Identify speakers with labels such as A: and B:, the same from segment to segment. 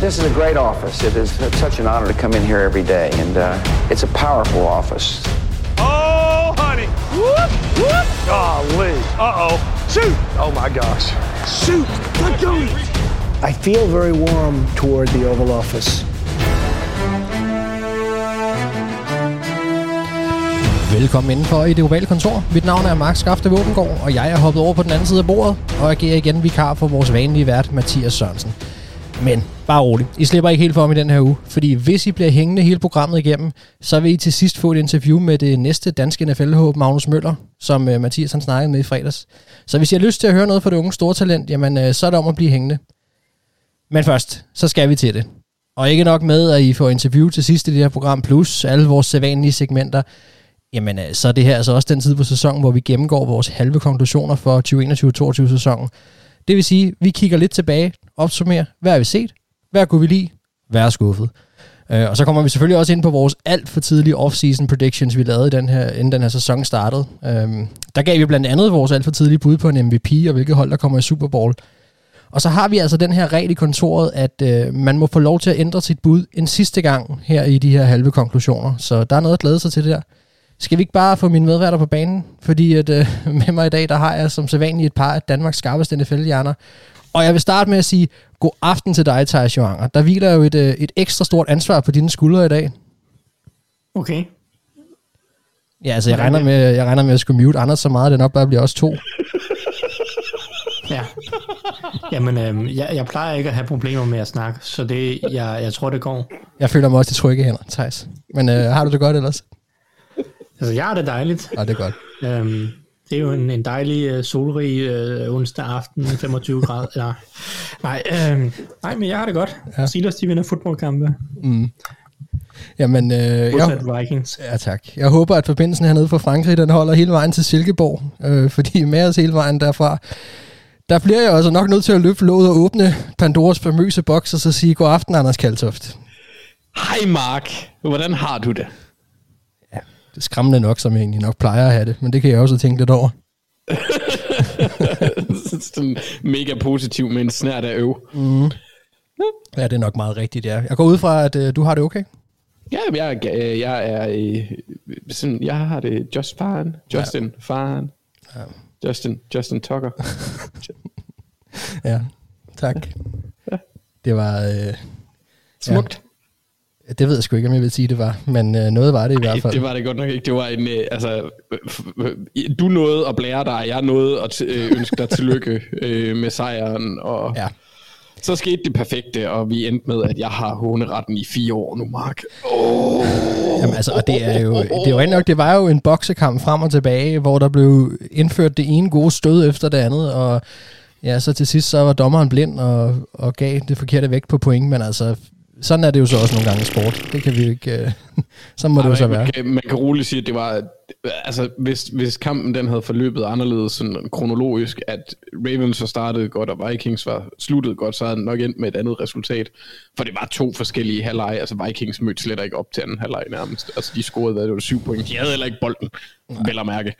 A: This is a great office. It is such an honor to come in here every day, and uh, it's a powerful office.
B: Oh, honey. Whoop, whoop. Golly. Uh-oh. Shoot. Oh, my gosh. Shoot. Let go.
C: I feel very warm toward the Oval Office.
D: Velkommen indenfor i det ovale kontor. Mit navn er Max Skafte Våbengård, og jeg er hoppet over på den anden side af bordet og agerer igen vikar for vores vanlige vært, Mathias Sørensen. Men bare roligt. I slipper ikke helt for om i den her uge, fordi hvis I bliver hængende hele programmet igennem, så vil I til sidst få et interview med det næste danske NFL-håb, Magnus Møller, som uh, Mathias han snakkede med i fredags. Så hvis I har lyst til at høre noget fra det unge store talent, jamen uh, så er det om at blive hængende. Men først, så skal vi til det. Og ikke nok med, at I får interview til sidst i det her program, plus alle vores sædvanlige segmenter, jamen uh, så er det her altså også den tid på sæsonen, hvor vi gennemgår vores halve konklusioner for 2021-2022 sæsonen. Det vil sige, vi kigger lidt tilbage, opsummerer, hvad har vi set, hvad kunne vi lide, hvad er skuffet. Øh, og så kommer vi selvfølgelig også ind på vores alt for tidlige off-season predictions, vi lavede den her, inden den her sæson startede. Øhm, der gav vi blandt andet vores alt for tidlige bud på en MVP, og hvilke hold, der kommer i Super Bowl. Og så har vi altså den her regel i kontoret, at øh, man må få lov til at ændre sit bud en sidste gang her i de her halve konklusioner. Så der er noget at glæde sig til det der. Skal vi ikke bare få mine medværter på banen? Fordi at, øh, med mig i dag, der har jeg som sædvanligt et par af Danmarks skarpeste NFL-hjerner. Og jeg vil starte med at sige god aften til dig, Thijs Joanger. Der hviler jo et, øh, et ekstra stort ansvar på dine skuldre i dag.
E: Okay.
D: Ja, altså jeg regner, med, jeg regner med at skulle mute Anders så meget, at det nok bare bliver os to.
E: Ja. Jamen, øh, jeg, jeg plejer ikke at have problemer med at snakke, så det, jeg, jeg tror, det går.
D: Jeg føler mig også i trygge hænder, Thijs. Men øh, har du det godt ellers?
E: Altså, jeg har det dejligt.
D: Ja, det er godt.
E: Øhm, det er jo en, en dejlig uh, solrig uh, onsdag aften, 25 grader. Nej, nej, øh, nej, men jeg har det godt. Ja. Steelers, de vinder fodboldkampe.
D: Mm. Jamen, øh,
E: jeg, Vikings.
D: Ja, tak. Jeg håber, at forbindelsen hernede fra Frankrig, den holder hele vejen til Silkeborg, øh, fordi med os hele vejen derfra, der bliver jeg altså nok nødt til at løfte låget og åbne Pandoras famøse boks, og så sige god aften, Anders Kaltoft.
F: Hej Mark, hvordan har du det?
D: Det er skræmmende nok, som jeg egentlig nok plejer at have det, men det kan jeg også tænke lidt over.
F: Sådan mega positiv med en snært af øv.
D: Mm. Ja, det er nok meget rigtigt, ja. Jeg går ud fra, at uh, du har det okay?
F: Ja, jeg, jeg, jeg er uh, sådan, jeg har det just fine. Justin, ja. fine. Ja. Justin, Justin Tucker.
D: ja, tak. Ja. Det var... Uh,
F: Smukt. Ja.
D: Det ved jeg sgu ikke, om jeg vil sige, det var, men øh, noget var det i hvert fald.
F: det var det godt nok ikke. Det var en, øh, altså, du nåede at blære dig, jeg nåede at øh, ønske dig tillykke øh, med sejren, og ja. så skete det perfekte, og vi endte med, at jeg har håneretten i fire år nu, Mark. Oh.
D: Jamen altså, og det er jo, det er jo nok, det var jo en boksekamp frem og tilbage, hvor der blev indført det ene gode stød efter det andet, og ja, så til sidst så var dommeren blind og, og gav det forkerte vægt på point, men altså sådan er det jo så også nogle gange i sport. Det kan vi ikke... Uh, så må Ej, det jo så
F: man
D: være.
F: Kan, man kan roligt sige, at det var... Altså, hvis, hvis kampen den havde forløbet anderledes sådan kronologisk, at Ravens så startede godt, og Vikings var sluttet godt, så havde den nok endt med et andet resultat. For det var to forskellige halvleje. Altså, Vikings mødte slet ikke op til anden halvleg nærmest. Altså, de scorede, hvad det var, syv point. De havde heller ikke bolden, Nej. vel at mærke.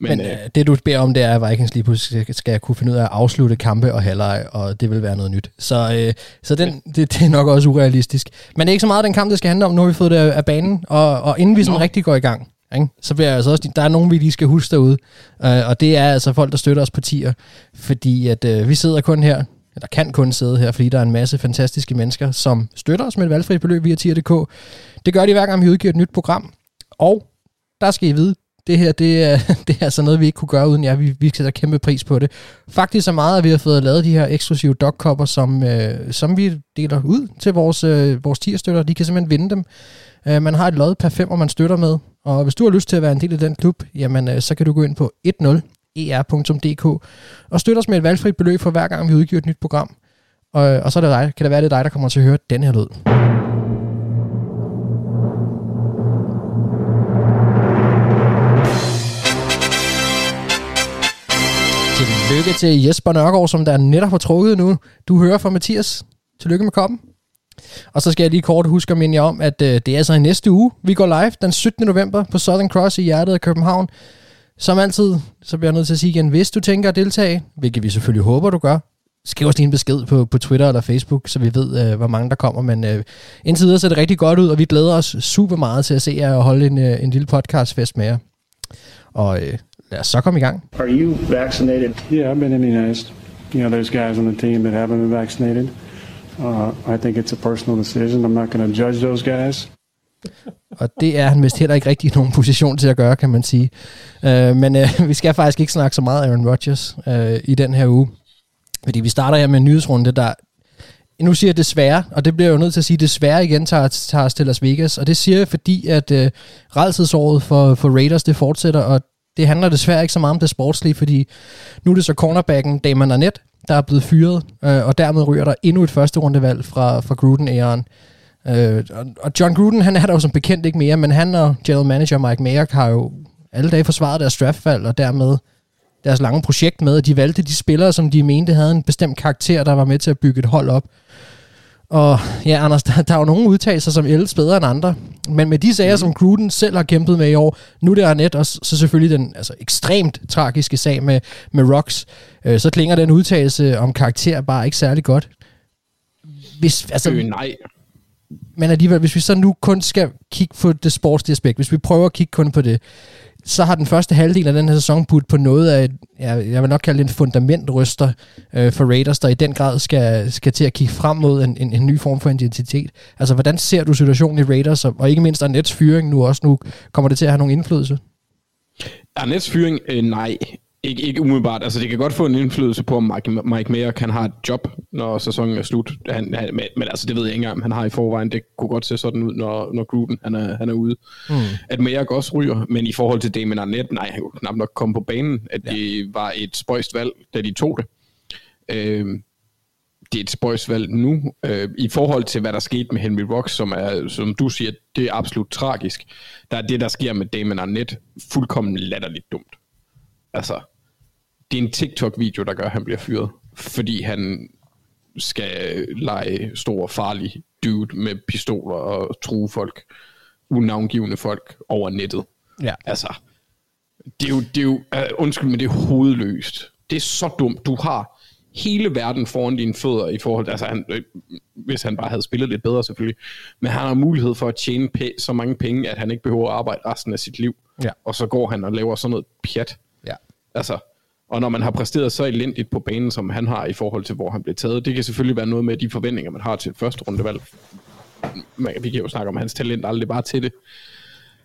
D: Men, Men øh, det du beder om, det er, at Vikings lige pludselig skal kunne finde ud af at afslutte kampe og halvleg, og det vil være noget nyt. Så, øh, så den, det, det er nok også urealistisk. Men det er ikke så meget den kamp, det skal handle om. Nu har vi fået det af banen, og, og inden vi sådan Nå. rigtig går i gang, ikke? så bliver altså også, der er nogen, vi lige skal huske derude, øh, og det er altså folk, der støtter os partier, fordi at øh, vi sidder kun her, eller kan kun sidde her, fordi der er en masse fantastiske mennesker, som støtter os med et valgfri beløb via tier.dk. Det gør de hver gang, vi udgiver et nyt program. Og der skal I vide, det her, det er, det er altså noget, vi ikke kunne gøre uden jer. Vi, vi sætter kæmpe pris på det. Faktisk så meget, at vi har fået lavet de her eksklusive dogkopper, som, øh, som vi deler ud til vores, øh, vores tierstøtter. De kan simpelthen vinde dem. Øh, man har et lod per fem, og man støtter med. Og hvis du har lyst til at være en del af den klub, jamen øh, så kan du gå ind på 10er.dk e og støtte os med et valgfrit beløb for hver gang, vi udgiver et nyt program. Og, og så er det dig, kan det være, det er dig, der kommer til at høre den her lyd. Tillykke til Jesper Nørgaard, som der netop har trukket nu. Du hører fra Mathias. Tillykke med koppen. Og så skal jeg lige kort huske at minde jer om, at øh, det er altså i næste uge. Vi går live den 17. november på Southern Cross i hjertet af København. Som altid, så bliver jeg nødt til at sige igen, hvis du tænker at deltage, hvilket vi selvfølgelig håber, du gør, skriv os lige en besked på, på Twitter eller Facebook, så vi ved, øh, hvor mange der kommer. Men øh, indtil videre ser det rigtig godt ud, og vi glæder os super meget til at se jer og holde en, øh, en lille podcastfest med jer. Og øh, lad os så komme i gang.
C: Are you vaccinated?
G: Yeah, I've been immunized. You know, there's guys on the team that haven't been vaccinated. Uh, I think it's a personal decision. I'm not going to judge those guys.
D: Og det er han vist heller ikke rigtig nogen position til at gøre, kan man sige. Uh, men uh, vi skal faktisk ikke snakke så meget Aaron Rodgers uh, i den her uge. Fordi vi starter her med en nyhedsrunde, der nu siger jeg desværre, og det bliver jo nødt til at sige desværre igen, tager, tager os til Las Vegas. Og det siger jeg, fordi at uh, redselsåret for, for Raiders, det fortsætter, og det handler desværre ikke så meget om det sportslige, fordi nu er det så cornerbacken Damon Arnett, der er blevet fyret, øh, og dermed ryger der endnu et første rundevalg fra, fra Gruden-æren. Øh, og John Gruden, han er der jo som bekendt ikke mere, men han og general manager Mike Mayock har jo alle dage forsvaret deres draftvalg, og dermed deres lange projekt med, at de valgte de spillere, som de mente havde en bestemt karakter, der var med til at bygge et hold op. Og ja, Anders, der, der er jo nogle udtalelser, som ældes bedre end andre. Men med de sager, mm. som Gruden selv har kæmpet med i år, nu det er net, og så selvfølgelig den altså, ekstremt tragiske sag med, med Rocks, øh, så klinger den udtalelse om karakter bare ikke særlig godt.
F: Hvis, altså, øh, nej.
D: Men alligevel, hvis vi så nu kun skal kigge på det sportslige aspekt, hvis vi prøver at kigge kun på det, så har den første halvdel af den her sæson budt på noget af, et, ja, jeg vil nok kalde det en fundamentryster øh, for Raiders, der i den grad skal, skal til at kigge frem mod en, en, en ny form for identitet. Altså, hvordan ser du situationen i Raiders, og, og ikke mindst Arnets fyring nu også nu, kommer det til at have nogen indflydelse?
F: Arnets fyring, øh, nej. Ikke, ikke umiddelbart. Altså, det kan godt få en indflydelse på, om Mike, Mike Mayer kan have et job, når sæsonen er slut. Han, han, men, men altså, det ved jeg ikke engang, han har i forvejen. Det kunne godt se sådan ud, når, når Gruden han er, han er ude. Mm. At Mayer også ryger, men i forhold til Damon Arnett, nej, han kunne knap nok komme på banen. At ja. det var et spøjst valg, da de tog det. Øh, det er et spøjsvalg nu. Øh, I forhold til, hvad der skete med Henry Rocks, som, er, som du siger, det er absolut tragisk. Der er det, der sker med Damon Arnett, fuldkommen latterligt dumt. Altså, det er en TikTok-video, der gør, at han bliver fyret, fordi han skal lege stor farlig dude med pistoler og true folk, unavngivende folk over nettet.
D: Ja.
F: Altså, det er jo, det er jo uh, undskyld, men det er hovedløst. Det er så dumt. Du har hele verden foran dine fødder i forhold til, altså han, øh, hvis han bare havde spillet lidt bedre selvfølgelig, men han har mulighed for at tjene pæ- så mange penge, at han ikke behøver at arbejde resten af sit liv.
D: Ja.
F: Og så går han og laver sådan noget pjat.
D: Ja.
F: Altså, og når man har præsteret så elendigt på banen, som han har i forhold til, hvor han blev taget, det kan selvfølgelig være noget med de forventninger, man har til første rundevalg. Vi kan jo snakke om hans talent aldrig bare til det.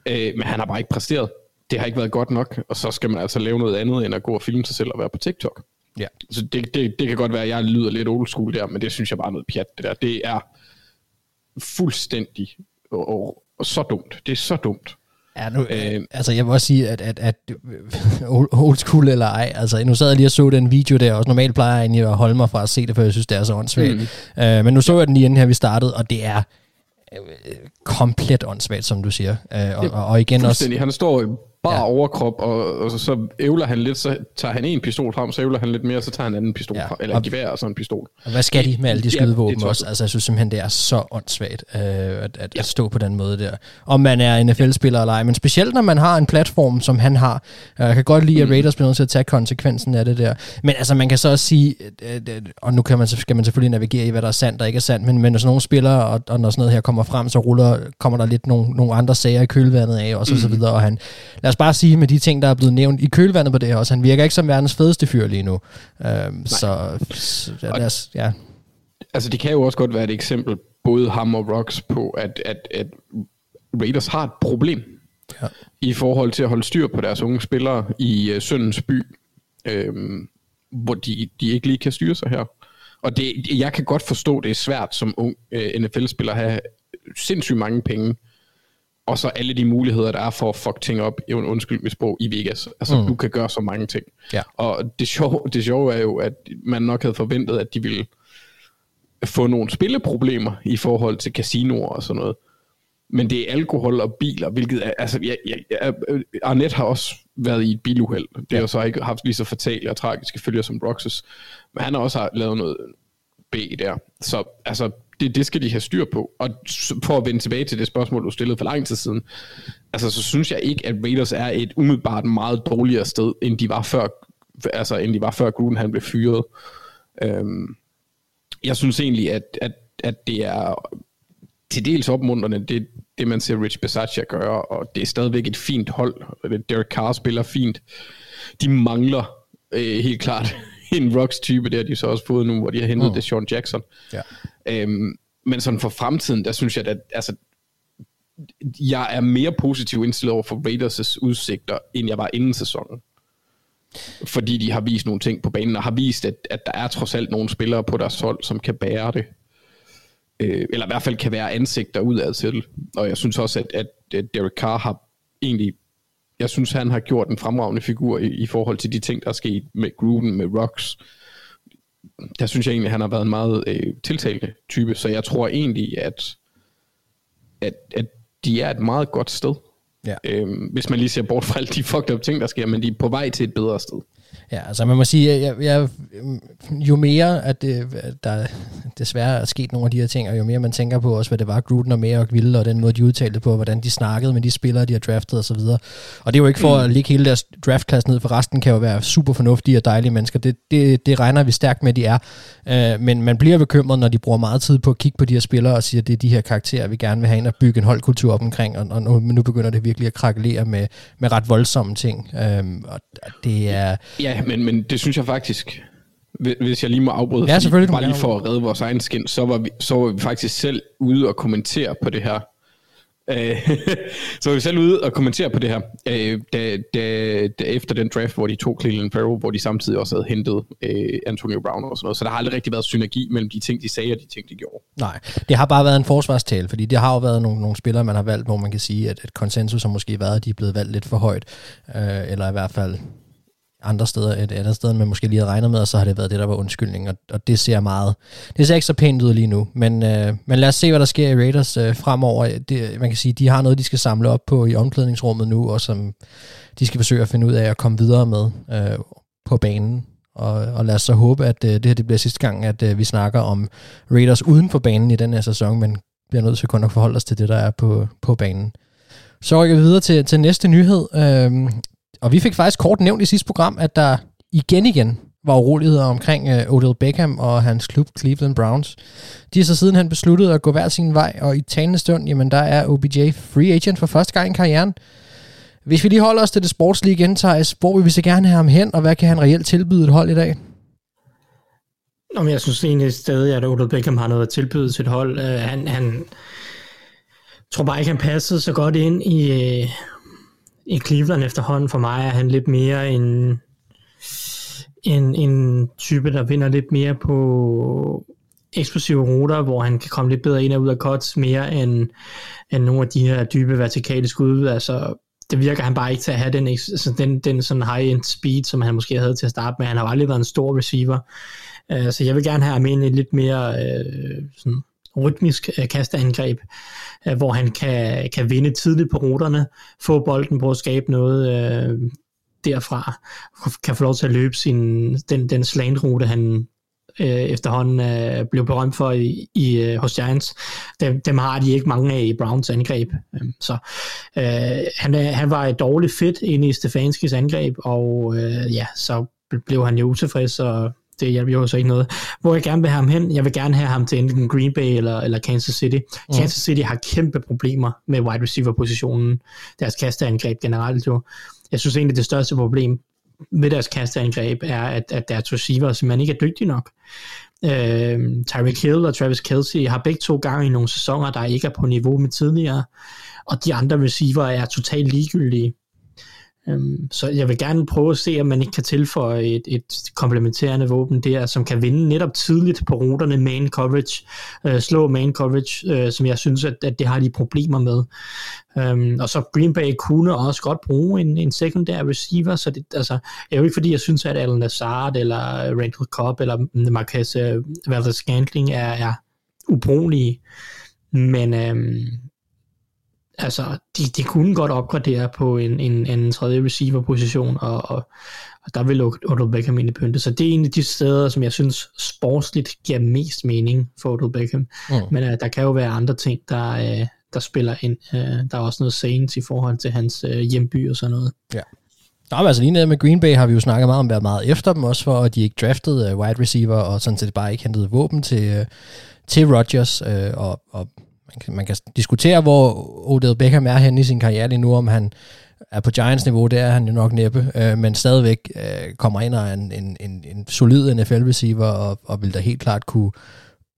F: Øh, men han har bare ikke præsteret. Det har ikke været godt nok, og så skal man altså lave noget andet, end at gå og filme sig selv og være på TikTok.
D: Ja.
F: Så det, det, det kan godt være, at jeg lyder lidt old school der, men det synes jeg bare er noget pjat, det der. Det er fuldstændig og, og, og så dumt. Det er så dumt.
D: Ja, nu, øh, altså jeg vil også sige, at, at, at old school eller ej, altså nu sad jeg lige og så den video der, og normalt plejer jeg egentlig at holde mig fra at se det, for jeg synes, det er så åndssvagt. Mm. Øh, men nu så jeg den lige inden her, vi startede, og det er øh, komplet åndssvagt, som du siger. Øh, og, og, og igen også...
F: Han står bare ja. overkrop, og, og så, så ævler han lidt, så tager han en pistol frem, så ævler han lidt mere, så tager han en anden pistol ja. frem, eller og, gevær og så en pistol.
D: Og hvad skal de med alle de skydevåben ja, også? Altså, jeg synes simpelthen, det er så åndssvagt øh, at, at, ja. at stå på den måde der. Om man er NFL-spiller eller ej, men specielt når man har en platform, som han har. Jeg kan godt lide, at mm. Raiders bliver nødt til at tage konsekvensen af det der. Men altså, man kan så også sige, øh, øh, og nu kan man, skal man selvfølgelig navigere i, hvad der er sandt og ikke er sandt, men, men når sådan nogle spillere, og, og når sådan noget her kommer frem, så ruller, kommer der lidt nogle, nogle andre sager i kølvandet af, og så, mm. så videre. Og han, lad os bare sige med de ting, der er blevet nævnt i kølvandet på det her også. Han virker ikke som verdens fedeste fyr lige nu. Øhm, så, så ja, lad os, ja.
F: Altså, det kan jo også godt være et eksempel, både ham og Rocks, på, at, at, at Raiders har et problem ja. i forhold til at holde styr på deres unge spillere i uh, Søndens by, øhm, hvor de, de ikke lige kan styre sig her. Og det, jeg kan godt forstå, det er svært som ung øh, NFL-spiller at have sindssygt mange penge, og så alle de muligheder, der er for at fuck ting op, undskyld mit sprog, i Vegas. Altså, mm. du kan gøre så mange ting.
D: Ja.
F: Og det sjove, det sjove er jo, at man nok havde forventet, at de ville få nogle spilleproblemer i forhold til casinoer og sådan noget. Men det er alkohol og biler, hvilket er, altså, jeg, jeg, jeg, Arnett har også været i et biluheld. Det ja. har så ikke haft lige så fatale og tragiske følger som Broxes. Men han har også lavet noget B der. Så altså, det, det skal de have styr på. Og for at vende tilbage til det spørgsmål, du stillede for lang tid siden, altså så synes jeg ikke, at Raiders er et umiddelbart meget dårligere sted, end de var før, altså end de var før Gruden han blev fyret. Øhm, jeg synes egentlig, at, at, at det er til dels opmuntrende, det, det man ser Rich Bisaccia gøre, og det er stadigvæk et fint hold. Derek Carr spiller fint. De mangler øh, helt klart en Rocks-type, det har de så også fået nu, hvor de har hentet mm. det Sean Jackson. Ja. Øhm, men sådan for fremtiden, der synes jeg, at altså, jeg er mere positiv indstillet over for Raiders' udsigter, end jeg var inden sæsonen. Fordi de har vist nogle ting på banen, og har vist, at, at der er trods alt nogle spillere på deres hold, som kan bære det. Øh, eller i hvert fald kan være ansigter udad til. Og jeg synes også, at, at Derek Carr har egentlig jeg synes, han har gjort en fremragende figur i, i forhold til de ting, der er sket med Gruden, med Rocks. Der synes jeg egentlig, han har været en meget øh, tiltalende type, så jeg tror egentlig, at, at, at de er et meget godt sted. Ja. Øhm, hvis man lige ser bort fra alle de fucked up ting, der sker, men de er på vej til et bedre sted.
D: Ja, altså man må sige, jeg, jeg, jo mere at det, der desværre er sket nogle af de her ting, og jo mere man tænker på også, hvad det var, Gruden og Mayer og ville, og den måde, de udtalte på, hvordan de snakkede med de spillere, de har draftet osv. Og, og det er jo ikke for mm. at ligge hele deres draftklasse ned, for resten kan jo være super fornuftige og dejlige mennesker. Det, det, det regner vi stærkt med, de er. Uh, men man bliver bekymret, når de bruger meget tid på at kigge på de her spillere og siger, at det er de her karakterer, vi gerne vil have ind og bygge en holdkultur op omkring, og, og nu, nu begynder det virkelig at krakelere med, med ret voldsomme ting. Uh, og det er...
F: Ja, men, men det synes jeg faktisk, hvis jeg lige må afbryde,
D: ja, selvfølgelig,
F: bare lige for at redde vores egen skin, så var, vi, så var vi faktisk selv ude og kommentere på det her. Øh, så var vi selv ude og kommentere på det her, øh, da, da, da efter den draft, hvor de tog Cleveland Farrell, hvor de samtidig også havde hentet øh, Antonio Brown og sådan noget. Så der har aldrig rigtig været synergi mellem de ting, de sagde, og de ting, de gjorde.
D: Nej, det har bare været en forsvarstale, fordi det har jo været nogle, nogle spillere, man har valgt, hvor man kan sige, at et konsensus har måske været, at de er blevet valgt lidt for højt, øh, eller i hvert fald andre steder, et andet sted, man måske lige havde regnet med, og så har det været det, der var undskyldning, og, og det ser meget, det ser ikke så pænt ud lige nu, men, øh, men lad os se, hvad der sker i Raiders øh, fremover. Det, man kan sige, de har noget, de skal samle op på i omklædningsrummet nu, og som de skal forsøge at finde ud af at komme videre med øh, på banen. Og, og lad os så håbe, at øh, det her det bliver sidste gang, at øh, vi snakker om Raiders uden for banen i den her sæson, men bliver nødt til kun at forholde os til det, der er på, på banen. Så rykker vi videre til, til næste nyhed. Øhm, og vi fik faktisk kort nævnt i sidste program, at der igen igen var uroligheder omkring øh, Odell Beckham og hans klub Cleveland Browns. De har så siden han besluttet at gå hver sin vej, og i talende stund, jamen der er OBJ free agent for første gang i karrieren. Hvis vi lige holder os til det sportslige igen, Thijs, hvor vil vi så gerne have ham hen, og hvad kan han reelt tilbyde et hold i dag?
E: Nå, men jeg synes egentlig stadig, at Odell Beckham har noget at tilbyde til et hold. Uh, han, han tror bare ikke, han passede så godt ind i, uh, i Cleveland efterhånden. For mig er han lidt mere en, en, en type, der vinder lidt mere på eksplosive ruter, hvor han kan komme lidt bedre ind og ud af cuts, mere end, end nogle af de her dybe vertikale skud. Altså, det virker han bare ikke til at have den, altså den, den sådan high-end speed, som han måske havde til at starte med. Han har aldrig været en stor receiver. Uh, så jeg vil gerne have ham ind i lidt mere uh, sådan rytmisk uh, kastangreb, øh, hvor han kan, kan vinde tidligt på ruterne, få bolden på at skabe noget øh, derfra, kan få lov til at løbe sin, den, den slantrute, han øh, efterhånden øh, blev berømt for i, i øh, hos Giants. Dem, dem har de ikke mange af i Browns angreb. Øhm, så øh, han, han var et dårligt fit inde i Stefanskis angreb, og øh, ja, så blev han jo utilfreds, og det hjælper jo så ikke noget. Hvor jeg gerne vil have ham hen, jeg vil gerne have ham til enten Green Bay eller, eller Kansas City. Mm. Kansas City har kæmpe problemer med wide receiver positionen, deres kasteangreb generelt jo. Jeg synes egentlig, det største problem med deres kasteangreb er, at, at deres receiver simpelthen ikke er dygtige nok. Øh, Tyreek Hill og Travis Kelsey har begge to gange i nogle sæsoner, der ikke er på niveau med tidligere, og de andre receiver er totalt ligegyldige. Øhm, så jeg vil gerne prøve at se, om man ikke kan tilføje et, et komplementerende våben der, som kan vinde netop tidligt på ruterne main coverage, øh, slå main coverage, øh, som jeg synes, at, at det har de problemer med. Um, og så Green Bay kunne også godt bruge en, en secondary receiver, så det altså, er jo ikke fordi, jeg synes, at Alan Lazard eller Randall Cobb eller Marquez øh, uh, Valdez-Scantling er, er ubrugelige, men um, altså, de, de kunne godt opgradere på en, en, en tredje receiver-position, og, og, og der vil Odell Beckham ind i pynte. Så det er en af de steder, som jeg synes sportsligt giver mest mening for Odell Beckham. Mm. Men uh, der kan jo være andre ting, der, uh, der spiller ind. Uh, der er også noget scenes i forhold til hans uh, hjemby og sådan noget.
D: Ja. Nå, men altså lige nede med Green Bay har vi jo snakket meget om, været meget efter dem også, for at de ikke draftede uh, wide receiver, og sådan set bare ikke hentede våben til, uh, til Rodgers, uh, og, og man, kan, man kan diskutere, hvor Odell Beckham er henne i sin karriere lige nu, om han er på Giants-niveau, det er han jo nok næppe, øh, men stadigvæk øh, kommer ind og er en, en, en, en solid NFL-receiver, og, og vil da helt klart kunne,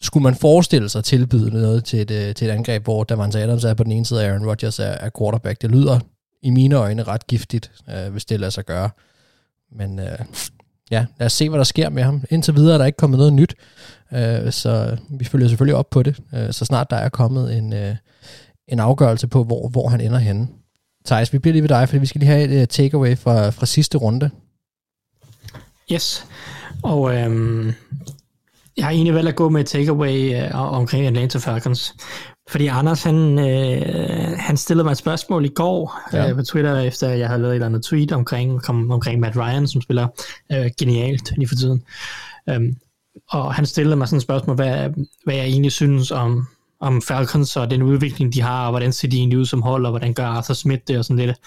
D: skulle man forestille sig at tilbyde noget til et, øh, til et angreb, hvor Davante Adams er på den ene side, og Aaron Rodgers er, er quarterback. Det lyder i mine øjne ret giftigt, øh, hvis det lader sig gøre. Men øh, ja, lad os se, hvad der sker med ham. Indtil videre er der ikke kommet noget nyt, øh, så vi følger selvfølgelig op på det, øh, så snart der er kommet en, øh, en afgørelse på, hvor, hvor han ender henne. Thijs, vi bliver lige ved dig, for vi skal lige have et uh, takeaway fra, fra sidste runde.
E: Yes, og øhm, jeg har egentlig valgt at gå med et takeaway øh, omkring Atlanta Falcons. Fordi Anders, han, øh, han stillede mig et spørgsmål i går ja. øh, på Twitter, efter jeg havde lavet et eller andet tweet omkring, om, omkring Matt Ryan, som spiller øh, genialt lige for tiden. Um, og han stillede mig sådan et spørgsmål, hvad, hvad jeg egentlig synes om, om Falcons og den udvikling, de har, og hvordan ser de egentlig ud som hold, og hvordan gør Arthur Smith det og sådan lidt.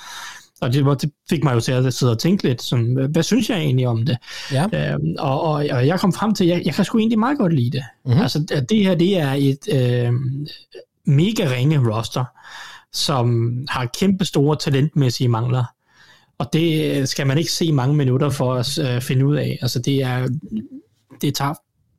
E: Og det, det fik mig jo til at sidde og tænke lidt, sådan, hvad synes jeg egentlig om det? Ja. Øhm, og, og, og jeg kom frem til, at jeg, jeg kan sgu egentlig meget godt lide det. Mm-hmm. Altså, at det her, det er et øh, mega ringe roster, som har kæmpe store talentmæssige mangler. Og det skal man ikke se mange minutter for at øh, finde ud af. Altså, det er, det tager,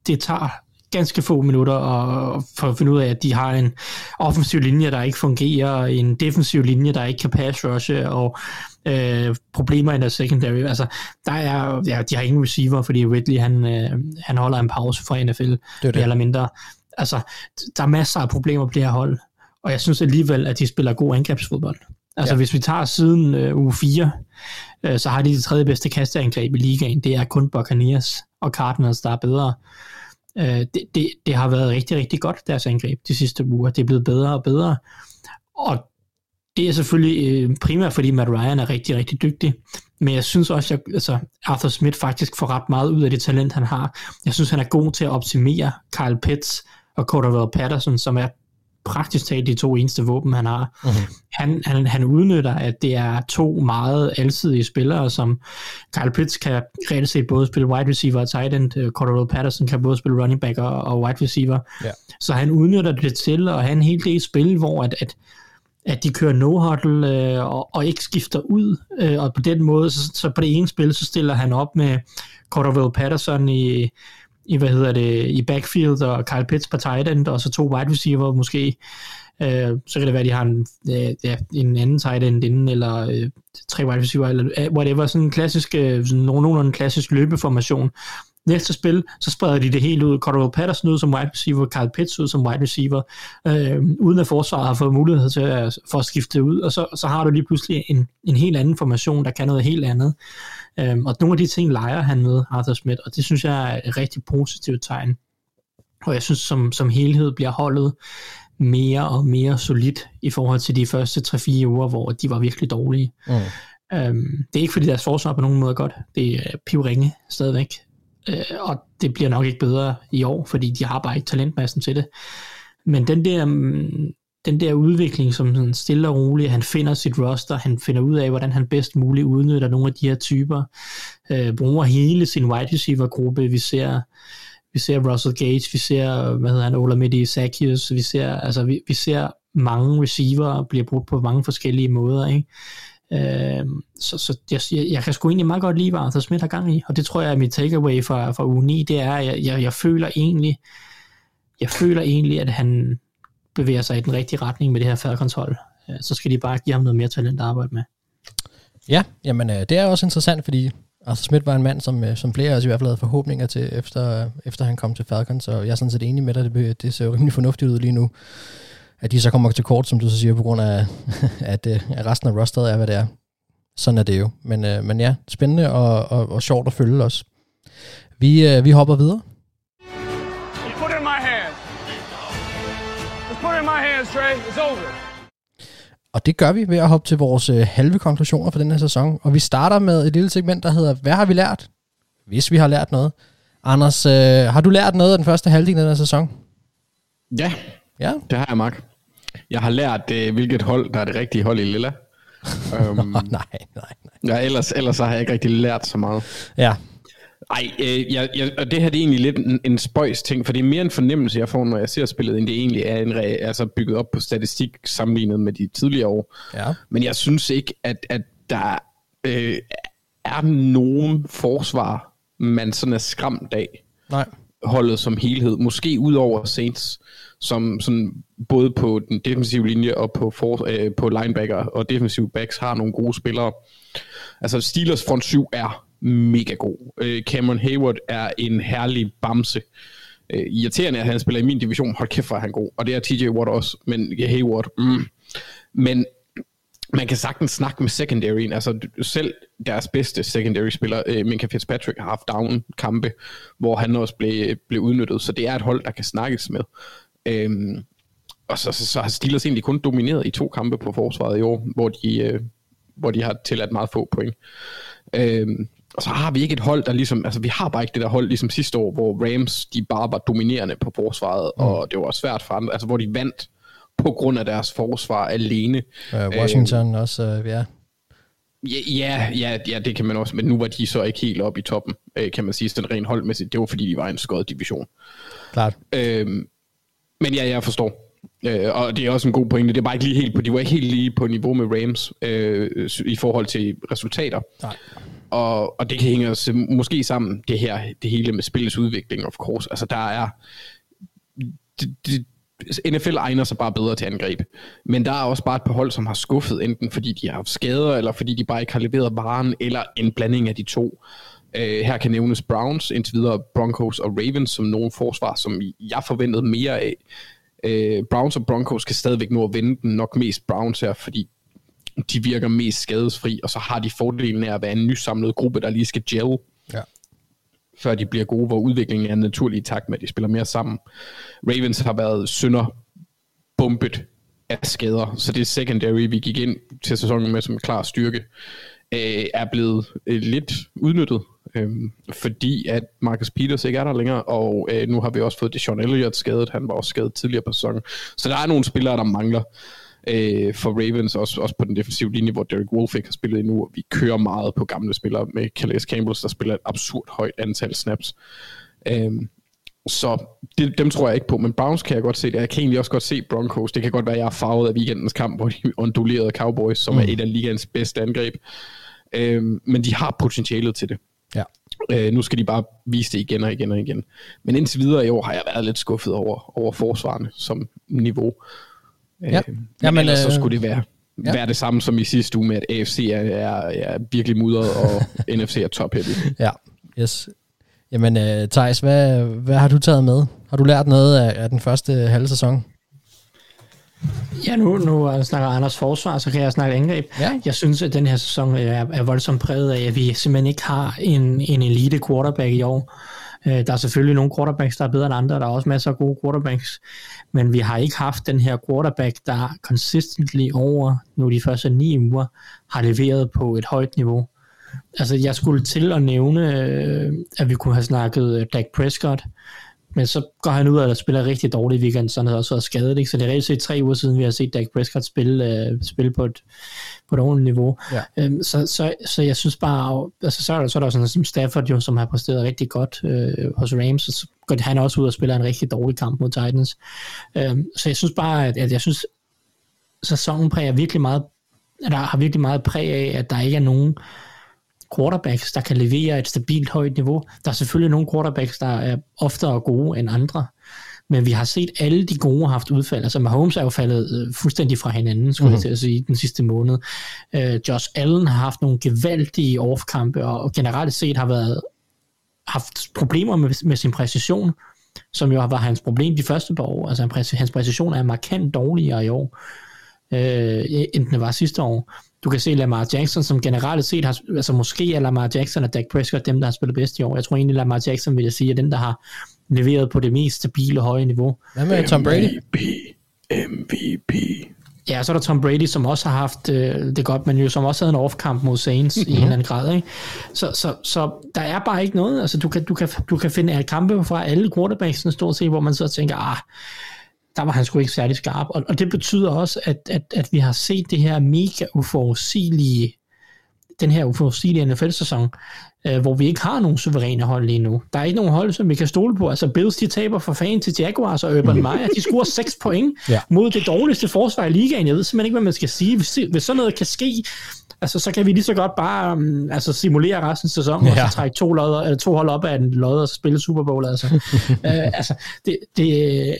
E: det tager ganske få minutter og for at finde ud af, at de har en offensiv linje, der ikke fungerer, en defensiv linje, der ikke kan pass rushe, og øh, problemer i der secondary. Altså, der er, ja, de har ingen receiver, fordi Ridley, han, øh, han holder en pause fra NFL, det det. eller mindre. Altså, der er masser af problemer på det her hold, og jeg synes alligevel, at de spiller god angrebsfodbold. Altså, ja. hvis vi tager siden øh, uge 4, øh, så har de det tredje bedste kasteangreb i ligaen. Det er kun Buccaneers og Cardinals, der er bedre. Øh, det, det, det har været rigtig, rigtig godt, deres angreb de sidste uger. Det er blevet bedre og bedre. Og det er selvfølgelig øh, primært, fordi Matt Ryan er rigtig, rigtig dygtig. Men jeg synes også, at altså, Arthur Smith faktisk får ret meget ud af det talent, han har. Jeg synes, han er god til at optimere Kyle Pitts og Cordell Patterson, som er praktisk talt de to eneste våben, han har. Uh-huh. Han, han, han udnytter, at det er to meget alsidige spillere, som Kyle Pitts kan reelt set både spille wide receiver og tight end, uh, Cordell Patterson kan både spille running back og, og wide receiver. Yeah. Så han udnytter det til at have en helt del spil, hvor at, at at de kører no-huddle øh, og, og ikke skifter ud, øh, og på den måde, så, så på det ene spil, så stiller han op med Cordell Patterson i, i, hvad hedder det, i backfield, og Kyle Pitts på tight end, og så to wide receiver måske. Øh, så kan det være, at de har en, øh, ja, en anden tight end inden, eller øh, tre wide receiver, eller øh, whatever, sådan en klassisk, øh, sådan nogenlunde en klassisk løbeformation. Næste spil, så spreder de det helt ud. Cordell Patterson ud som wide receiver, Kyle Pitts ud som wide receiver, øh, uden at forsvaret har fået mulighed til at, for at skifte ud, og så, så har du lige pludselig en, en helt anden formation, der kan noget helt andet. Øhm, og nogle af de ting leger han med, Arthur Smith, og det synes jeg er et rigtig positivt tegn. Og jeg synes, som, som helhed bliver holdet mere og mere solidt i forhold til de første 3-4 uger, hvor de var virkelig dårlige. Mm. Øhm, det er ikke fordi deres forsvar på nogen måde er godt. Det er pivringe stadigvæk. Øh, og det bliver nok ikke bedre i år, fordi de har bare ikke talentmassen til det. Men den der mm, den der udvikling, som sådan stille og roligt, han finder sit roster, han finder ud af, hvordan han bedst muligt udnytter nogle af de her typer, øh, bruger hele sin wide receiver gruppe, vi ser, vi ser Russell Gage, vi ser, hvad hedder han, Olamide Sakius, vi ser, altså vi, vi ser mange receiver bliver brugt på mange forskellige måder, ikke? Øh, så så jeg, jeg, jeg kan sgu egentlig meget godt lide, hvad Arthur Smith har gang i, og det tror jeg er mit takeaway fra, fra uge 9, det er, at jeg, jeg, jeg føler egentlig, jeg føler egentlig, at han, bevæger sig i den rigtige retning med det her færdekontrol, øh, så skal de bare give ham noget mere talent at arbejde med.
D: Ja, jamen øh, det er også interessant, fordi Arthur Smith var en mand, som, øh, som flere af os i hvert fald havde forhåbninger til, efter, efter han kom til Falcons, så jeg er sådan set enig med dig, det, det ser jo rimelig fornuftigt ud lige nu, at de så kommer til kort, som du så siger, på grund af, at, øh, at resten af rosteret er, hvad det er. Sådan er det jo. Men, øh, men ja, spændende og, og, og sjovt at følge os. Vi, øh, vi hopper videre. Og det gør vi ved at hoppe til vores øh, halve konklusioner for den her sæson. Og vi starter med et lille segment, der hedder, hvad har vi lært? Hvis vi har lært noget. Anders, øh, har du lært noget af den første halvdel af den her sæson?
F: Ja, ja, det har jeg, Mark. Jeg har lært, øh, hvilket hold, der er det rigtige hold i Lilla. um,
D: nej, nej, nej.
F: Ja, ellers, ellers har jeg ikke rigtig lært så meget.
D: Ja,
F: Ej, øh, jeg, jeg, og det her det er egentlig lidt en, en spøjs ting, for det er mere en fornemmelse, jeg får, når jeg ser spillet, end det egentlig er en, re- altså bygget op på statistik sammenlignet med de tidligere år.
D: Ja.
F: Men jeg synes ikke, at, at der øh, er nogen forsvar, man sådan er skræmt af
D: nej.
F: holdet som helhed. Måske ud over Saints, som sådan både på den defensive linje og på, for, øh, på linebacker og defensive backs har nogle gode spillere. Altså Steelers front 7 er mega god. Øh, Cameron Hayward er en herlig bamse. Øh, irriterende, at han spiller i min division. Hold kæft, hvor er han god. Og det er TJ Watt også, men Hayward, mm. Men man kan sagtens snakke med secondaryen. Altså selv deres bedste secondary spiller, øh, Minka Fitzpatrick, har haft down kampe, hvor han også blev, blev udnyttet. Så det er et hold, der kan snakkes med. Øhm, og så, så, så har Steelers egentlig kun domineret i to kampe på forsvaret i år, hvor de, øh, hvor de har tilladt meget få point. Øhm, og så har vi ikke et hold, der ligesom, altså vi har bare ikke det der hold ligesom sidste år, hvor Rams, de bare var dominerende på forsvaret, mm. og det var svært for andre, altså hvor de vandt på grund af deres forsvar alene.
D: Uh, Washington øh, også, uh, ja.
F: Ja, ja, ja, det kan man også, men nu var de så ikke helt oppe i toppen, øh, kan man sige, sådan rent holdmæssigt. Det var fordi, de var en skød division.
D: Klart.
F: Øhm, men ja, jeg forstår. Øh, og det er også en god pointe. Det er bare ikke lige helt på, de var ikke helt lige på niveau med Rams øh, i forhold til resultater.
D: Nej.
F: Og, og det kan hænge os måske sammen, det her, det hele med spillets udvikling, of course. Altså der er, det, det, NFL egner sig bare bedre til angreb. Men der er også bare et par hold, som har skuffet, enten fordi de har haft skader, eller fordi de bare ikke har leveret varen, eller en blanding af de to. Uh, her kan nævnes Browns, indtil videre Broncos og Ravens, som nogle forsvar, som jeg forventede mere af. Uh, Browns og Broncos kan stadigvæk nå at vinde den, nok mest Browns her, fordi de virker mest skadesfri, og så har de fordelen af at være en nysamlet gruppe, der lige skal gel,
D: Ja.
F: før de bliver gode, hvor udviklingen er naturlig i takt med, at de spiller mere sammen. Ravens har været sønder bumpet af skader, så det secondary, vi gik ind til sæsonen med som en klar styrke, øh, er blevet øh, lidt udnyttet, øh, fordi at Marcus Peters ikke er der længere, og øh, nu har vi også fået Deshaun Elliott skadet, han var også skadet tidligere på sæsonen. Så der er nogle spillere, der mangler øh, for Ravens, også, også på den defensive linje, hvor Derek Wolf ikke har spillet endnu, og vi kører meget på gamle spillere med Calais Campbell, der spiller et absurd højt antal snaps. Øh, så det, dem tror jeg ikke på, men Browns kan jeg godt se det. Jeg kan egentlig også godt se Broncos. Det kan godt være, at jeg er farvet af weekendens kamp, hvor de ondulerede Cowboys, som mm. er et af ligaens bedste angreb. Øhm, men de har potentialet til det.
D: Ja.
F: Øh, nu skal de bare vise det igen og igen og igen. Men indtil videre i år har jeg været lidt skuffet over, over forsvarende som niveau.
D: Ja.
F: Øh, men
D: Jamen,
F: ellers så
D: øh,
F: skulle det være,
D: ja.
F: være det samme som i sidste uge med, at AFC er, er, er virkelig mudret, og NFC er top heavy.
D: Ja, yes. Jamen, uh, Thijs, hvad, hvad har du taget med? Har du lært noget af, af den første halve sæson?
E: Ja, nu, nu snakker Anders forsvar, så kan jeg snakke angreb.
D: Ja.
E: Jeg synes, at den her sæson er, er voldsomt præget af, at vi simpelthen ikke har en, en elite quarterback i år. Øh, Der er selvfølgelig nogle quarterbacks, der er bedre end andre, der er også masser af gode quarterbacks, men vi har ikke haft den her quarterback, der consistently over nu de første ni uger har leveret på et højt niveau. Altså, jeg skulle til at nævne, øh, at vi kunne have snakket øh, Dak Prescott, men så går han ud og spiller rigtig dårligt i weekenden, så han har også været skadet. Ikke? Så det er reelt set tre uger siden, vi har set Dak Prescott spille, øh, spille på, et, på et ordentligt niveau.
D: Ja.
E: Øhm, så, så, så jeg synes bare, altså, så, er der, så er der sådan som Stafford, jo, som har præsteret rigtig godt øh, hos Rams, og så går han også ud og spiller en rigtig dårlig kamp mod Titans. Øhm, så jeg synes bare, at, at jeg synes, sæsonen præger virkelig meget, der har virkelig meget præg af, at der ikke er nogen quarterbacks, der kan levere et stabilt højt niveau. Der er selvfølgelig nogle quarterbacks, der er oftere gode end andre, men vi har set alle de gode har haft udfald. Altså Mahomes er jo faldet øh, fuldstændig fra hinanden, skulle mm. jeg til at sige, den sidste måned. Øh, Josh Allen har haft nogle gevaldige off-kampe, og, generelt set har været haft problemer med, med sin præcision, som jo var hans problem de første par år. Altså han, hans præcision er markant dårligere i år, øh, end den var sidste år. Du kan se Lamar Jackson, som generelt set har, altså måske er Lamar Jackson og Dak Prescott dem, der har spillet bedst i år. Jeg tror egentlig, Lamar Jackson vil jeg sige, er den, der har leveret på det mest stabile høje niveau.
D: Hvad med Tom Brady?
F: MVP. MVP.
E: Ja, så er der Tom Brady, som også har haft øh, det godt, men jo som også havde en off-kamp mod Saints mm-hmm. i en eller anden grad. Ikke? Så, så, så der er bare ikke noget. Altså, du, kan, du, kan, du kan finde kampe fra alle quarterbacksene stort set, hvor man så tænker, ah, der var han sgu ikke særlig skarp. Og, og det betyder også, at, at, at vi har set det her mega uforudsigelige, den her uforudsigelige NFL-sæson, øh, hvor vi ikke har nogen suveræne hold lige nu. Der er ikke nogen hold, som vi kan stole på. Altså Bills, de taber for fanden til Jaguars og Urban Meyer. De scorer 6 point
D: Ja.
E: mod det dårligste forsvar i ligaen. Jeg ved simpelthen ikke, hvad man skal sige. Hvis, hvis sådan noget kan ske, altså, så kan vi lige så godt bare um, altså, simulere resten af sæsonen, ja. Og så trække to, lodder, eller to hold op af en lodder og spille Super Bowl. Altså, uh, altså det, det,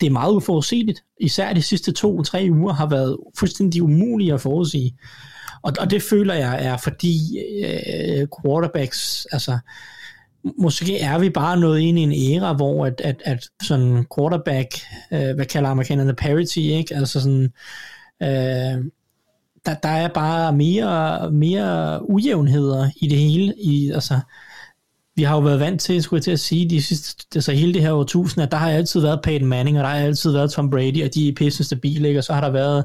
E: det er meget uforudsigeligt. Især de sidste to-tre uger har været fuldstændig umulige at forudsige. Og, og det føler jeg er fordi øh, quarterbacks, altså måske er vi bare nået ind i en æra, hvor at, at, at sådan quarterback, øh, hvad kalder amerikanerne parity, ikke? Altså sådan, øh, der, der er bare mere, mere ujævnheder i det hele. I, altså, vi har jo været vant til, skulle jeg til at sige, de sidste, altså hele det her årtusind, at der har altid været Peyton Manning, og der har altid været Tom Brady, og de er pisse stabile, ikke? og så har der været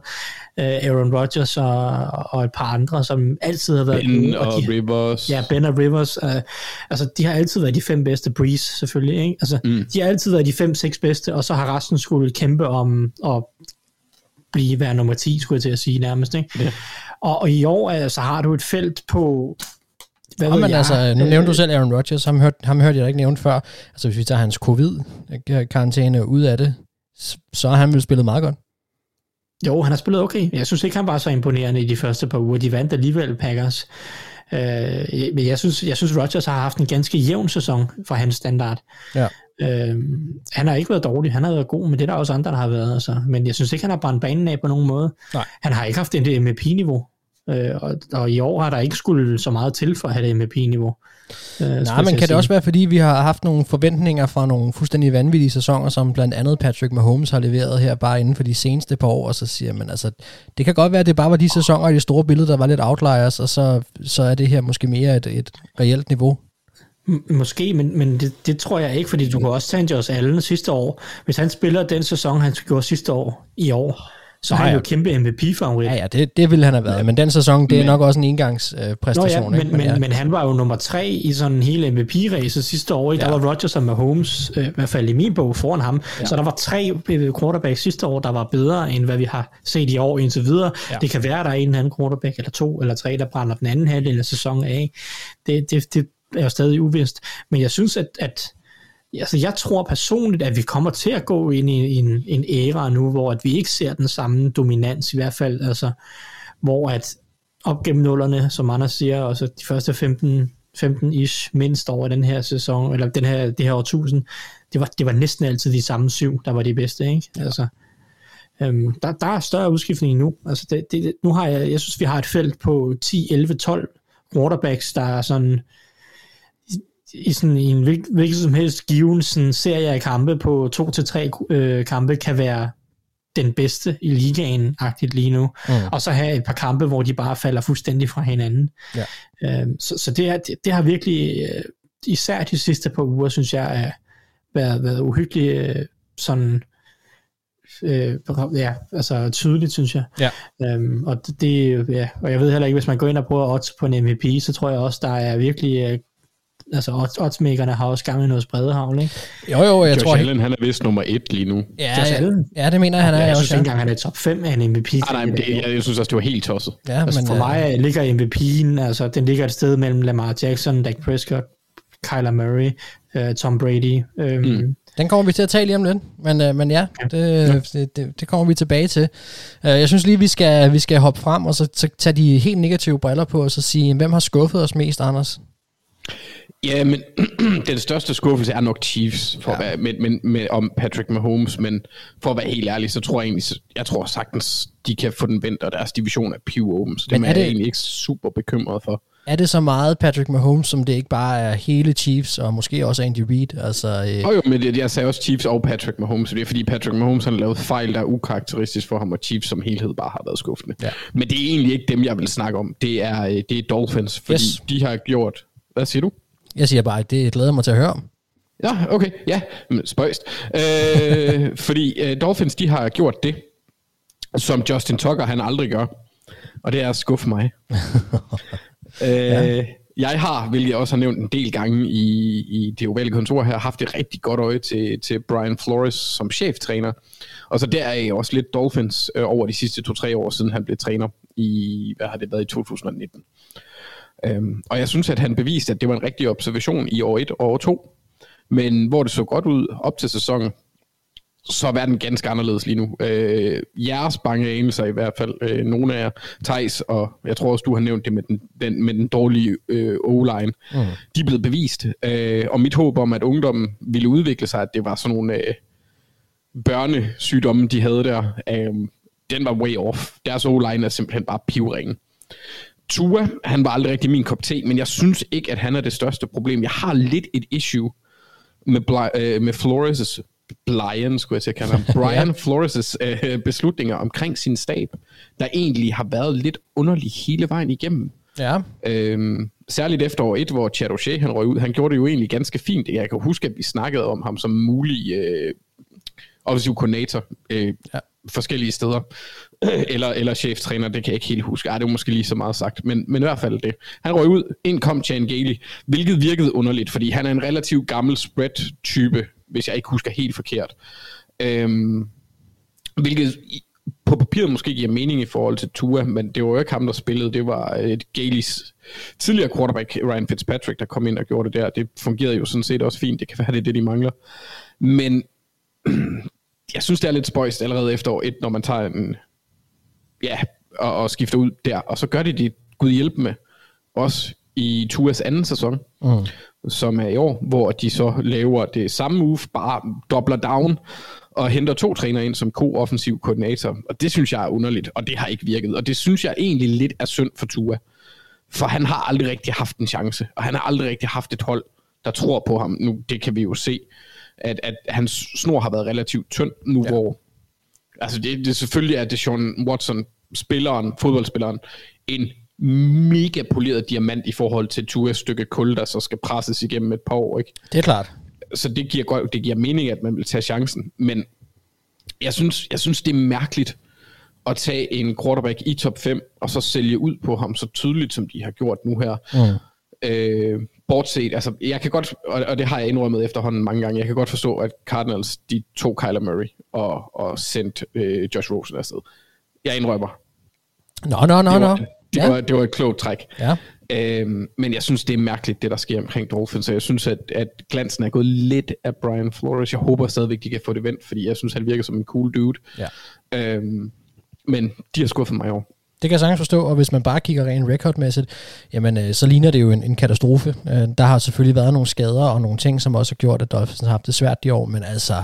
E: øh, Aaron Rodgers og, og et par andre, som altid har været
F: Ben
E: gode,
F: og
E: de,
F: Rivers.
E: Ja, Ben og Rivers. Øh, altså, de har altid været de fem bedste. Breeze, selvfølgelig. Ikke? Altså, mm. De har altid været de fem-seks bedste, og så har resten skulle kæmpe om at blive være nummer 10, skulle jeg til at sige nærmest. Ikke? Ja. Og, og i år altså, har du et felt på... Hvad ved
D: men
E: jeg,
D: altså, nu
E: øh,
D: nævnte du selv Aaron Rodgers, ham hørte, ham hørte jeg ikke nævnt før. Altså, hvis vi tager hans covid-karantæne ud af det, så har han vel spillet meget godt.
E: Jo, han har spillet okay. Jeg synes ikke, han var så imponerende i de første par uger. De vandt alligevel Packers. Øh, men jeg synes, jeg synes, Rodgers har haft en ganske jævn sæson for hans standard.
D: Ja.
E: Øh, han har ikke været dårlig, han har været god, men det er der også andre, der har været. Altså. Men jeg synes ikke, han har brændt banen af på nogen måde.
D: Nej.
E: Han har ikke haft det MVP-niveau. Øh, og, og i år har der ikke skulle så meget til for at have det MVP-niveau. Øh,
D: Nej, men kan det også være, fordi vi har haft nogle forventninger fra nogle fuldstændig vanvittige sæsoner, som blandt andet Patrick Mahomes har leveret her bare inden for de seneste par år, og så siger man, altså, det kan godt være, at det bare var de sæsoner i det store billede, der var lidt outliers, og så, så er det her måske mere et, et reelt niveau.
E: Måske, men, men det, det tror jeg ikke, fordi du kan også tage en Josh Allen sidste år. Hvis han spiller den sæson, han gjorde sidste år i år, så har
D: Nå
E: han
D: ja.
E: jo kæmpe MVP-favorit.
D: Ja, ja, det, det ville han have været, men den sæson, det er
E: Men-
D: nok også en engangspræstation. Øh,
E: Nå ja,
D: ikke?
E: men, men,
D: ja.
E: men han var jo nummer tre i sådan hele MVP-ræset sidste år. Ikke? Der
D: Ja.
E: var Rodgers og Mahomes, øh, i hvert fald i min bog, foran ham. Ja. Så der var tre øh, quarterbacks sidste år, der var bedre, end hvad vi har set i år indtil videre.
D: Ja.
E: Ja. Det kan være, at der er en eller anden quarterback, eller to eller tre, der brænder den anden halvdel af sæsonen af. Det, det, det er jo stadig uvist. Men jeg synes, at, at Altså, jeg tror personligt, at vi kommer til at gå ind i en, en æra nu, hvor at vi ikke ser den samme dominans, i hvert fald, altså, hvor at op gennem nullerne, som Anders siger, og så de første 15, 15-ish mindst over den her sæson, eller den her, det her årtusind, det var, det var næsten altid de samme syv, der var de bedste, ikke? Altså, øhm, der, der er større udskiftning nu. Altså, det, det, nu har jeg, jeg synes, vi har et felt på 10, 11, 12 quarterbacks, der er sådan i sådan i en hvil- hvilken som helst given sådan serie af kampe på to til tre øh, kampe kan være den bedste i ligaen agtigt lige nu.
D: Mm.
E: Og så have et par kampe, hvor de bare falder fuldstændig fra hinanden.
D: Ja.
E: Øhm, så så det, er, det, det har virkelig, øh, især de sidste par uger, synes jeg, er, været, været uhyggeligt øh, sådan øh, ja, altså tydeligt, synes jeg.
D: Ja.
E: Øhm, og det- ja, og jeg ved heller ikke, hvis man går ind og prøver odds på en MVP, så tror jeg også, der er virkelig, øh, altså odds, oddsmakerne har også gang i noget spredehavl, ikke?
D: Jo, jo, jeg
F: Josh
D: tror...
F: Allen, han er vist nummer et lige nu.
D: Ja,
E: Josh
D: ja,
E: Allen?
D: ja, det mener jeg, han er
E: jeg
D: også.
E: synes ikke engang, han er top 5 af en MVP.
F: Nej, nej, men det, jeg, jeg synes også, det var helt tosset.
D: Ja,
E: Altså
D: men,
E: for
D: øh,
E: mig ligger MVP'en, altså den ligger et sted mellem Lamar Jackson, Dak Prescott, Kyler Murray, uh, Tom Brady. Um, mm.
D: Den kommer vi til at tale lige om lidt, men, øh, men ja, det, det, det, det kommer vi tilbage til. Øh, jeg synes lige, vi skal, vi skal hoppe frem og så, så tage de helt negative briller på, og så sige, hvem har skuffet os mest, Anders?
F: Ja, men den største skuffelse er nok Chiefs, for ja. at være, men, men, med, om Patrick Mahomes, men for at være helt ærlig, så tror jeg egentlig, jeg tror sagtens, de kan få den vendt, og deres division er piv åben, så det
D: Men
F: er,
D: er
F: jeg
D: det-
F: egentlig ikke super bekymret for.
D: Er det så meget Patrick Mahomes, som det ikke bare er hele Chiefs, og måske også Andy Reid? Altså, øh,
F: Og jo, men det, jeg sagde også Chiefs og Patrick Mahomes, det er fordi Patrick Mahomes har lavet fejl, der er ukarakteristisk for ham, og Chiefs som helhed bare har været skuffende.
D: Ja.
F: Men det er egentlig ikke dem, jeg vil snakke om. Det er, øh, det er Dolphins, fordi
D: yes.
F: de har gjort... Hvad siger du?
D: Jeg siger bare, at det glæder jeg mig til at høre om.
F: Ja, okay, ja, spøjst. Øh, fordi øh, Dolphins, de har gjort det, som Justin Tucker han aldrig gør, og det er at skuffe mig. øh, Jeg har, hvilket jeg også har nævnt en del gange i, i det ovale kontor her, haft et rigtig godt øje til, til Brian Flores som cheftræner. Og så der er jeg også lidt Dolphins øh, over de sidste to-tre år, siden han blev træner i, hvad har det været, i 2019. Øhm, og jeg synes, at han beviste, at det var en rigtig observation i år 1 og år 2. Men hvor det så godt ud op til sæsonen, så er verden ganske anderledes lige nu. Øh, jeres bange anelser i hvert fald, øh, nogle af jer, Thijs, og jeg tror også, du har nævnt det med den, den, med den dårlige øh, O-line, mm. de er blevet bevist. Øh, og mit håb om, at ungdommen ville udvikle sig, at det var sådan nogle øh, børnesygdomme, de havde der, øh, den var way off. Deres O-line er simpelthen bare pivringen. Tua, han var aldrig rigtig min kop te, men jeg synes ikke, at han er det største problem. Jeg har lidt et issue med, Bli- øh, med Flores' Brian, skulle jeg til at kalde ham, Brian ja. Flores' øh, beslutninger omkring sin stab, der egentlig har været lidt underlig hele vejen igennem.
D: Ja.
F: Øhm, særligt efter år 1, hvor Chad O'Shea han røg ud. Han gjorde det jo egentlig ganske fint. Jeg kan huske, at vi snakkede om ham som mulig øh, offensiv koordinator øh, ja forskellige steder. eller, eller cheftræner, det kan jeg ikke helt huske. Ej, det var måske lige så meget sagt. Men, men i hvert fald det. Han røg ud, ind kom Chan Gailey, hvilket virkede underligt, fordi han er en relativt gammel spread-type hvis jeg ikke husker helt forkert. Øhm, hvilket på papiret måske giver mening i forhold til Tua, men det var jo ikke ham, der spillede. Det var øh, et Galis tidligere quarterback, Ryan Fitzpatrick, der kom ind og gjorde det der. Det fungerede jo sådan set også fint. Det kan være, det er det, de mangler. Men jeg synes, det er lidt spøjst allerede efter år et, når man tager en... Ja, og, og skifter ud der. Og så gør de det, Gud hjælpe med, også i Tuas anden sæson. Mm som er i år, hvor de så laver det samme move, bare dobler down og henter to trænere ind som ko-offensiv koordinator. Og det synes jeg er underligt, og det har ikke virket. Og det synes jeg egentlig lidt er synd for Tua. For han har aldrig rigtig haft en chance, og han har aldrig rigtig haft et hold, der tror på ham. Nu, det kan vi jo se, at, at hans snor har været relativt tynd nu, ja. hvor... Altså, det, det selvfølgelig er det Sean Watson, spilleren, fodboldspilleren, en mega poleret diamant i forhold til Tuas stykke kul, der så skal presses igennem et par år. Ikke?
D: Det er klart.
F: Så det giver, godt, det giver mening, at man vil tage chancen. Men jeg synes, jeg synes, det er mærkeligt at tage en quarterback i top 5, og så sælge ud på ham så tydeligt, som de har gjort nu her. Mm. Øh, bortset, altså jeg kan godt, og, og det har jeg indrømmet efterhånden mange gange, jeg kan godt forstå, at Cardinals, de tog Kyler Murray og, og sendte øh, Josh Rosen afsted. Jeg indrømmer.
D: Nå, nå, nå, nå.
F: Det, var, det var et klogt træk.
D: Ja.
F: Øhm, men jeg synes, det er mærkeligt, det der sker omkring Dolphins, så jeg synes, at, at glansen er gået lidt af Brian Flores. Jeg håber stadigvæk, de kan få det vendt, fordi jeg synes, han virker som en cool dude.
D: Ja.
F: Øhm, men de har skuffet mig år.
D: Det kan jeg sagtens forstå, og hvis man bare kigger rent recordmæssigt, jamen øh, så ligner det jo en, en katastrofe. Øh, der har selvfølgelig været nogle skader og nogle ting, som også har gjort, at Dolphins har haft det svært i år, men altså,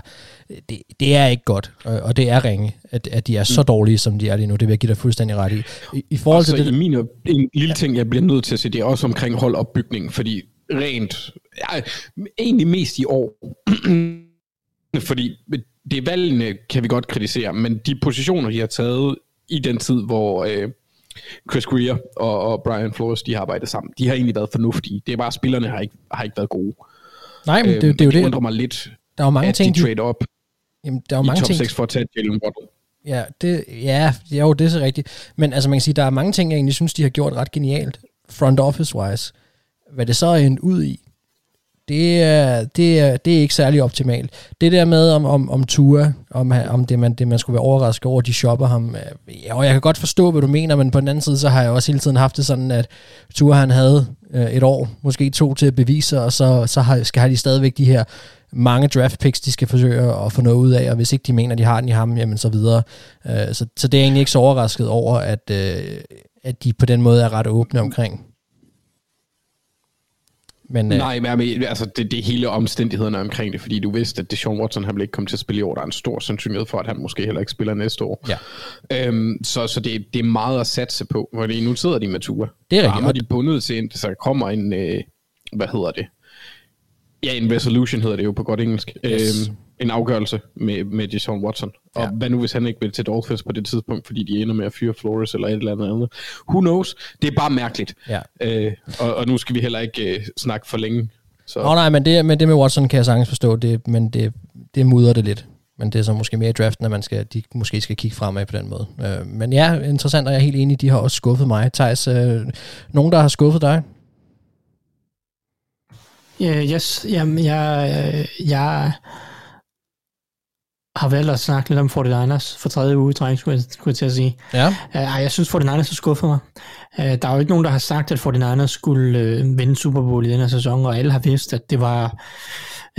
D: det, det er ikke godt, og, og det er ringe, at, at de er så mm. dårlige, som de er lige nu. Det vil jeg give dig fuldstændig ret i. I, i forhold
F: til
D: det,
F: i min, en lille ja. ting, jeg bliver nødt til at sige, det er også omkring holdopbygning, fordi rent, ja, egentlig mest i år, fordi det valgene kan vi godt kritisere, men de positioner, de har taget i den tid, hvor øh, Chris Greer og, og Brian Flores, de har arbejdet sammen. De har egentlig været fornuftige. Det er bare, at spillerne har ikke, har ikke været gode.
D: Nej, men det, øh, det, det er jo det.
F: undrer mig lidt,
D: der er mange
F: at
D: ting,
F: de trade op
D: jamen, der er mange
F: i top
D: ting,
F: 6 for at tage Jalen Waddle.
D: Ja, det, ja, jo, det er så rigtigt. Men altså, man kan sige, der er mange ting, jeg egentlig synes, de har gjort ret genialt, front office-wise. Hvad det så er en ud i, det er, det, er, det er ikke særlig optimalt. Det der med om, om, om Tua, om, om det, man, det man skulle være overrasket over, de shopper ham, øh, ja, og jeg kan godt forstå, hvad du mener, men på den anden side, så har jeg også hele tiden haft det sådan, at Tua han havde øh, et år, måske to til at bevise og så, så har, skal have de stadigvæk de her mange draft picks, de skal forsøge at få noget ud af, og hvis ikke de mener, de har den i ham, jamen så videre. Øh, så, så det er egentlig ikke så overrasket over, at, øh, at de på den måde er ret åbne omkring
F: men, øh, Nej, men altså, det, det hele omstændighederne omkring det, fordi du vidste, at Deshaun Watson han ville ikke komme til at spille i år. Der er en stor sandsynlighed for, at han måske heller ikke spiller næste år.
D: Ja.
F: Øhm, så så det, det er meget at satse på, fordi nu sidder de med Tua.
D: Det er rigtigt.
F: Og de bundet til, en, så kommer en, øh, hvad hedder det? Ja, en resolution hedder det jo på godt engelsk. Yes. Øhm, en afgørelse med, med Deshaun Watson. Og ja. hvad nu, hvis han ikke vil til Dolphins på det tidspunkt, fordi de ender med at fyre Flores eller et eller andet andet. Who knows? Det er bare mærkeligt.
D: Ja.
F: Øh, og, og nu skal vi heller ikke øh, snakke for længe.
D: Så. Oh, nej, men det, men det med Watson kan jeg sagtens forstå, det, men det, det mudrer det lidt. Men det er så måske mere i draften, at man skal, de måske skal kigge fremad på den måde. Øh, men ja, interessant, og jeg er helt enig, de har også skuffet mig. Thijs, øh, nogen, der har skuffet dig?
E: Uh, yes, jamen, jeg, øh, jeg har valgt at snakke lidt om 49ers for tredje uge i træk, skulle, jeg, skulle jeg til at sige.
D: Ja.
E: Uh, jeg synes, 49ers har skuffet mig. Uh, der er jo ikke nogen, der har sagt, at 49ers skulle uh, vinde Super Bowl i den her sæson, og alle har vidst, at det var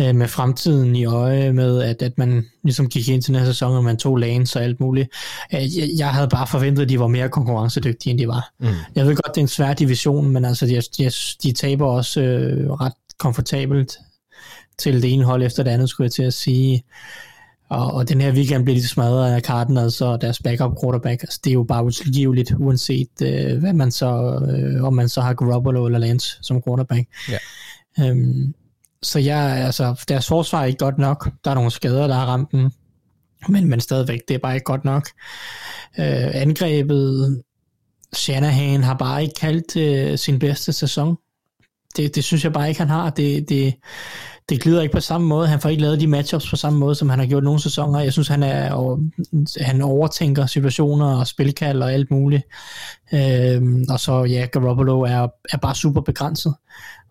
E: uh, med fremtiden i øje, med at, at man ligesom gik ind til den her sæson, og man tog lanes og alt muligt. Uh, jeg, jeg havde bare forventet, at de var mere konkurrencedygtige, end de var. Mm. Jeg ved godt, det er en svær division, men altså, de, de, de taber også uh, ret komfortabelt til det ene hold efter det andet, skulle jeg til at sige. Og, og den her weekend blev de smadret af Cardinals og deres backup quarterback. Altså, det er jo bare utilgiveligt, uanset øh, hvad man så, øh, om man så har Garoppolo eller Lance som quarterback.
D: Ja.
E: Øhm, så jeg, altså, deres forsvar er ikke godt nok. Der er nogle skader, der har ramt dem. Men, men stadigvæk, det er bare ikke godt nok. Øh, angrebet, Shanahan har bare ikke kaldt øh, sin bedste sæson. Det, det synes jeg bare ikke, han har. Det, det, det glider ikke på samme måde. Han får ikke lavet de matchups på samme måde, som han har gjort nogle sæsoner. Jeg synes, han, er, og, han overtænker situationer og spilkald og alt muligt. Øhm, og så, ja, Garoppolo er, er bare super begrænset.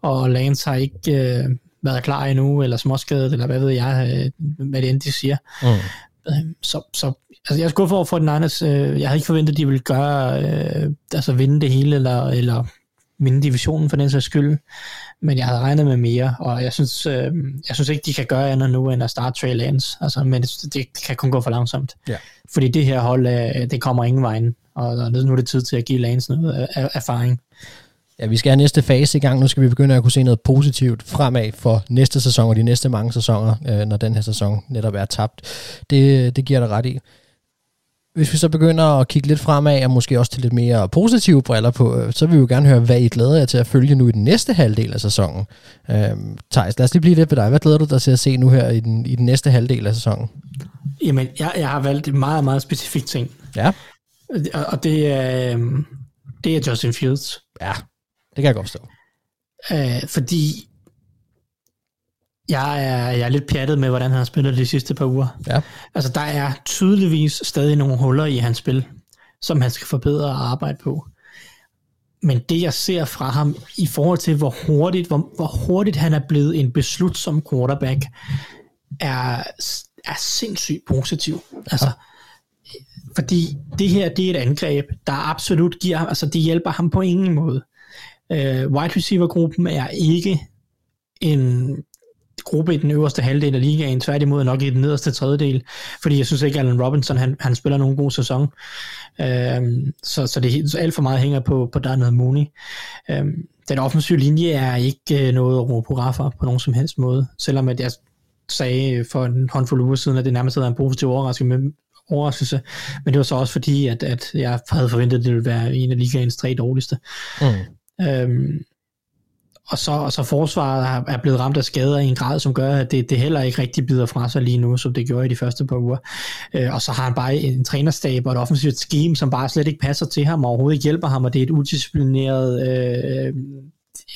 E: Og Lance har ikke øh, været klar endnu, eller småskadet, eller hvad ved jeg, øh, hvad det end de siger. Mm. Øh, så, så altså jeg er skuffet over for den Niners. Øh, jeg havde ikke forventet, at de ville gøre, øh, altså vinde det hele, eller, eller vinde divisionen for den sags skyld men jeg havde regnet med mere, og jeg synes, øh, jeg synes ikke, de kan gøre andet nu, end at starte Trey Lance, altså, men det, det kan kun gå for langsomt.
D: Ja.
E: Fordi det her hold, øh, det kommer ingen vejen, og nu er det tid til at give Lance noget af, erfaring.
D: Ja, vi skal have næste fase i gang. Nu skal vi begynde at kunne se noget positivt fremad for næste sæson og de næste mange sæsoner, øh, når den her sæson netop er tabt. Det, det giver dig ret i. Hvis vi så begynder at kigge lidt fremad, og måske også til lidt mere positive briller på, øh, så vil vi jo gerne høre, hvad I glæder jer til at følge nu i den næste halvdel af sæsonen. Øhm, Thijs, lad os lige blive lidt ved dig. Hvad glæder du dig til at se nu her i den, i den næste halvdel af sæsonen?
E: Jamen, jeg, jeg har valgt en meget, meget specifik ting.
D: Ja.
E: Og, og det, er, øhm, det er Justin Fields.
D: Ja, det kan jeg godt forstå.
E: Øh, fordi jeg er, jeg er lidt pjattet med, hvordan han har spillet de sidste par uger.
D: Ja.
E: Altså, der er tydeligvis stadig nogle huller i hans spil, som han skal forbedre og arbejde på. Men det, jeg ser fra ham i forhold til, hvor hurtigt, hvor, hvor hurtigt han er blevet en beslutsom quarterback, er, er sindssygt positiv. Altså, fordi det her, det er et angreb, der absolut giver ham, altså det hjælper ham på ingen måde. Uh, wide receiver-gruppen er ikke en gruppe i den øverste halvdel af ligaen, tværtimod nok i den nederste tredjedel, fordi jeg synes ikke, Allen Robinson, han, han spiller nogen god sæson. Øhm, så, så det er alt for meget hænger på, på Darnell Mooney. Øhm, den offensive linje er ikke øh, noget at råbe på for på nogen som helst måde, selvom at jeg sagde for en håndfuld uger siden, at det nærmest havde en positiv overraskelse, med, overraskelse, men det var så også fordi, at, at jeg havde forventet, at det ville være en af ligaens tre dårligste. Mm. Øhm, og så, og så forsvaret er blevet ramt af skader i en grad, som gør, at det, det heller ikke rigtig bider fra sig lige nu, som det gjorde i de første par uger. Øh, og så har han bare en trænerstab og et offensivt scheme, som bare slet ikke passer til ham og overhovedet ikke hjælper ham, og det er et udisciplineret, øh,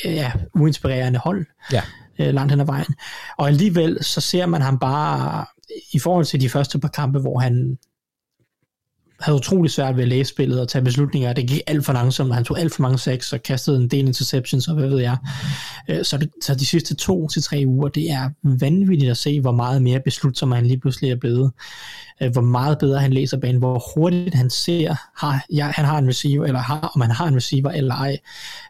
E: ja, uinspirerende hold
D: ja.
E: øh, langt hen ad vejen. Og alligevel så ser man ham bare i forhold til de første par kampe, hvor han havde utrolig svært ved at læse spillet og tage beslutninger. Det gik alt for langsomt, han tog alt for mange sacks og kastede en del interceptions og hvad ved jeg. Øh, så, det, så de sidste to til tre uger, det er vanvittigt at se, hvor meget mere beslutsom han lige pludselig er blevet. Øh, hvor meget bedre han læser banen, hvor hurtigt han ser, har, ja, han har en receiver, eller har, om han har en receiver eller ej.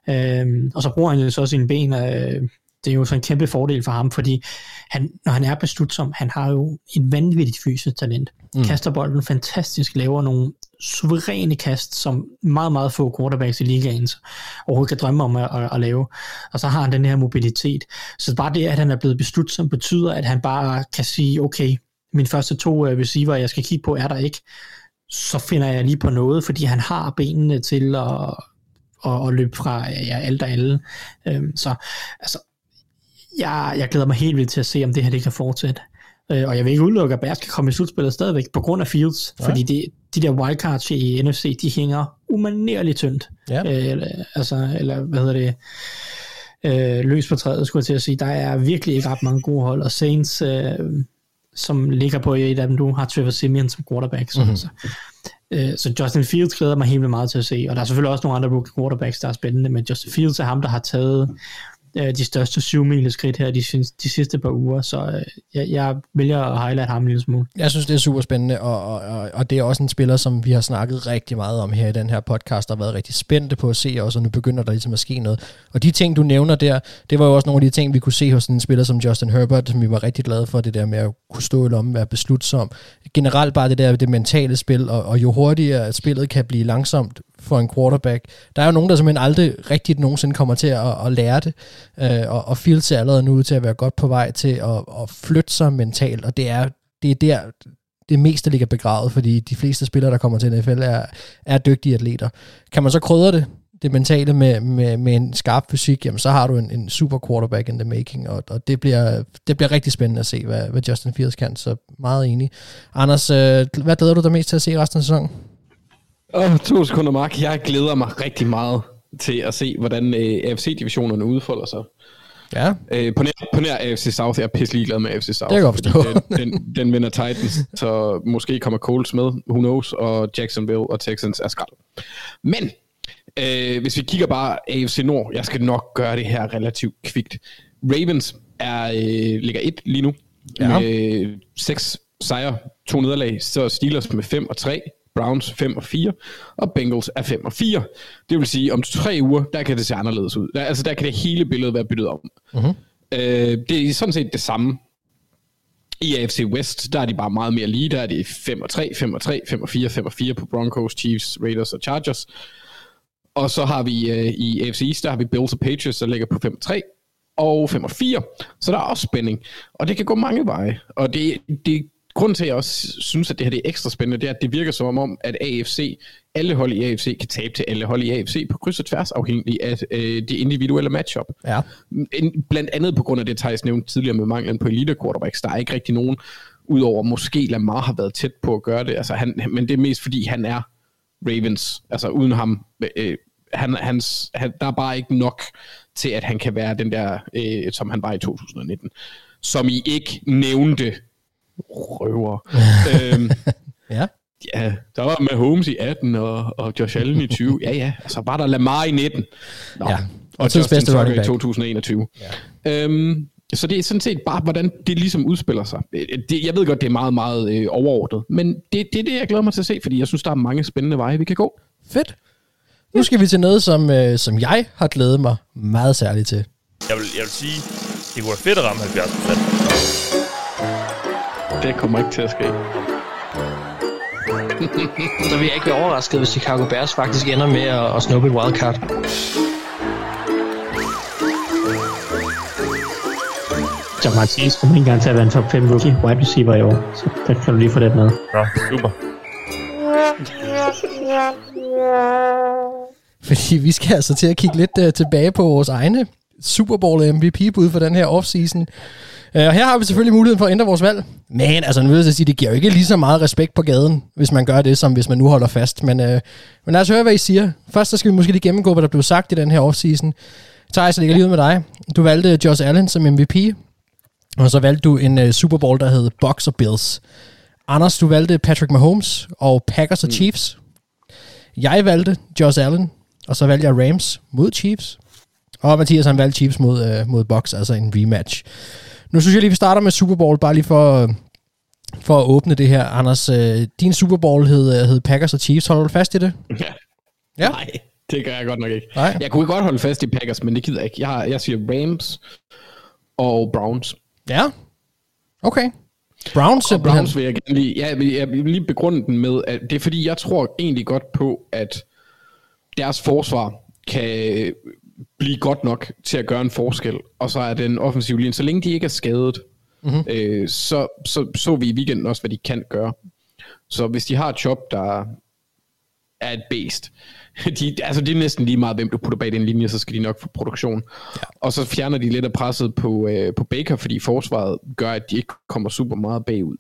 E: Øh, og så bruger han jo så sine ben øh, det er jo så en kæmpe fordel for ham, fordi han, når han er beslutsom, han har jo et vanvittigt fysisk talent. Mm. Kaster bolden fantastisk, laver nogle suveræne kast, som meget, meget få quarterbacks i ligaen overhovedet kan drømme om at, at, at lave. Og så har han den her mobilitet. Så bare det, at han er blevet beslutsom, betyder, at han bare kan sige, okay, mine første to øh, receiver, jeg skal kigge på, er der ikke. Så finder jeg lige på noget, fordi han har benene til at, at, at løbe fra ja, alt og alle. Øhm, så altså, jeg, jeg glæder mig helt vildt til at se, om det her det kan fortsætte. Øh, og jeg vil ikke udelukke, at Bears kan komme i slutspillet stadigvæk, på grund af Fields, ja. fordi de, de der wildcards i NFC, de hænger umanerligt tyndt. Ja. Øh, eller, altså, eller hvad hedder det, øh, løs på træet, skulle jeg til at sige. Der er virkelig ikke ret mange gode hold, og Saints, øh, som ligger på et af dem, du har Trevor Simeon som quarterback. Så, mm-hmm. så, øh, så Justin Fields glæder mig helt meget til at se, og der er selvfølgelig også nogle andre rookie quarterbacks, der er spændende, men Justin Fields er ham, der har taget øh, de største syv skridt her de, de sidste par uger, så øh, jeg, jeg vælger at highlight ham en lille smule.
D: Jeg synes, det er super spændende, og, og, og, og det er også en spiller, som vi har snakket rigtig meget om her i den her podcast, og været rigtig spændte på at se også, og nu begynder der ligesom at ske noget. Og de ting, du nævner der, det var jo også nogle af de ting, vi kunne se hos en spiller som Justin Herbert, som vi var rigtig glade for, det der med at kunne stå i lommen, være beslutsom. Generelt bare det der det mentale spil, og, og jo hurtigere spillet kan blive langsomt, for en quarterback. Der er jo nogen, der simpelthen aldrig rigtigt nogensinde kommer til at, at lære det, øh, og, og Fields sig allerede nu til at være godt på vej til at, at flytte sig mentalt, og det er, det er der, det meste ligger begravet, fordi de fleste spillere, der kommer til NFL, er, er dygtige atleter. Kan man så krydre det, det mentale med, med, med en skarp fysik, jamen så har du en, en super quarterback in the making, og, og det, bliver, det bliver rigtig spændende at se, hvad, hvad Justin Fields kan, så meget enig. Anders, øh, hvad glæder du dig mest til at se resten af sæsonen?
F: Oh, to sekunder, Mark. Jeg glæder mig rigtig meget til at se, hvordan øh, AFC-divisionerne udfolder sig.
D: Ja.
F: Øh, på, nær, på nær AFC South, jeg er pisselig glad med AFC South. Det
D: kan jeg forstå.
F: Den, den, den vinder Titans, så måske kommer Colts med, who knows, og Jacksonville og Texans er skrald. Men, øh, hvis vi kigger bare AFC Nord, jeg skal nok gøre det her relativt kvikt. Ravens er, øh, ligger et lige nu, ja. med seks sejre, to nederlag, så Steelers med 5 og 3, Browns 5 og 4, og Bengals er 5 og 4. Det vil sige, om tre uger, der kan det se anderledes ud. Der, altså, der kan det hele billede være byttet om. Uh-huh. Øh, det er sådan set det samme. I AFC West, der er de bare meget mere lige. Der er de 5 og 3, 5 og 3, 5 og 4, 5 og 4 på Broncos, Chiefs, Raiders og Chargers. Og så har vi øh, i AFC East, der har vi Bills og Patriots, der ligger på 5 og 3 og 5 og 4. Så der er også spænding. Og det kan gå mange veje. Og det, det grunden til, at jeg også synes, at det her det er ekstra spændende, det er, at det virker som om, at AFC, alle hold i AFC kan tabe til alle hold i AFC på kryds og tværs, afhængig af øh, det individuelle matchup.
D: Ja.
F: Blandt andet på grund af det, Thijs nævnte tidligere med manglen på elite quarterbacks. Der er ikke rigtig nogen, udover måske Lamar har været tæt på at gøre det, altså han, men det er mest fordi, han er Ravens. Altså uden ham, øh, han, hans, han, der er bare ikke nok til, at han kan være den der, øh, som han var i 2019. Som I ikke nævnte røver. øhm,
D: ja.
F: Ja, der var med Holmes i 18 og, og Josh Allen i 20. Ja, ja. Så var der Lamar i 19.
D: Nå. Ja. Og,
F: og Justin Tucker i 2021. Ja. Øhm, så det er sådan set bare, hvordan det ligesom udspiller sig. Det, jeg ved godt, det er meget, meget øh, overordnet, men det, det er det, jeg glæder mig til at se, fordi jeg synes, der er mange spændende veje, vi kan gå.
D: Fedt. Nu skal vi til noget, som, øh, som jeg har glædet mig meget særligt til.
H: Jeg vil, jeg vil sige, det kunne være fedt at ramme 70 procent.
F: Det kommer ikke til at ske.
E: Så vil jeg ikke være overrasket, hvis Chicago Bears faktisk ender med at, at snuppe et wildcard. John Martinez kommer ikke engang til at være en top 5 rookie wide receiver i år, så der kan du lige få det med.
H: Ja, super.
D: Fordi vi skal altså til at kigge lidt uh, tilbage på vores egne Super Bowl MVP-bud for den her offseason. Uh, og her har vi selvfølgelig muligheden for at ændre vores valg. Men altså, nu vil jeg sige, det giver jo ikke lige så meget respekt på gaden, hvis man gør det, som hvis man nu holder fast. Men, uh, men lad os høre, hvad I siger. Først så skal vi måske lige gennemgå, hvad der blev sagt i den her offseason. Thijs, jeg ligger lige ud med dig. Du valgte Josh Allen som MVP, og så valgte du en uh, Super Bowl, der hed Bucks og Bills. Anders, du valgte Patrick Mahomes og Packers og mm. Chiefs. Jeg valgte Josh Allen, og så valgte jeg Rams mod Chiefs. Og Mathias han valgte Chiefs mod, uh, mod Bucks, altså en rematch. Nu synes jeg lige, vi starter med Super Bowl, bare lige for, for at åbne det her. Anders, øh, din Super Bowl hed, hed Packers og Chiefs. Holder du fast i det?
F: Ja. ja? Nej, det gør jeg godt nok ikke. Nej. Jeg kunne godt holde fast i Packers, men det gider jeg ikke. Jeg, jeg siger Rams og Browns.
D: Ja, okay. Browns simpelthen.
F: Browns vil jeg gerne lige, ja, jeg vil lige begrunde den med, at det er fordi, jeg tror egentlig godt på, at deres forsvar kan blive godt nok til at gøre en forskel, og så er den offensive linje, så længe de ikke er skadet, mm-hmm. øh, så, så så vi i weekenden også, hvad de kan gøre. Så hvis de har et job, der er et based, de, altså det er næsten lige meget, hvem du putter bag den linje, så skal de nok få produktion. Ja. Og så fjerner de lidt af presset på, øh, på Baker, fordi forsvaret gør, at de ikke kommer super meget bagud.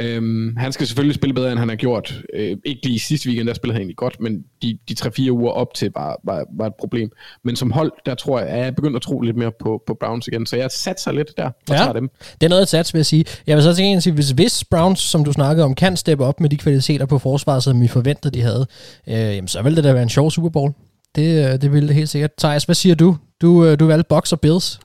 F: Øhm, han skal selvfølgelig spille bedre, end han har gjort. Øh, ikke lige sidste weekend, der spillede han egentlig godt, men de, de 3-4 uger op til var, var, var et problem. Men som hold, der tror jeg, at jeg begyndt at tro lidt mere på, på Browns igen, så jeg satser lidt der og ja, tager dem.
D: det er noget at satse, vil jeg sige. Jeg vil så til sige, hvis, hvis Browns, som du snakkede om, kan steppe op med de kvaliteter på forsvaret, som vi forventede, de havde, øh, jamen, så vil det da være en sjov Super Bowl. Det, øh, det ville det helt sikkert. Thijs, hvad siger du? Du, øh, du valgte Bucks og Bills.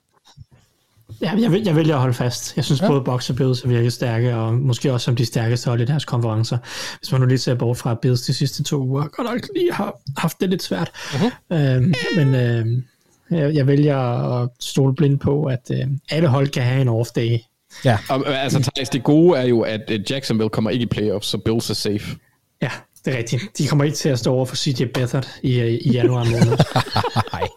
E: Ja, jeg, vil, jeg vælger at holde fast. Jeg synes ja. både Bucks og Bills er virkelig stærke, og måske også som de stærkeste hold i deres konferencer. Hvis man nu lige ser bort fra Bills de sidste to uger, godt nok lige har haft det lidt svært. Uh-huh. Øhm, men øh, jeg, jeg vælger at stole blind på, at øh, alle hold kan have en off-day.
F: Ja. Og, altså, Thijs, det gode er jo, at Jacksonville kommer ikke i playoffs, så Bills er safe.
E: Ja, det er rigtigt. De kommer ikke til at stå over for CJ Beathard i, øh, i januar måned. Nej.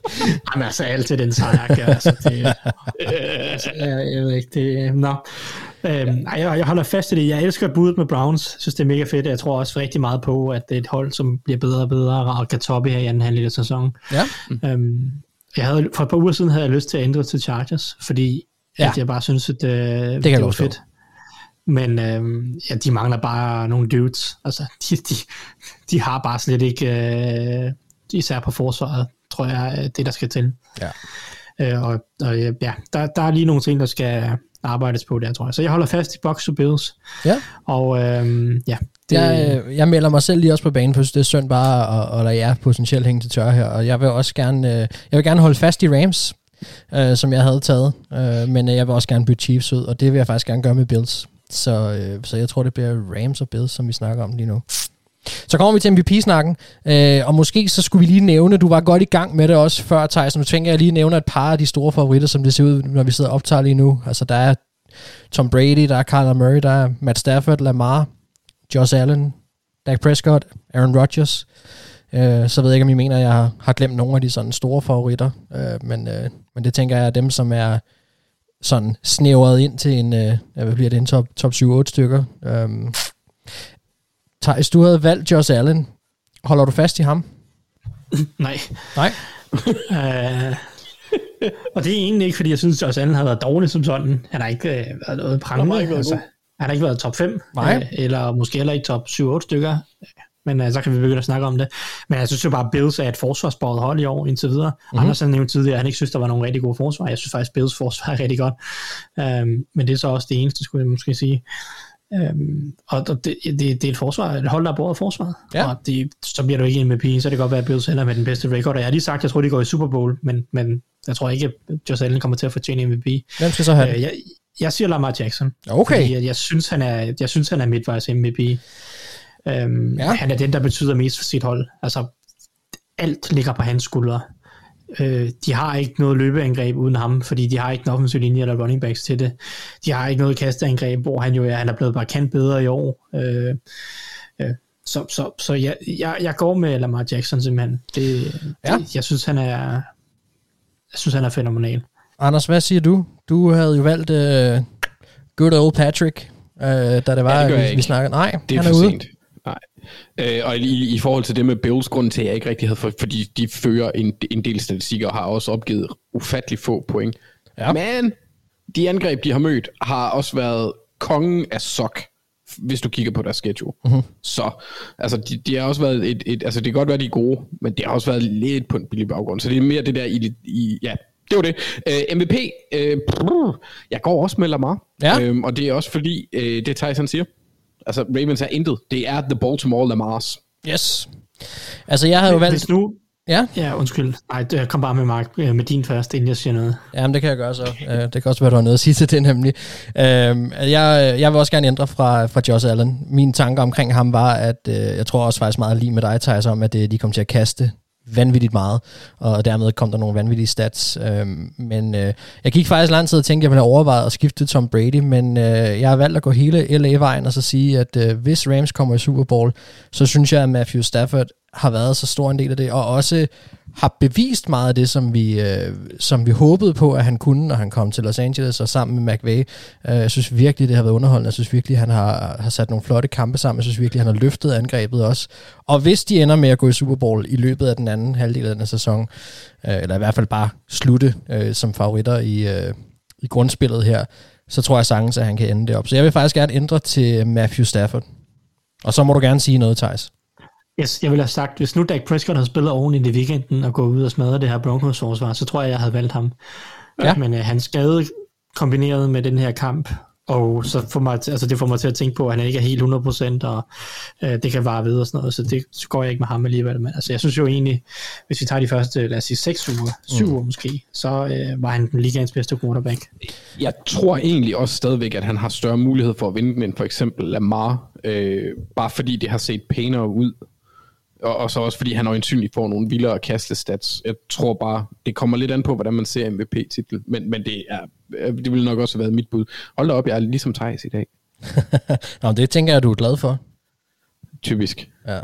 E: Jamen altså, altid den sejr, altså, det, øh, altså, jeg, jeg ved ikke, det, nå. Øhm, jeg, jeg holder fast i det. Jeg elsker budet med Browns. Jeg synes, det er mega fedt. Jeg tror også rigtig meget på, at det er et hold, som bliver bedre og bedre og kan toppe her i anden halvdel af sæsonen.
D: Ja.
E: Øhm, jeg havde, for et par uger siden havde jeg lyst til at ændre til Chargers, fordi ja. at jeg bare synes, at øh, det, det var fedt. Men øh, ja, de mangler bare nogle dudes. Altså, de, de, de har bare slet ikke, øh, især på forsvaret, tror jeg, det der skal til.
D: Ja.
E: Øh, og, og ja, der, der er lige nogle ting, der skal arbejdes på der, tror jeg. Så jeg holder fast i Box og Bills.
D: Ja.
E: Og øh, ja.
D: Det... Jeg, jeg melder mig selv lige også på banen, for det er synd bare at, at lade jer potentielt hænge til tør her. Og jeg vil også gerne, øh, jeg vil gerne holde fast i Rams, øh, som jeg havde taget. Øh, men jeg vil også gerne bytte Chiefs ud, og det vil jeg faktisk gerne gøre med Bills. Så, øh, så jeg tror, det bliver Rams og Bills, som vi snakker om lige nu. Så kommer vi til MVP-snakken, øh, og måske så skulle vi lige nævne, du var godt i gang med det også før, Thijs, nu tænker jeg lige nævne et par af de store favoritter, som det ser ud, når vi sidder og optager lige nu. Altså der er Tom Brady, der er Kyler Murray, der er Matt Stafford, Lamar, Josh Allen, Dak Prescott, Aaron Rodgers. Øh, så ved jeg ikke, om I mener, at jeg har, har glemt nogle af de sådan store favoritter, øh, men, øh, men det tænker jeg er dem, som er sådan snævret ind til en, øh, hvad bliver det, en top, top 7-8 stykker. Øhm, Thijs, du havde valgt Josh Allen. Holder du fast i ham?
E: Nej.
D: Nej?
E: uh, og det er egentlig ikke, fordi jeg synes, at Josh Allen har været dårlig som sådan. Han har ikke øh, været noget prangende. Han, altså, han har ikke været top 5,
D: Nej.
E: Øh, eller måske heller ikke top 7-8 stykker. Men øh, så kan vi begynde at snakke om det. Men jeg synes jo bare, at Bills er et forsvarsbordet hold i år indtil videre. Mm-hmm. Anders har nævnt tidligere, at han ikke synes, der var nogle rigtig gode forsvar. Jeg synes faktisk, at Bills forsvar er rigtig godt. Um, men det er så også det eneste, skulle jeg måske sige. Um, og det, det, det er et forsvar, et hold, der er både forsvaret.
D: Ja.
E: Og det, så bliver du ikke en MVP, så det kan godt være, at Bills ender med den bedste record. Og jeg har lige sagt, at jeg tror, de går i Super Bowl, men, men jeg tror ikke, at Josh Allen kommer til at fortjene MVP.
D: Hvem skal så have
E: uh, jeg, jeg siger Lamar Jackson.
D: Okay.
E: Fordi jeg, jeg, synes, han er, jeg synes, han er midtvejs MVP. Øhm, ja. Han er den, der betyder mest for sit hold. Altså, alt ligger på hans skuldre. Øh, de har ikke noget løbeangreb uden ham, fordi de har ikke en offensiv linje eller running backs til det. De har ikke noget kasteangreb, hvor han jo er, han er blevet bare kendt bedre i år. Øh, øh, så så, så jeg, jeg, jeg går med Lamar Jackson simpelthen. Det, ja. det, jeg synes, han er jeg synes, han er fænomenal.
D: Anders, hvad siger du? Du havde jo valgt uh, good old Patrick, uh, da det var,
F: ja, det
D: vi, vi snakkede. Nej,
F: det er
D: han
F: for
D: er ude.
F: sent. Øh, og i, i forhold til det med Bills, grund til, at jeg ikke rigtig havde for, fordi de fører en, en del statistikker og har også opgivet ufattelig få point.
D: Ja.
F: Men de angreb, de har mødt, har også været kongen af sok, hvis du kigger på deres schedule.
D: Mhm.
F: Så, altså, de, de har også været et, et, altså, det kan godt være, de er gode, men det har også været lidt på en billig baggrund. Så det er mere det der i, i ja, det var det. Uh, MVP, uh, brrr, jeg går også med Lamar.
D: Ja.
F: Um, og det er også fordi, uh, det Tyson siger, altså Ravens er intet. Det er The Baltimore Lamars.
D: Yes. Altså, jeg havde jo valgt...
E: Hvis nu,
D: Ja,
E: ja, undskyld. Nej, jeg kom bare med, Mark, øh, med din først, inden jeg siger noget.
D: Jamen, det kan jeg gøre så. Uh, det kan også være, du har noget at sige til det nemlig. Uh, jeg, jeg vil også gerne ændre fra, fra Josh Allen. Min tanke omkring ham var, at uh, jeg tror også faktisk meget lige med dig, Thijs, om, at de kom til at kaste vanvittigt meget, og dermed kom der nogle vanvittige stats. Øh, men øh, jeg gik faktisk lang tid og tænkte, at jeg ville have overvejet at skifte til Tom Brady, men øh, jeg har valgt at gå hele LA-vejen og så sige, at øh, hvis Rams kommer i Super Bowl, så synes jeg, at Matthew Stafford har været så stor en del af det, og også har bevist meget af det, som vi, øh, som vi håbede på, at han kunne, når han kom til Los Angeles og sammen med McVay. Øh, jeg synes virkelig, det har været underholdende. Jeg synes virkelig, han har, har sat nogle flotte kampe sammen. Jeg synes virkelig, han har løftet angrebet også. Og hvis de ender med at gå i Super Bowl i løbet af den anden halvdel af den sæson, øh, eller i hvert fald bare slutte øh, som favoritter i, øh, i grundspillet her, så tror jeg sagtens, at han kan ende det op. Så jeg vil faktisk gerne ændre til Matthew Stafford. Og så må du gerne sige noget, Thijs.
E: Yes, jeg ville have sagt, hvis nu Dak Prescott havde spillet oven i det weekenden og gået ud og smadret det her Broncos forsvar, så tror jeg, jeg havde valgt ham.
D: Ja.
E: Men øh, hans skade kombineret med den her kamp, og så får mig, altså det får mig til at tænke på, at han ikke er helt 100%, og øh, det kan vare ved og sådan noget, så det så går jeg ikke med ham alligevel. Men altså, jeg synes jo egentlig, hvis vi tager de første, lad os sige, 6 uger, 7 mm. uger måske, så øh, var han den ligaens bedste quarterback.
F: Jeg tror egentlig også stadigvæk, at han har større mulighed for at vinde den end for eksempel Lamar, øh, bare fordi det har set pænere ud. Og, og så også fordi han øjensynligt får nogle vildere kastestats. Jeg tror bare, det kommer lidt an på, hvordan man ser MVP-titel. Men, men det, er, det ville nok også have været mit bud. Hold da op, jeg er ligesom Thijs i dag.
D: Nå, det tænker jeg, du er glad for.
F: Typisk.
D: Ja.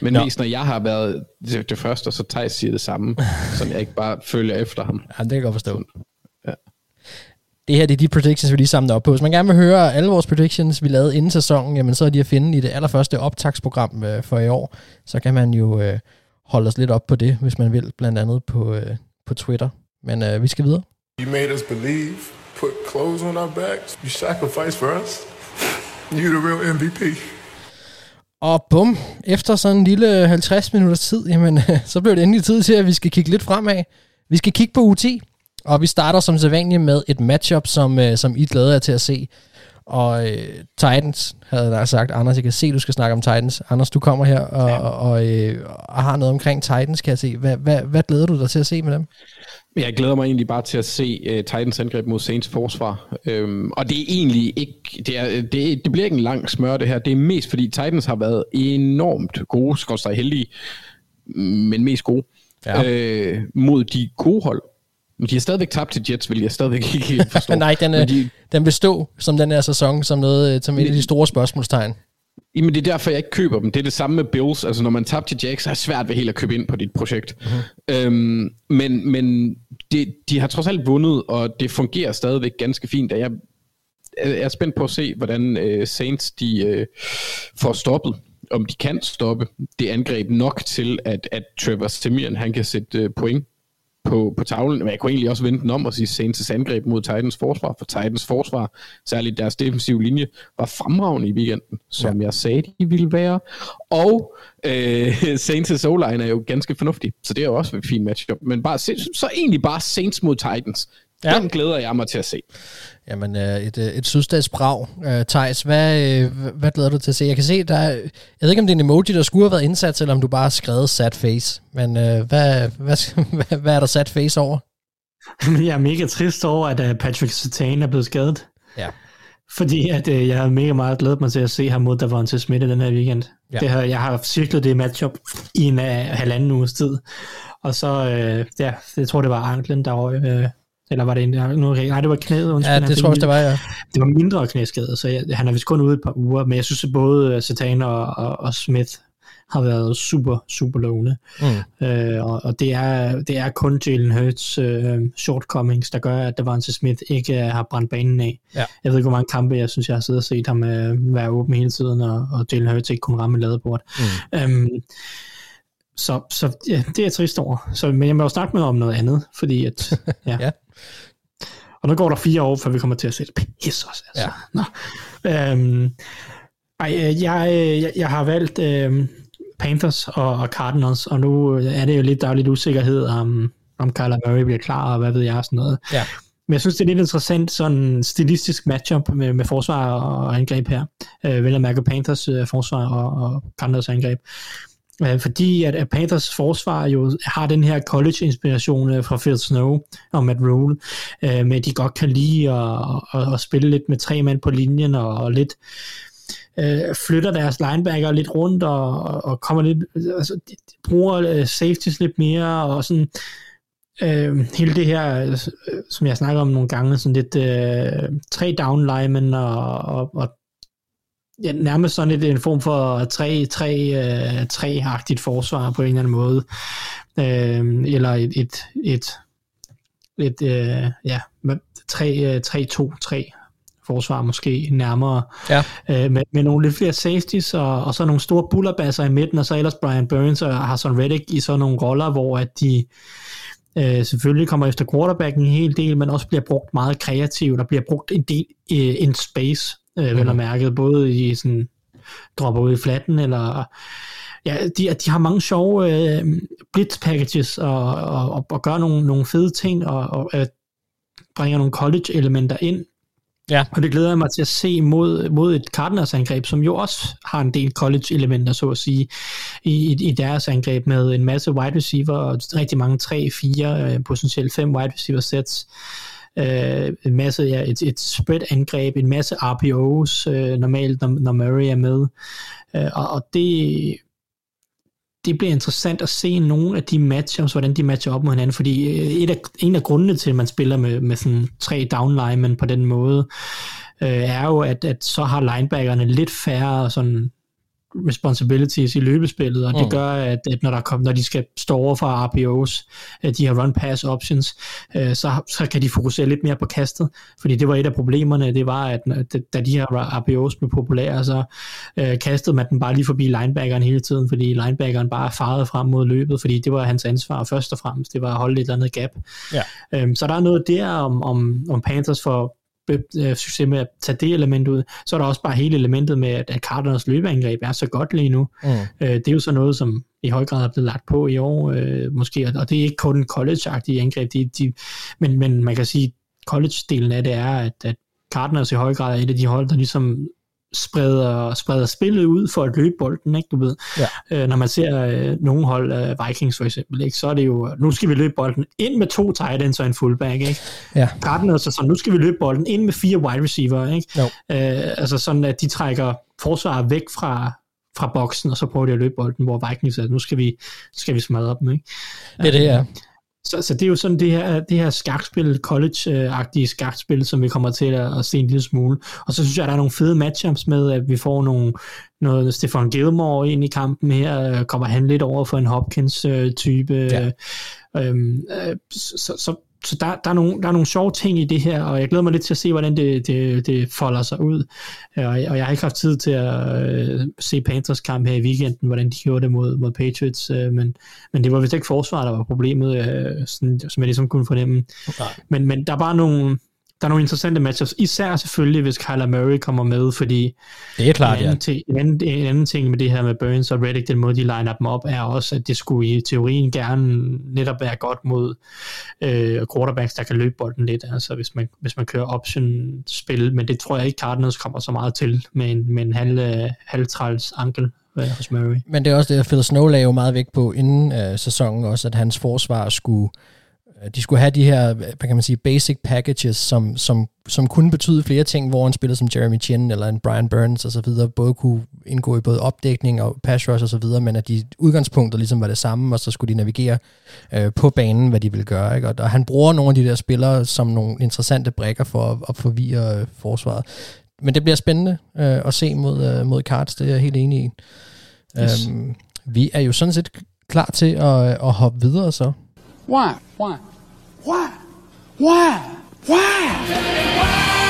F: Men Nå. mest når jeg har været det, det første, og så Thijs siger det samme, så jeg ikke bare følger efter ham.
D: Ja, det kan jeg godt forstå. Det her det er de predictions, vi lige samlede op på. Hvis man gerne vil høre alle vores predictions, vi lavede inden sæsonen, jamen så er de at finde i det allerførste optagsprogram øh, for i år. Så kan man jo øh, holde os lidt op på det, hvis man vil, blandt andet på, øh, på Twitter. Men øh, vi skal videre. You made us believe, put clothes on our backs, you sacrificed for us. You're the real MVP. Og bum, efter sådan en lille 50 minutters tid, jamen, så blev det endelig tid til, at vi skal kigge lidt fremad. Vi skal kigge på UT, og vi starter som sædvanligt med et matchup, som, øh, som I glæder jer til at se. Og øh, Titans, havde jeg sagt. Anders, jeg kan se, du skal snakke om Titans. Anders, du kommer her og, ja. og, og, øh, og har noget omkring Titans, kan jeg se. Hvad, hvad, hvad glæder du dig til at se med dem?
F: Jeg glæder mig egentlig bare til at se uh, Titans angreb mod Saints forsvar. Um, og det er egentlig ikke, det, er, det, det bliver ikke en lang smør det her. Det er mest fordi Titans har været enormt gode, skal heldige, men mest gode, ja. uh, mod de gode hold. Men de har stadigvæk tabt til Jets, vil jeg stadigvæk ikke helt forstå.
D: Nej, den, er, de, den vil stå som den her sæson, som, noget, som et af de store spørgsmålstegn.
F: Jamen det er derfor, jeg ikke køber dem. Det er det samme med Bills. Altså når man tabte til Jacks, så er det svært ved helt at købe ind på dit projekt. Uh-huh. Øhm, men men det, de har trods alt vundet, og det fungerer stadigvæk ganske fint. Jeg er spændt på at se, hvordan uh, Saints de uh, får stoppet om de kan stoppe det angreb nok til, at, at Trevor Simeon han kan sætte uh, point på, på tavlen. Men jeg kunne egentlig også vente den om og sige Saints angreb mod Titans forsvar, for Titans forsvar, særligt deres defensive linje, var fremragende i weekenden, som ja. jeg sagde, de ville være. Og øh, Saints' o er jo ganske fornuftig, så det er jo også et fint matchup. Men bare, så egentlig bare Saints mod Titans. Ja. Den glæder jeg mig til at se.
D: Jamen, øh, et, øh, et sydstatsbrag. Øh, Thijs, hvad, hvad glæder du til at se? Jeg kan se, der jeg ved ikke, om det er en emoji, der skulle have været indsat, eller om du bare har skrevet sad face. Men hvad, hvad, hvad, hvad er der sad face over?
E: jeg er mega trist over, at Patrick Sertan er blevet skadet.
D: Ja.
E: Fordi at, øh, jeg har mega meget glædet mig til at se ham mod Davante Smith i den her weekend. Ja. Det har, jeg har cirklet det matchup i en uh, halvanden uges tid. Og så, øh, ja, jeg tror det var anklen, der var, øh, eller var det en, nu, nej, det var knæet.
D: Undskyld, ja, det tror jeg, det var, ja.
E: Det var mindre knæskade, så jeg, han er vist kun ude et par uger, men jeg synes, at både øh, Satan og, og, og Smith har været super, super lovende. Mm. Øh, og, og det, er, det er kun Jalen Hurts øh, shortcomings, der gør, at Devante Smith ikke øh, har brændt banen af. Ja. Jeg ved ikke, hvor mange kampe, jeg synes, jeg har siddet og set ham øh, være åben hele tiden, og, og Jalen Hurts ikke kunne ramme ladebord. Mm. Øhm, så, så ja, det er jeg trist over. Så, men jeg må jo snakke med om noget andet, fordi at, ja. ja. Og nu går der fire år, før vi kommer til at se det. Pis også, altså. Ja. Nå. Øhm, ej, øh, jeg, øh, jeg, jeg har valgt øhm, Panthers og, og Cardinals, og nu er det jo lidt, der er lidt usikkerhed om, om Kyler Murray bliver klar, og hvad ved jeg, sådan noget.
D: Ja.
E: Men jeg synes, det er lidt interessant, sådan stilistisk matchup med, med forsvar og angreb her. Øh, vel at mærke Panthers øh, forsvar og, og Cardinals angreb. Øh, fordi at, at Panthers forsvar jo har den her college-inspiration øh, fra Phil Snow og Matt Rule, øh, med at de godt kan lide at, at, at spille lidt med tre mand på linjen og, og lidt øh, flytter deres linebacker lidt rundt og, og kommer lidt, altså de bruger øh, safeties lidt mere og sådan øh, hele det her, øh, som jeg snakker om nogle gange, sådan lidt øh, tre down linemen og, og, og ja, nærmest sådan et, en form for 3-3-agtigt forsvar på en eller anden måde. Øh, eller et, et, et, et øh, ja, 3-2-3 forsvar måske nærmere,
D: ja.
E: øh, med, med nogle lidt flere safeties, og, og så nogle store bullerbasser i midten, og så ellers Brian Burns og Hassan Reddick i sådan nogle roller, hvor at de øh, selvfølgelig kommer efter quarterbacken en hel del, men også bliver brugt meget kreativt, og bliver brugt en del øh, in space, øh, mm. vel og mhm. mærket, både i sådan, dropper ud i flatten, eller ja, de, de har mange sjove øh, blitz packages, og, og, og, og gør nogle, nogle fede ting, og, og øh, bringer nogle college elementer ind,
D: Ja.
E: Og det glæder jeg mig til at se mod, mod et Cardinals angreb, som jo også har en del college-elementer, så at sige, i, i deres angreb med en masse wide receiver og rigtig mange 3, 4, øh, potentielt 5 wide receiver sets. Øh, en masse, ja, et, et spread-angreb, en masse RPOs øh, normalt, når, når Murray er med. Øh, og, og det, det bliver interessant at se nogle af de matchups, hvordan de matcher op mod hinanden, fordi øh, et af, en af grundene til, at man spiller med, med sådan tre downlinemen på den måde, øh, er jo, at, at så har linebackerne lidt færre sådan responsibilities i løbespillet, og det
D: Mm.
E: gør, at, at når, der kom, når de skal stå over for RPOs, at de har run-pass options, øh, så, så kan de fokusere lidt mere på kastet, fordi det var et af problemerne, det var, at da de her RPOs blev populære, så øh, kastede man den bare lige forbi linebackeren hele tiden, fordi linebackeren bare farede frem mod løbet, fordi det var hans ansvar først og fremmest, det var at holde et eller andet gap.
D: Ja.
E: Øhm, så der er noget der om, om, om Panthers for øh, succes med at tage det element ud. Så er der også bare hele elementet med, at, Cardinals løbeangreb er så godt lige nu.
D: Mm.
E: Øh, det er jo så noget, som i høj grad er blevet lagt på i år, øh, måske, og- og det er ikke kun college-agtige angreb, de, de, men, men man kan sige, college-delen af det er, at, at Cardinals i høj grad er et af de hold, der ligesom spreder, spreder spillet ud for at løbe bolden, ikke, du ved.
D: Ja.
E: Øh, når man ser øh, nogle hold, øh, Vikings for eksempel, ikke, så er det jo, nu skal vi løbe bolden ind med to tight ends og en fullback, ikke?
D: Ja.
E: Cardinals er sådan, nu skal vi løbe bolden ind med fire wide receiver, ikke?
D: Jo.
E: Øh, altså sådan, at de trækker forsvaret væk fra, fra boksen, og så prøver de at løbe bolden, hvor Vikings er, nu skal vi, skal vi smadre dem, ikke?
D: Det er det, ja.
E: Så, så det er jo sådan det her, det her skakspil, college-agtige skakspil, som vi kommer til at, at se en lille smule. Og så synes jeg, at der er nogle fede matchups med, at vi får nogle, noget Stefan Gilmore ind i kampen her, øh, kommer han lidt over for en Hopkins-type.
D: Ja.
E: Øhm, øh, så så, så der, der, er nogle, der er nogle sjove ting i det her, og jeg glæder mig lidt til at se, hvordan det, det, det folder sig ud. Øh, Og, og jeg har ikke haft tid til at øh, se Panthers kamp her i weekenden, hvordan de gjorde det mod, mod Patriots, øh, men, men det var vist ikke forsvaret, der var problemet, øh, sådan, som jeg ligesom kunne fornemme.
D: Nej.
E: Men, men der er bare nogle, der er nogle interessante matchups, især selvfølgelig, hvis Kyler Murray kommer med, fordi
D: Det er klart,
E: en,
D: ja.
E: anden ting, en, anden, en anden ting med det her med Burns og Reddick, den måde de liner dem op, er også, at det skulle i teorien gerne netop være godt mod øh, quarterbacks, der kan løbe bolden lidt, altså hvis man, hvis man kører option-spil, men det tror jeg ikke Cardinals kommer så meget til med en, med en halv, øh, halvtræls ankel øh, hos Murray.
D: Men det er også det, at Phil Snow lagde jo meget vægt på inden øh, sæsonen også, at hans forsvar skulle øh, de skulle have de her, hvad kan man sige, basic packages, som, som, som kunne betyde flere ting, hvor en spiller som Jeremy Chin eller en Brian Burns og så videre, både kunne indgå i både opdækning og pass rush og så videre, men at de udgangspunkter ligesom var det samme, og så skulle de navigere øh, på banen, hvad de ville gøre. Ikke? Og, og han bruger nogle af de der spillere som nogle interessante brækker for at, at forvirre øh, forsvaret. Men det bliver spændende øh, at se mod, øh, mod Cards, det er jeg helt enig i.
E: Yes.
D: Øhm, vi er jo sådan set klar til at, at hoppe videre så.
I: Why? Why? Why? Why? Why?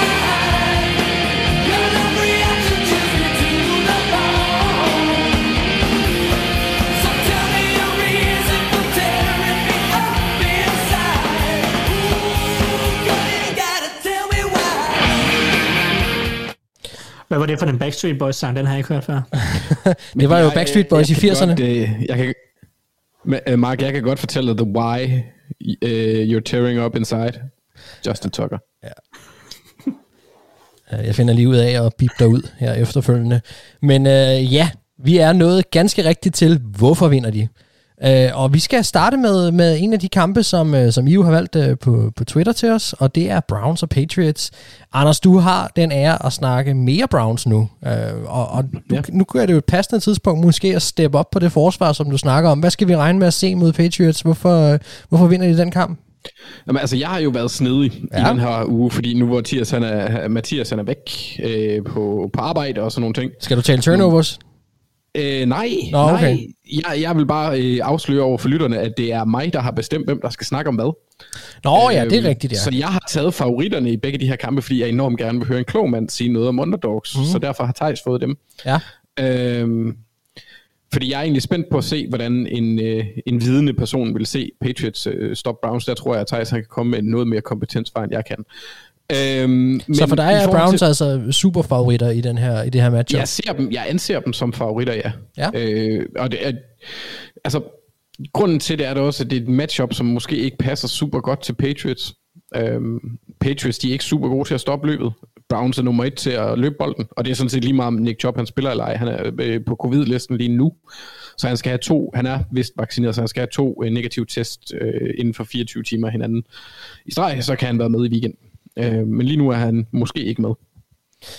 E: Hvad var det for den Backstreet Boys sang? Den har jeg ikke hørt før.
D: Det var jo
F: Jeg-
D: Backstreet Boys i
F: jeg kan
D: 80'erne.
F: Godt, øh, jeg kan, men, uh, Mark, jeg kan godt fortælle dig the why uh, you're tearing up inside. Justin Tucker. Ja.
D: Øh, jeg finder lige ud af at bip dig ud her efterfølgende. Men øh, ja, vi er nået ganske rigtigt til, hvorfor vinder de? Øh, og vi skal starte med, med en af de kampe, som, øh, som I jo har valgt øh, på, på Twitter til os, og det er Browns og Patriots. Anders, du har den ære at snakke mere Browns nu, øh, og, og du,
F: Ja.
D: nu er det jo et passende tidspunkt måske at steppe op på det forsvar, som du snakker om. Hvad skal vi regne med at se mod Patriots? Hvorfor, øh, hvorfor vinder de den kamp?
F: Jamen, altså, jeg har jo været snedig ja.
D: Ja.
F: i den her uge, fordi nu hvor Mathias, han er, Mathias han er væk øh, på, på arbejde og sådan nogle ting.
D: Skal du tale turnovers?
F: Øh, nej,
D: Nå, okay.
F: nej. Jeg, jeg vil bare øh, afsløre over for lytterne, at det er mig, der har bestemt, hvem der skal snakke om hvad.
D: Nå ja, det er
F: Øhm,
D: rigtigt, ja.
F: Så jeg har taget favoritterne i begge de her kampe, fordi jeg enormt gerne vil høre en klog mand sige noget om underdogs, mm. så derfor har Thijs fået dem.
D: Ja.
F: Øhm, fordi jeg er egentlig spændt på at se, hvordan en, øh, en vidende person vil se Patriots øh, stop Browns. Der tror jeg, at Thijs han kan komme med noget mere kompetens fra, end jeg kan. Øhm,
D: Så for dig er Browns
F: til-
D: altså super favoritter i, den her, i det her matchup?
F: jeg ser dem, jeg anser dem som favoritter, ja.
D: Ja.
F: Øh, og det er, altså, grunden til det er det også, at det er et matchup, som måske ikke passer super godt til Patriots. Øhm, Patriots, de er ikke super gode til at stoppe løbet. Browns er nummer et til at løbe bolden, og det er sådan set lige meget, om Nick Chubb han spiller eller ej. Han er øh, på covid-listen lige nu, så han skal have to, han er vist vaccineret, så han skal have to øh, negative test øh, inden for 24 timer hinanden i streg, så kan han være med i weekenden. Øh, men lige nu er han måske ikke med.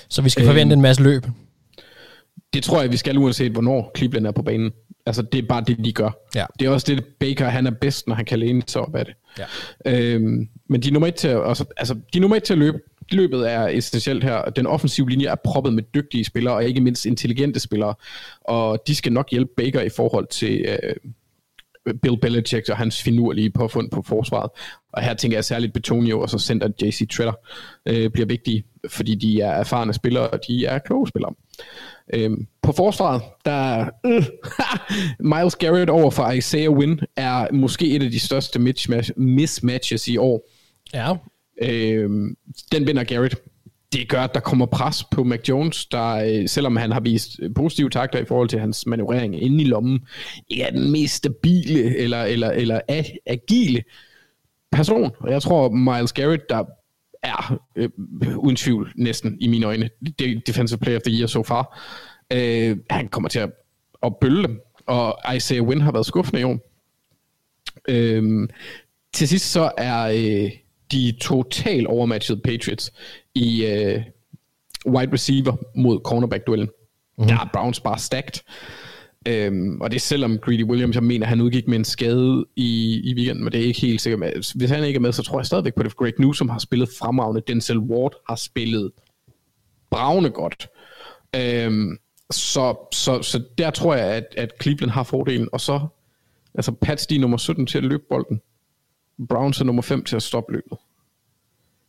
D: Så vi skal forvente en masse løb.
F: Det tror jeg, vi skal, uanset hvornår Cleveland er på banen. Altså, det er bare det, de gør.
D: Ja.
F: Det er også det, Baker, han er bedst, når han kan læne sig op af det.
D: Ja.
F: Øhm, men de er nummer et til at, altså, altså, de er nummer et til at løbe. Løbet er essentielt her. Den offensive linje er proppet med dygtige spillere, og ikke mindst intelligente spillere. Og de skal nok hjælpe Baker i forhold til øh, Bill Belichick og hans finurlige påfund på forsvaret. Og her tænker jeg særligt Betonio og så center JC Tretter øh, bliver vigtige, fordi de er erfarne spillere, og de er kloge spillere. Øhm, på forsvaret, der øh, Miles Garrett over for Isaiah Wynn er måske et af de største mismatch, mismatches i år.
D: Ja.
F: Øhm, den vinder Garrett. Det gør, at der kommer pres på Mac Jones, der øh, selvom han har vist øh, positive takter i forhold til hans manøvrering inde i lommen, ikke er den mest stabile eller, eller, eller agile person. Og jeg tror, Miles Garrett, der er øh, uden tvivl næsten i mine øjne defensive player of the year so far. Øh, han kommer til at, at bølle dem, og Isaiah Wynn har været skuffende i år. Øh, til sidst så er øh, de total overmatchede Patriots i øh, wide receiver mod cornerback-duellen. Mm-hmm. Der er Browns bare stacked. Øhm, og det er selvom Greedy Williams, jeg mener, han udgik med en skade i, i weekenden, men det er ikke helt sikkert med. Hvis han ikke er med, så tror jeg stadigvæk på det. Greg Newsom har spillet fremragende. Denzel Ward har spillet bravende godt. Øhm, så, så, så der tror jeg, at, at Cleveland har fordelen. Og så, altså Pats, de er nummer 17 til at løbe bolden. Browns er nummer 5 til at stoppe løbet.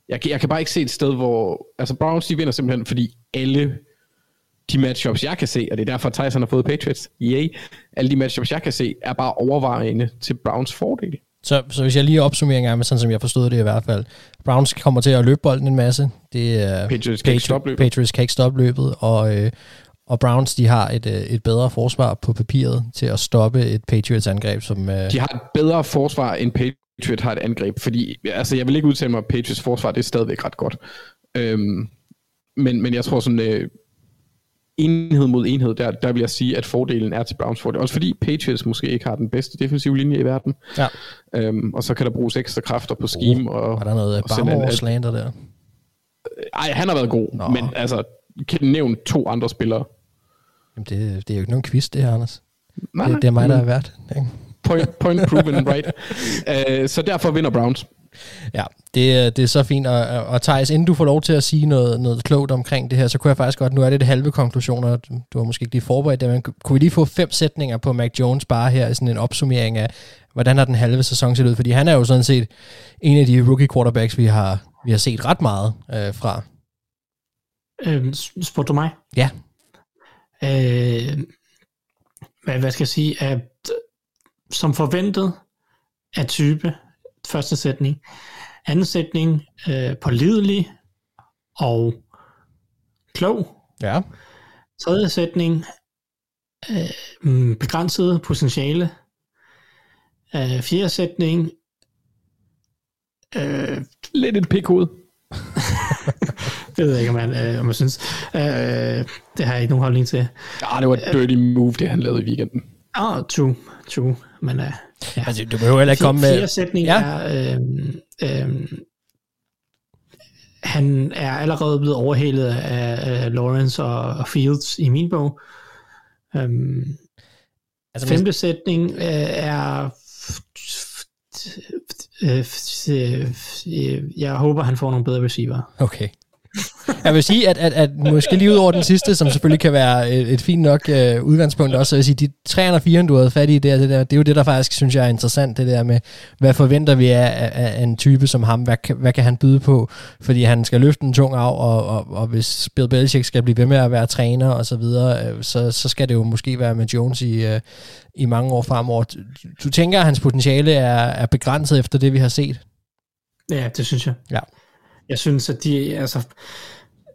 F: Jeg, kan- jeg kan bare ikke se et sted, hvor... Altså Browns, de vinder simpelthen, fordi alle de matchups, jeg kan se, og det er derfor, Tyson har fået Patriots, yay, alle de matchups, jeg kan se, er bare overvejende til Browns fordel.
D: Så, så hvis jeg lige opsummerer en gang med, sådan som jeg forstod det i hvert fald. Browns kommer til at løbe bolden en masse. Det er
F: Patriots kan ikke stoppe løbet.
D: Patriots kan ikke stoppe løbet, og, øh, og Browns de har et, øh, et bedre forsvar på papiret til at stoppe et Patriots angreb, som... Øh,
F: De har et bedre forsvar, end Patriots har et angreb, fordi altså, jeg vil ikke udtale mig, at Patriots forsvar, det er stadigvæk ret godt. Øhm, men, men jeg tror sådan, øh, enhed mod enhed, der, der vil jeg sige, at fordelen er til Browns fordel. Også fordi Patriots måske ikke har den bedste defensive linje i verden.
D: Ja.
F: Øhm, og så kan der bruges ekstra kræfter på scheme. og,
D: var der noget
F: og sende
D: Barmore
F: alt-
D: slander der?
F: Ej, han har været god,
D: Nå.
F: Men altså, kan nævne to andre spillere.
D: Jamen, det, det er jo ikke nogen quiz, det her, Anders.
F: Nej,
D: det, det er mig, der er
F: men-
D: vært. Ikke?
F: Point, point proven, right? Uh, så derfor vinder Browns.
D: Ja, det, er- det er så fint. Og, og Thijs, inden du får lov til at sige noget, noget klogt omkring det her, så kunne jeg faktisk godt, nu er det det halve konklusioner, du, du har måske ikke lige forberedt det, men kunne vi lige få fem sætninger på Mac Jones bare her, i sådan en opsummering af, hvordan har den halve sæson set ud? Fordi han er jo sådan set en af de rookie quarterbacks, vi har, vi har set ret meget øh, fra.
E: Øh, spurgte du mig?
D: Ja.
E: Øh, hvad, hvad skal jeg sige? Som forventet af type, første sætning. Anden sætning, øh, pålidelig og klog.
D: Ja.
E: Tredje sætning, øh, mm, begrænset potentiale. Øh, fjerde sætning, øh,
F: Lidt et pikhoved.
E: det ved jeg ikke, om man, øh, om man synes. Øh, det har jeg ikke nogen holdning til.
F: Ja, det var et dirty move, det han lavede i weekenden.
E: Ah, true, true. Men uh, ja.
D: Altså, du behøver heller ikke komme med...
E: Fjerde sætning
D: Ja.
E: er, øhm, øhm, han er allerede blevet overhalet af, af Lawrence og, og Fields i min bog. Øhm,
D: Altså,
E: femte sætning øh, er øh, øh, jeg håber, han får nogle bedre receiver.
D: Okay. Jeg vil sige, at, at, at måske lige ud over den sidste, som selvfølgelig kan være et, et fint nok øh, udgangspunkt også, så vil sige, de 3 og 4, du havde fat i der, det der, det er jo det, der faktisk synes jeg er interessant, det der med, hvad forventer vi af, af, af en type som ham, hvad, kan- hvad kan han byde på, fordi han skal løfte en tung af, og, og, og hvis Bill Belichick skal blive ved med at være træner og så videre, øh, så, så skal det jo måske være med Jones i, øh, i mange år fremover. Du, du tænker, at hans potentiale er, er begrænset efter det, vi har set?
E: Ja, det synes jeg.
D: Ja.
E: Jeg synes, at de, altså,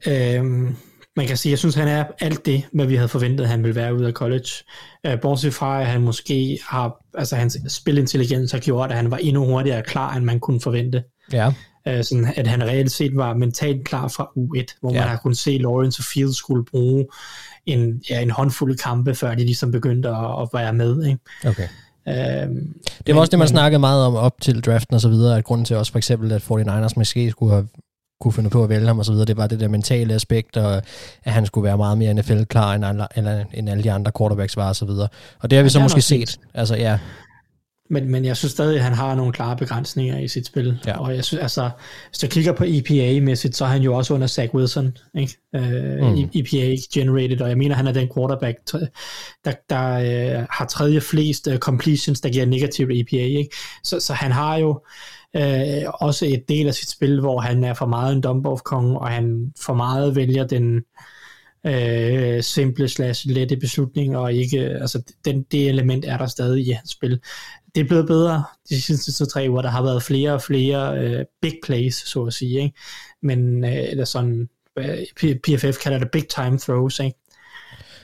E: øhm, man kan sige, jeg synes, han er alt det, hvad vi havde forventet, han ville være ude af college. Øh, bortset fra, at han måske har, altså hans spilintelligens har gjort, at han var endnu hurtigere klar, end man kunne forvente.
D: Ja.
E: Øh, sådan at han reelt set var mentalt klar fra U1, hvor ja. man har kunnet se Lawrence og Fields skulle bruge en, ja, en håndfuld kampe, før de ligesom begyndte at, at være med. Ikke?
D: Okay. Øhm, det var også det, man snakkede meget om op til draften og så videre, at grunden til også for eksempel, at 49ers måske skulle have kunne finde på at vælge ham og så videre, det var det der mentale aspekt, og at han skulle være meget mere NFL-klar, end, alle, eller, end alle de andre quarterbacks var og så videre. Og det har vi så måske set. Altså, ja.
E: Men, men jeg synes stadig, at han har nogle klare begrænsninger i sit spil. Ja. Og jeg synes, altså, hvis du kigger på EPA-mæssigt, så er han jo også under Zach Wilson, ikke? Uh, mm. EPA-generated, og jeg mener, han er den quarterback, der, der uh, har tredje flest uh, completions, der giver negativ EPA, ikke? Så, så han har jo Øh, også et del af sit spil, hvor han er for meget en dump off kong og han for meget vælger den øh, simple slash lette beslutning, og ikke, altså den, det element er der stadig i hans spil det er blevet bedre de sidste tre uger. Der har været flere og flere øh, big plays, så at sige. Ikke? Men øh, eller sådan, øh, PFF kalder det big time throws. Ikke?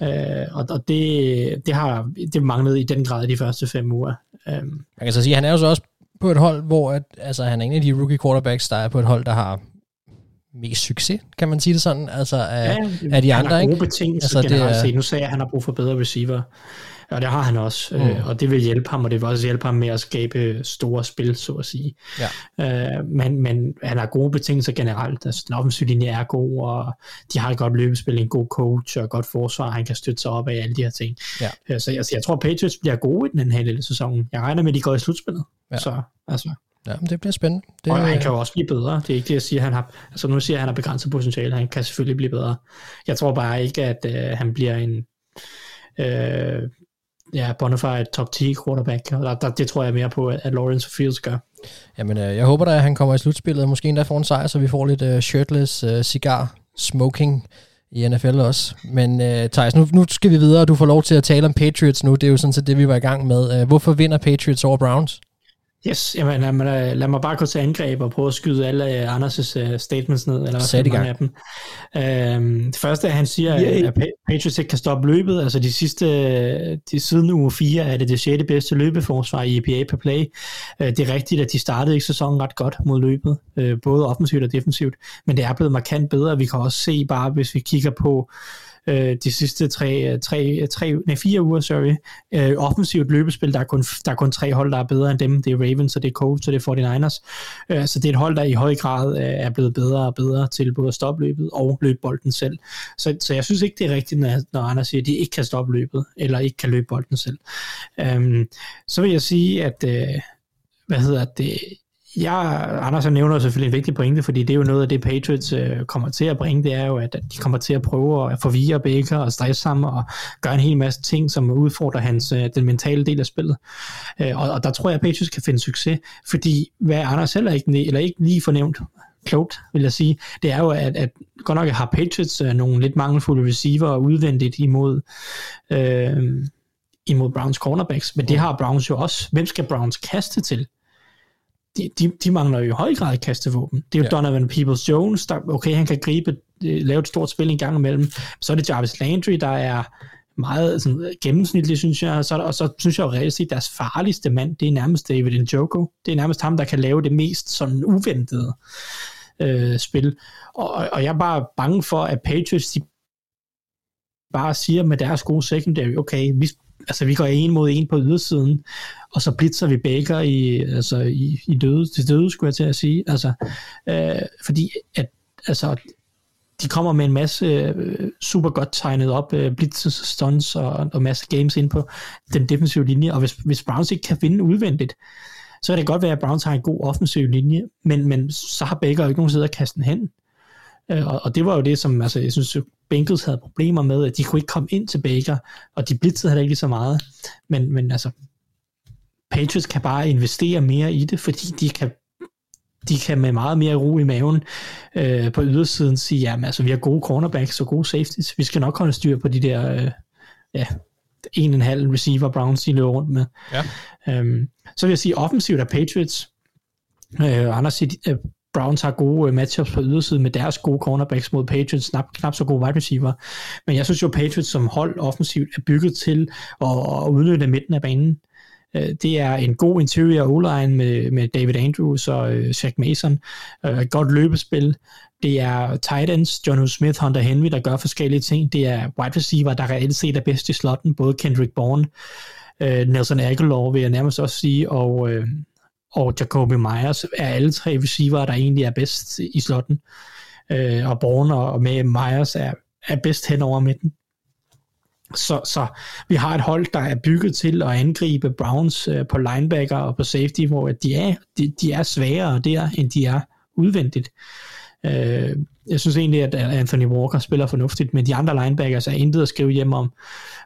E: Øh, og, og det, det har det manglet i den grad de første fem uger. Øh. Man
D: kan så sige, at han er jo så også på et hold, hvor at, altså, han er en af de rookie quarterbacks, der er på et hold, der har mest succes, kan man sige det sådan, altså af, ja, af de andre, ikke?
E: altså, det er... Nu sagde jeg, at han har brug for bedre receiver. Og det har han også, mm. øh, og det vil hjælpe ham, og det vil også hjælpe ham med at skabe store spil, så at sige. Ja. Øh, men, men han har gode betingelser generelt. Altså, den offensive linje er god, og de har et godt løbespil, en god coach og et godt forsvar, han kan støtte sig op af alle de her ting. Ja. Øh, så altså, jeg tror, Patriots bliver gode i den her lille sæson. Jeg regner med, at de går i slutspillet. Ja. Så, altså.
D: Ja, men det bliver spændende. Det,
E: og han kan jo også blive bedre. Det er ikke det, jeg siger, han har, altså nu siger jeg, at han har begrænset potentiale. Han kan selvfølgelig blive bedre. Jeg tror bare ikke, at øh, han bliver en øh, ja, bonafide top 10 quarterback, og der, der, det tror jeg mere på, at Lawrence Fields gør.
D: Jamen, øh, jeg håber da, at han kommer i slutspillet, måske endda får en sejr, så vi får lidt øh, shirtless øh, cigar smoking i NFL også. Men øh, Thijs, nu, nu skal vi videre, og du får lov til at tale om Patriots nu. Det er jo sådan set det, vi var i gang med. Øh, hvorfor vinder Patriots over Browns?
E: Yes, jamen, lad, mig, lad mig bare gå til angreb og prøve at skyde alle uh, Anders' uh, statements ned, eller
D: Sæt i gang. af dem.
E: Uh, det første, at han siger, yeah. at Patriots ikke kan stoppe løbet, altså de sidste, de siden uge 4 er det det 6. bedste løbeforsvar i EPA per play. Uh, det er rigtigt, at de startede ikke sæsonen ret godt mod løbet, uh, både offensivt og defensivt, men det er blevet markant bedre. Vi kan også se bare, hvis vi kigger på øh, Øh, de sidste tre, øh, tre, øh, tre, nej, fire uger, sorry. Øh, offensivt løbespil, der er, kun, der er kun tre hold, der er bedre end dem. Det er Ravens, og det er Colts, og det er 49ers. Øh, så det er et hold, der i høj grad øh, er blevet bedre og bedre til både at stoppe løbet og løbe bolden selv. Så, så jeg synes ikke, det er rigtigt, når, når Anders siger, at de ikke kan stoppe løbet, eller ikke kan løbe bolden selv. Øh, så vil jeg sige, at øh, hvad hedder det, Ja, Anders nævner selvfølgelig en vigtig pointe, fordi det er jo noget af det, Patriots øh, kommer til at bringe, det er jo, at de kommer til at prøve at forvirre Baker og stresse ham og gøre en hel masse ting, som udfordrer hans, øh, den mentale del af spillet. Øh, og, og der tror jeg, at Patriots kan finde succes, fordi hvad Anders heller ikke, eller ikke lige fornævnt, klogt, vil jeg sige, det er jo, at, at godt nok har Patriots øh, nogle lidt mangelfulde receiver udvendigt imod øh, imod Browns cornerbacks, men det har Browns jo også. Hvem skal Browns kaste til? De, de, de mangler jo i høj grad kastevåben. Det er jo ja. Donovan Peoples-Jones, der, okay, han kan gribe, øh, lave et stort spil en gang imellem. Så er det Jarvis Landry, der er meget sådan, gennemsnitlig, synes jeg. Så, og så synes jeg jo reelt set, deres farligste mand, det er nærmest David Njoku. Det er nærmest ham, der kan lave det mest sådan uventede øh, spil. Og, og jeg er bare bange for, at Patriots, de bare siger med deres gode secondary, okay, vi, altså vi går en mod en på ydersiden, og så blitzer vi Baker i, altså i, i døde, til døde, skulle jeg til at sige. Altså, øh, fordi at, altså, de kommer med en masse øh, super godt tegnet op øh, blitzes, stunts og, og masse games ind på den defensive linje, og hvis, hvis Browns ikke kan vinde udvendigt, så kan det godt være, at Browns har en god offensiv linje, men, men så har Baker jo ikke nogen sted at kaste den hen. Øh, og, og det var jo det, som altså, jeg synes, Bengals havde problemer med, at de kunne ikke komme ind til Baker, og de blitzede heller ikke så meget. Men, men altså, Patriots kan bare investere mere i det, fordi de kan de kan med meget mere ro i maven øh, på ydersiden sige, jamen altså, vi har gode cornerbacks og gode safeties. Vi skal nok holde styr på de der øh, ja, en og en halv receiver Browns, de løber rundt med. Ja. Øhm, så vil jeg sige, offensivt er Patriots. Øh, Anders øh, Browns har gode øh, matchups på ydersiden med deres gode cornerbacks mod Patriots, knap, knap så gode wide receiver. Men jeg synes jo, Patriots som hold offensivt er bygget til at, at udnytte midten af banen. Øh, det er en god interior O-line med, med David Andrews og øh, Mason. Øh, et godt løbespil. Det er tight ends, John Smith, Hunter Henry, der gør forskellige ting. Det er wide receiver, der reelt set er bedst i slotten. Både Kendrick Bourne, øh, Nelson Aguilar, vil jeg nærmest også sige, og, øh, og Jacoby Myers er alle tre receiver, der egentlig er bedst i slotten. Øh, og Bourne og med Myers er, er bedst hen over midten. Så, så vi har et hold, der er bygget til at angribe Browns øh, på linebacker og på safety, hvor de er, de, de er svagere der, end de er udvendigt. Øh, jeg synes egentlig, at Anthony Walker spiller fornuftigt, men de andre linebackers er intet at skrive hjem om,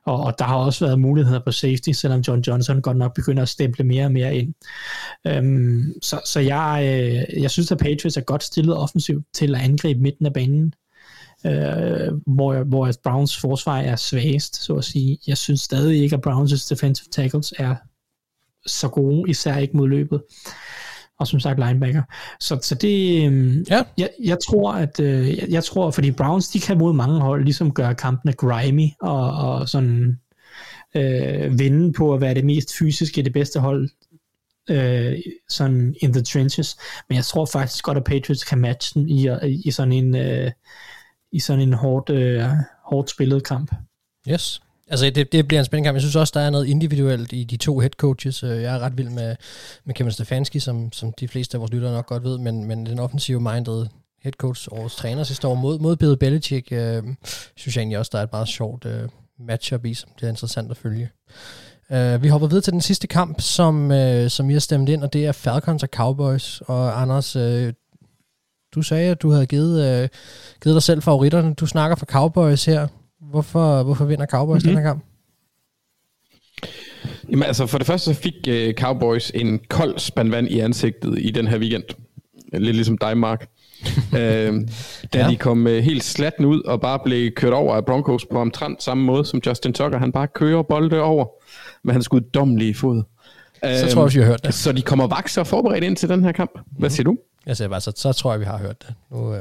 E: og, og der har også været muligheder på safety, selvom John Johnson godt nok begynder at stemple mere og mere ind. Øhm, så så jeg, øh, jeg synes, at Patriots er godt stillet offensivt til at angribe midten af banen, øh, hvor, hvor Browns forsvar er svagest, så at sige. Jeg synes stadig ikke, at Browns' defensive tackles er så gode, især ikke mod løbet og som sagt linebacker. Så, så det, øhm, ja. jeg, jeg tror, at øh, jeg, jeg tror, fordi Browns, de kan mod mange hold, ligesom gøre kampene grimy, og, og sådan øh, vinde på at være det mest fysiske, det bedste hold, øh, sådan in the trenches. Men jeg tror faktisk godt, at Patriots kan matche den i, i sådan en, øh, i sådan en hårdt, øh, hårdt spillet kamp.
D: Yes. Altså, det, det bliver en spændende kamp. Jeg synes også, der er noget individuelt i de to head coaches. Øh, jeg er ret vild med, med Kevin Stefanski, som, som de fleste af vores lyttere nok godt ved, men, men den offensive minded head coach, årets træner sidste år mod, mod Bill Belichick, øh, synes jeg egentlig også, der er et meget sjovt øh, matchup i, som det er interessant at følge. Uh, vi hopper videre til den sidste kamp, som, uh, som vi har stemt ind, og det er Falcons og Cowboys. Og Anders, uh, du sagde, at du havde givet, uh, givet dig selv favoritterne. Du snakker for Cowboys her. Hvorfor, hvorfor vinder Cowboys mm-hmm. den her kamp?
F: Jamen altså, for det første så fik uh, Cowboys en kold spand vand i ansigtet i den her weekend. Lidt ligesom dig, Mark. uh, da ja. de kom uh, helt slatten ud og bare blev kørt over af Broncos på omtrent samme måde som Justin Tucker. Han bare kører bolde over med hans guddommelige fod.
D: Så tror jeg også, I har hørt det.
F: Så de kommer vaks og forberedt ind til den her kamp. Hvad mm-hmm. siger du?
D: Jeg siger bare, så, så tror jeg, vi har hørt det. Nu, uh,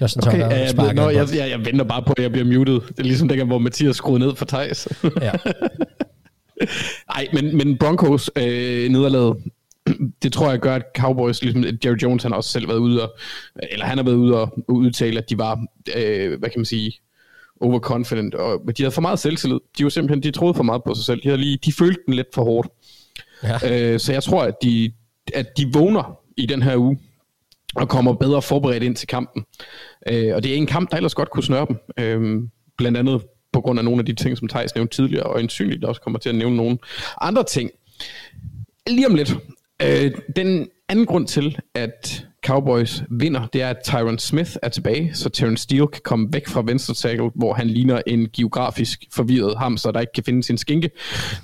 F: Justin okay, Tucker jeg, jeg, nå, jeg, jeg, jeg venter bare på, at jeg bliver muted. Det er ligesom dengang, hvor Mathias skruede ned for Thijs. ja. Nej, men, men Broncos øh, nederlaget, det tror jeg gør, at Cowboys, ligesom Jerry Jones, han har også selv været ude og, eller han har været ude og udtale, at de var, øh, hvad kan man sige, overconfident, og de havde for meget selvtillid. De var simpelthen, de troede for meget på sig selv. De, havde lige, de følte den lidt for hårdt. Ja. Øh, så jeg tror, at de, at de vågner i den her uge, og kommer bedre forberedt ind til kampen. Øh, og det er en kamp, der ellers godt kunne snøre dem. Øh, blandt andet på grund af nogle af de ting, som Thijs nævnte tidligere, og ensynligt også kommer til at nævne nogle andre ting. Lige om lidt. Øh, den anden grund til, at Cowboys vinder, det er, at Tyron Smith er tilbage, så Terrence Steele kan komme væk fra venstre tackle, hvor han ligner en geografisk forvirret hamster, der ikke kan finde sin skinke,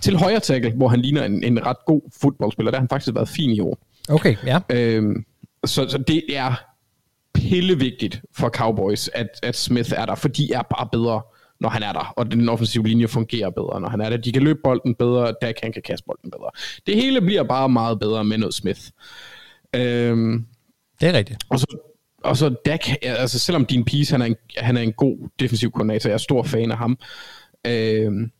F: til højre tackle, hvor han ligner en, en ret god fodboldspiller. Der har han faktisk været fin i år.
D: Okay, ja.
F: Øh, så, så det er pillevigtigt for Cowboys, at, at Smith er der, for de er bare bedre, når han er der, og den offensive linje fungerer bedre, når han er der. De kan løbe bolden bedre, Dak han kan kaste bolden bedre. Det hele bliver bare meget bedre med noget Smith. Øhm,
D: det er rigtigt.
F: Og så, og så Dak, altså selvom din piece, han er en, han er en god defensiv koordinator, jeg er stor fan af ham, øhm,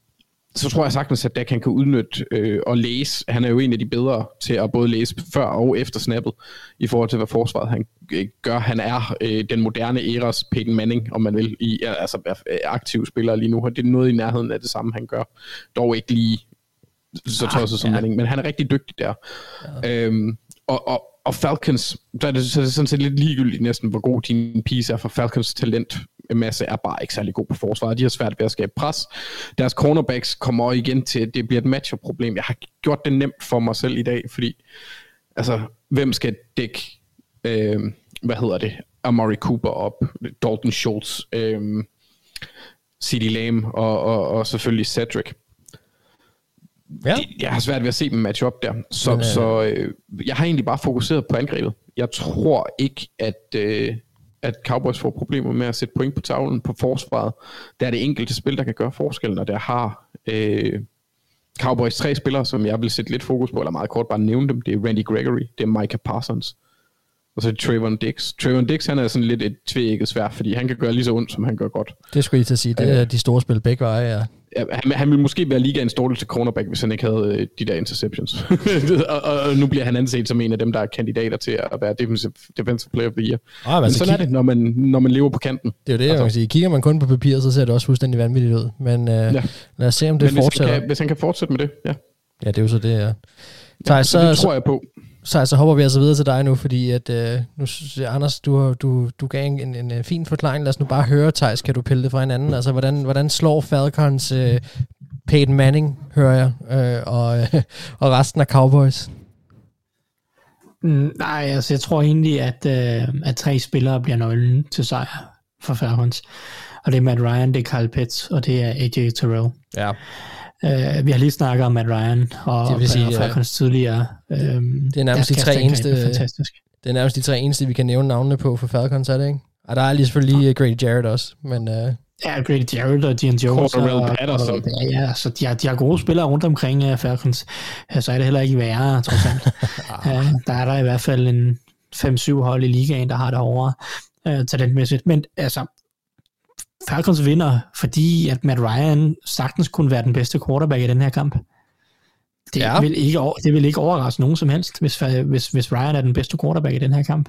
F: så tror jeg sagtens, at Dak han kan udnytte øh, og læse. Han er jo en af de bedre til at både læse før og efter snappet, i forhold til, hvad forsvaret han øh, gør. Han er øh, den moderne eras Peyton Manning, om man vil, i altså aktiv spiller lige nu. Det er noget i nærheden af det samme, han gør. Dog ikke lige så tosset som ja. Manning, men han er rigtig dygtig der. Ja. Øhm, og, og, og Falcons, der er det, så er det sådan set lidt ligegyldigt næsten, hvor god din piece er for Falcons talent masse er bare ikke særlig god på forsvaret. De har svært ved at skabe pres. Deres cornerbacks kommer igen til, at det bliver et matchup-problem. Jeg har gjort det nemt for mig selv i dag, fordi altså, hvem skal dække, øh, hvad hedder det, Amari Cooper op, Dalton Schultz, øh, C.D. Lamb og, og, og selvfølgelig Cedric. Ja. Jeg har svært ved at se dem match op der. Så, Men, øh... så øh, jeg har egentlig bare fokuseret på angrebet. Jeg tror ikke, at, øh, at Cowboys får problemer med at sætte point på tavlen på forsvaret. Der er det enkelte spil, der kan gøre forskellen, og der har øh, Cowboys tre spillere, som jeg vil sætte lidt fokus på, eller meget kort bare nævne dem. Det er Randy Gregory, det er Micah Parsons, og så er det Trayvon Dix. Trayvon Dix, han er sådan lidt et tvækket svær, fordi han kan gøre lige så ondt, som han gør godt.
D: Det skulle I til at sige. Det er øh, de store spil begge veje, ja.
F: Ja, han, han ville måske være ligaens dårligste cornerback, hvis han ikke havde øh, de der interceptions. og, og, og, nu bliver han anset som en af dem, der er kandidater til at være defensive, defensive player of the year.
D: Ah,
F: men
D: altså,
F: sådan er
D: kig-
F: det, når man, når man lever på kanten.
D: Det er jo det, jeg
F: Altså.
D: kan sige. Kigger man kun på papiret, så ser det også fuldstændig vanvittigt ud. Men øh, ja. lad os se, om det
F: Men hvis han,
D: fortsætter.
F: kan, hvis han kan fortsætte med det, ja.
D: Ja, det er jo så det, ja. Thaj,
F: så det tror jeg på.
D: Så, så hopper vi altså videre til dig nu, fordi at, øh, nu, synes jeg, Anders, du, har- du, du gav en, en, en fin forklaring. Lad os nu bare høre, Thijs, kan du pille det fra hinanden? Altså, hvordan, hvordan slår Falcons øh, Peyton Manning, hører jeg, øh, og, øh, og resten af Cowboys?
E: Mm, Nej, altså jeg tror egentlig, at, øh, at tre spillere bliver nøglen til sejr for Falcons. Og det er Matt Ryan, det er Kyle Pitts, og det er AJ Terrell.
D: Ja.
E: Uh, vi har lige snakket om Matt Ryan og,
D: Det vil sige,
E: og
D: ja.
E: Falcons tidligere. Um,
D: Det er nærmest de tre eneste,
E: Fantastisk.
D: det er nærmest de tre eneste, vi kan nævne navnene på for Falcons, er det ikke? Og der er lige selvfølgelig uh, Grady Jarrett også, men... Uh,
E: Ja, Grady Jarrett og Dion Jones.
F: Cordarrelle
E: og,
F: Patterson.
E: Og, ja, ja, så de har, de har gode spillere rundt omkring uh, Falcons. Uh, så er det heller ikke værre, trods alt. uh, der er der i hvert fald en 5-7 hold i ligaen, der har det hårdere uh, talentmæssigt. Men altså, Falcons vinder, fordi at Matt Ryan sagtens kunne være den bedste quarterback i den her kamp. Det,
D: Ja.
E: vil, ikke, det vil ikke overraske nogen som helst, hvis, hvis, hvis Ryan er den bedste quarterback i den her kamp.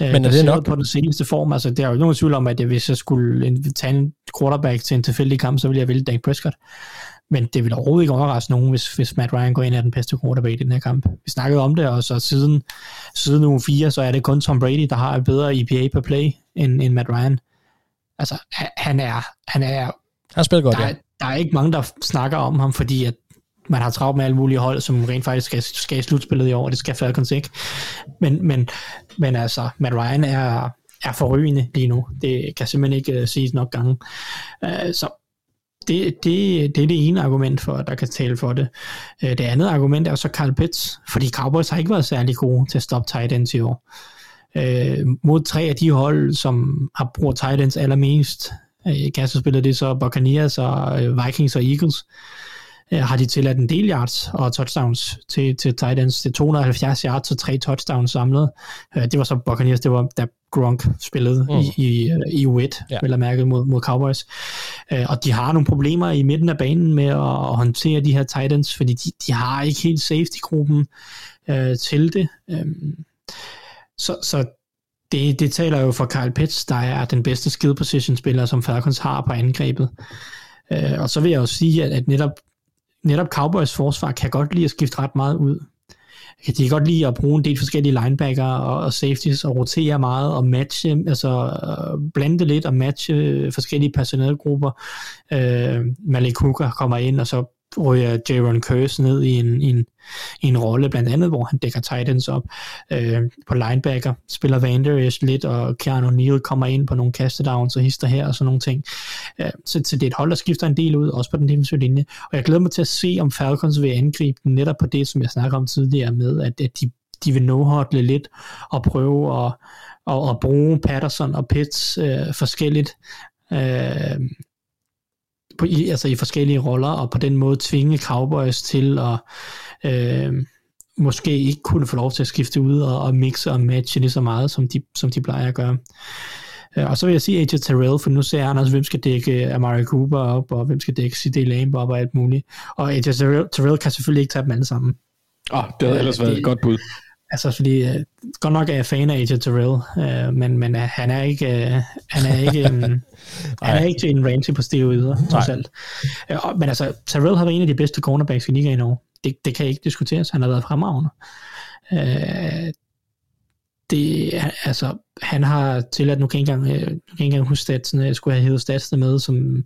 E: Øh,
D: Men er det nok?
E: på den seneste form, altså det er jo ikke nogen tvivl om, at jeg, hvis jeg skulle tage en quarterback til en tilfældig kamp, så ville jeg vælge Dak Prescott. Men det vil overhovedet ikke overraske nogen, hvis, hvis Matt Ryan går ind er den bedste quarterback i den her kamp. Vi snakkede om det, og så siden, siden uge 4, så er det kun Tom Brady, der har et bedre EPA per play end, end Matt Ryan. Altså, han- er, han er
D: han spiller godt,
E: der,
D: ja.
E: er, der er ikke mange, der snakker om ham, fordi at man har travlt med alle mulige hold, som rent faktisk skal, skal i slutspillet i år, og det skal Falcons ikke. Men, men, men altså, Matt Ryan er, er forrygende lige nu. Det kan simpelthen ikke uh, siges nok gange. Uh, så det, det, det er det ene argument, for, der kan tale for det. Uh, det andet argument er så Carl Pitts, fordi Cowboys har ikke været særlig gode til at stoppe tight ends i år. Uh, mod tre af de hold, som har brugt tight ends allermest, uh, kassespillet det er så Buccaneers og uh, Vikings og Eagles, uh, har de tilladt en del yards og touchdowns til, til tight ends. Det er 270 yards og tre touchdowns samlet. Uh, det var så Buccaneers, det var da Gronk spillede
D: Mm.
E: i, i, øh, i U1,
D: Ja.
E: vel at mærke mod, mod Cowboys. Uh, og de har nogle problemer i midten af banen med at, at håndtere de her tight ends, fordi de, de har ikke helt safety-gruppen uh, til det. Um, så, så det, det taler jo for Kyle Pitts, der er den bedste skill position spiller, som Falcons har på angrebet. Øh, og så vil jeg jo sige, at, at netop, netop Cowboys forsvar kan godt lide at skifte ret meget ud. De kan godt lide at bruge en del forskellige linebacker og, og safeties og rotere meget og matche, altså øh, blande lidt og matche forskellige personelgrupper. Øh, Malik Hooker kommer ind, og så ryger Jaron Curse ned i en, i en, i en rolle, blandt andet, hvor han dækker Titans op. Øh, på linebacker spiller Van Der lidt, og Keanu Neal kommer ind på nogle kastedowns og hister her og sådan nogle ting. Øh, så, så det er et hold, der skifter en del ud, også på den defensive linje. Og jeg glæder mig til at se, om Falcons vil angribe den netop på det, som jeg snakker om tidligere med, at, at de, de vil no lidt og prøve at, at, at bruge Patterson og Pitts øh, forskelligt. Øh, på, i, altså i forskellige roller, og på den måde tvinge Cowboys til at øh, måske ikke kunne få lov til at skifte ud og, og mixe og matche lige så meget, som de, som de plejer at gøre. Øh, Og så vil jeg sige AJ Terrell, for nu ser jeg Anders, hvem skal dække Amari Cooper op, og hvem skal dække C.D. Lamb op og alt muligt. Og AJ Terrell, Terrell kan selvfølgelig ikke tage dem alle sammen.
F: Åh, oh, det havde
E: Øh,
F: ellers været
E: det-
F: et godt bud.
E: Altså, fordi øh, godt nok er jeg fan af AJ Terrell, øh, men, men øh, han er ikke, øh, han er ikke en, han er ikke en Ramsey på steroider, trods alt. Øh, og- men altså, Terrell har været en af de bedste cornerbacks i ligaen i år. Det, det kan ikke diskuteres. Han har været fremragende. Øh, det, altså, han har tilladt, nu kan jeg ikke engang, øh, kan jeg ikke engang huske statsene, jeg skulle have hævet statsene med, som,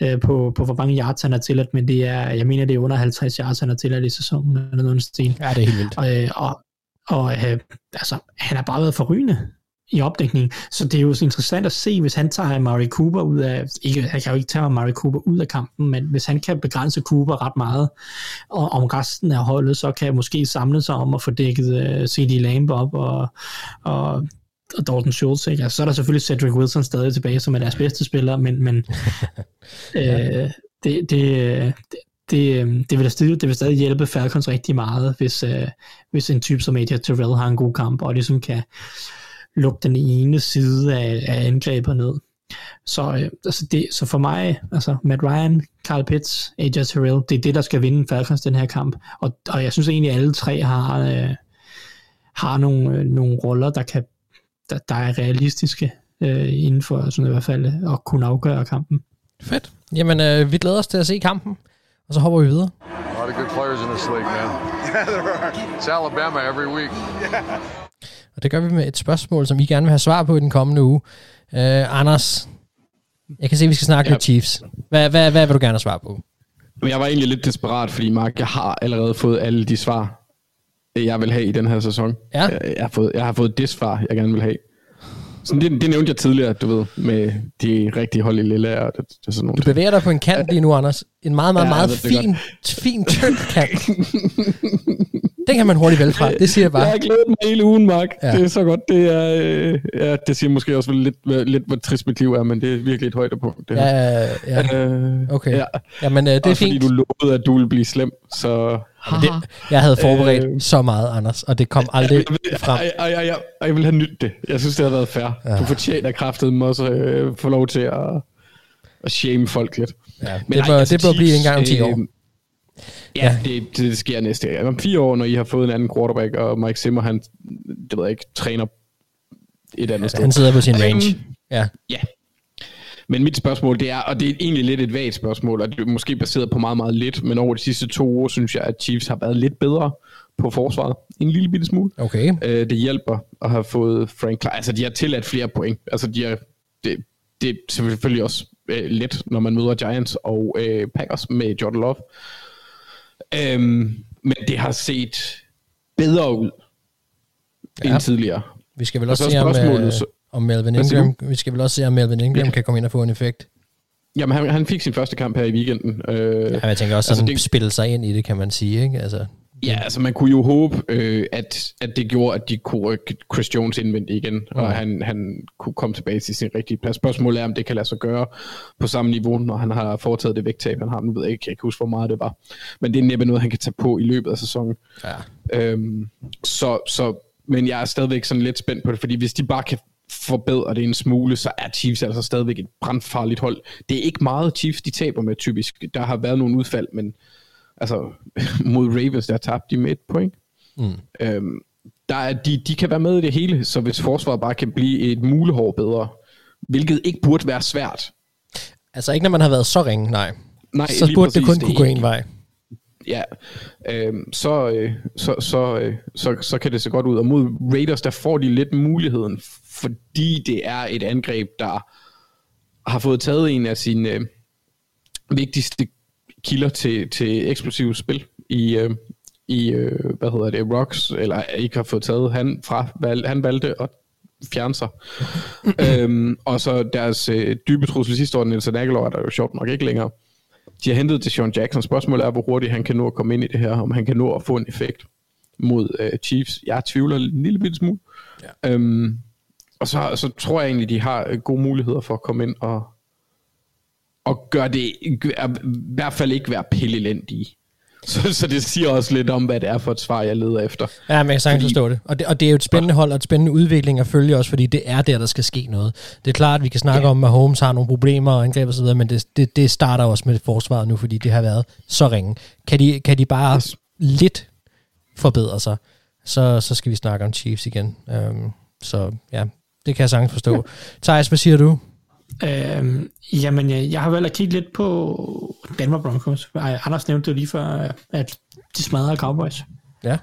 E: øh, på, på hvor mange yards han har tilladt, men det er, jeg mener, det er under 50 yards, han har tilladt i sæsonen, eller noget stil.
D: Ja, det er helt vildt.
E: Og, øh, og, og øh, altså, han har bare været forrygende i opdækning. Så det er jo interessant at se, hvis han tager Amari Cooper ud af, ikke, han kan jo ikke tage Amari Cooper ud af kampen, men hvis han kan begrænse Cooper ret meget, og om resten af holdet, så kan jeg måske samle sig om at få dækket uh, CD Lamb op, og, og, og Dalton Schultz, ikke? Altså, så er der selvfølgelig Cedric Wilson stadig tilbage, som er deres bedste spiller, men, men øh, det, det, det, det, øhm, det, vil da stadig, det vil stadig hjælpe Falcons rigtig meget, hvis, øh, hvis en type som Adia Terrell har en god kamp, og ligesom kan lukke den ene side af, af angrebet ned. Så, øh, altså det, så for mig, altså Matt Ryan, Carl Pitts, AJ Terrell, det er det, der skal vinde Falcons den her kamp. Og, og jeg synes egentlig, at alle tre har, øh, har nogle, øh, nogle roller, der, kan, der, der er realistiske øh, inden for sådan i hvert fald at kunne afgøre kampen.
D: Fedt. Jamen, øh, vi glæder os til at se kampen, og så hopper vi videre.
J: A lot of good players in this league, man. Yeah, there are. It's Alabama every week.
D: Og det gør vi med et spørgsmål, som I gerne vil have svar på i den kommende uge. Øh, Anders, jeg kan se, at vi skal snakke ja. lidt Chiefs. Hvad, hvad, hvad vil du gerne have svar på?
F: Men jeg var egentlig lidt desperat, fordi Mark, jeg har allerede fået alle de svar, jeg vil have i den her sæson.
D: Ja.
F: Jeg, jeg, har, fået, jeg har fået det svar, jeg gerne vil have. Så det, det nævnte jeg tidligere, du ved, med de rigtige hold i lille og det, det er sådan nogle
D: Du bevæger dig på en kant lige nu, Anders. En meget, meget,
F: Ja,
D: meget
F: jeg
D: fin, fin tynd kant. Den kan man hurtigt vælge fra, det siger jeg bare.
F: Jeg har glædet mig hele ugen, Mark.
D: Ja.
F: Det er så godt. Det er, øh, ja, det siger måske også lidt, lidt, hvor trist mit liv er, men det er virkelig et højdepunkt. Det her.
D: Ja, ja,
F: Øh,
D: okay.
F: Ja.
D: Jamen, øh, det er
F: Også fordi
D: fint.
F: du lovede, at du ville blive slem, så...
D: Jamen, det, jeg havde forberedt
F: Øh,
D: så meget, Anders, og det kom aldrig frem.
F: Jeg, jeg, jeg, jeg, jeg vil have nyt det. Jeg synes, det har været fair.
D: Ja.
F: Du fortjener kraftet mig også øh, få lov til at, at shame folk lidt.
D: Ja, det bør- det bør blive en gang om 10 år.
F: øh, Ja, det, det sker næste gang. Om fire år, når I har fået en anden quarterback, og Mike Zimmer, han, det ved jeg ikke, træner et andet sted.
D: Han sidder på sin range.
F: Øhm,
D: Ja.
F: Ja. Men mit spørgsmål, det er, og det er egentlig lidt et vagt spørgsmål, og det er måske baseret på meget, meget lidt, men over de sidste to år, synes jeg, at Chiefs har været lidt bedre på forsvaret. En lille bitte smule.
D: Okay.
F: Øh, det hjælper at have fået Frank Clark. Altså, de har tilladt flere point. Altså, de har, det, det er selvfølgelig også øh, let, når man møder Giants og øh, Packers med Jordan Love. Øhm, men det har set bedre ud ja. End tidligere.
D: Vi skal vel
F: Og
D: også
F: så
D: se, om, øh, om Melvin Ingram, vi skal vel også se, om Melvin Ingram
F: Ja.
D: kan komme ind og få en effekt.
F: Jamen, han, han fik sin første kamp her i weekenden. Øh,
D: Ja, jeg tænker også sådan,
F: altså,
D: det... spille sig ind i det, kan man sige, ikke? Altså,
F: Ja, altså man kunne jo håbe, øh, at, at det gjorde, at de kunne rykke Chris Jones indvendigt igen, og han, han kunne komme tilbage til sin rigtige plads. Spørgsmålet er, om det kan lade sig gøre på samme niveau, når han har foretaget det vægttab, han har. Nu ved jeg ikke, jeg kan ikke huske, hvor meget det var. Men det er næppe noget, han kan tage på i løbet af sæsonen.
D: Ja.
F: Øhm, så, så, men jeg er stadigvæk sådan lidt spændt på det, fordi hvis de bare kan forbedre det en smule, så er Chiefs altså stadigvæk et brandfarligt hold. Det er ikke meget Chiefs, de taber med typisk. Der har været nogle udfald, men altså mod Ravens, der tabte de med et point.
D: Mm.
F: Øhm, der er, de, de kan være med i det hele, så hvis forsvaret bare kan blive et mulehår bedre, hvilket ikke burde være svært.
D: altså ikke når man har været så ringe, nej.
F: Nej,
D: så burde det kun
F: det
D: kunne gå en vej.
F: Ja, øhm, så, øh, så, så, øh, så, så kan det se godt ud. Og mod Raiders, der får de lidt muligheden, fordi det er et angreb, der har fået taget en af sine øh, vigtigste kilder til, til eksplosive spil i, øh, i øh, hvad hedder det, Rocks, eller ikke har fået taget han fra, valg, han valgte at fjerne sig. øhm, og så deres øh, dybe trussel sidste år, Nelson Aguilar, er der jo sjovt nok ikke længere. De har hentet til Sean Jackson. Spørgsmålet er, hvor hurtigt han kan nå at komme ind i det her, om han kan nå at få en effekt mod øh, Chiefs. Jeg tvivler en lille bitte smule. Ja. Øhm, og så, så tror jeg egentlig, de har øh, gode muligheder for at komme ind og, og gøre det, i hvert fald ikke være pillelendige. Så, så det siger også lidt om, hvad det er for et svar, jeg leder efter.
D: Ja, men jeg kan sagtens forstå det. Og, det. og det er jo et spændende hold og et spændende udvikling at følge også, fordi det er der, der skal ske noget. Det er klart, at vi kan snakke
F: Ja.
D: om, at Holmes har nogle problemer og angreb videre, men det, det, det starter også med forsvaret nu, fordi det har været så ringe. Kan de, kan de bare
F: Yes.
D: lidt forbedre sig, så, så skal vi snakke om Chiefs igen. Um, så ja, det kan jeg sagtens forstå. Thijs, hvad siger du?
E: Øhm, jamen, jeg, jeg har valgt at kigge lidt på Denver Broncos. Anders nævnte jo lige før, at de smadrede Cowboys.
D: Ja.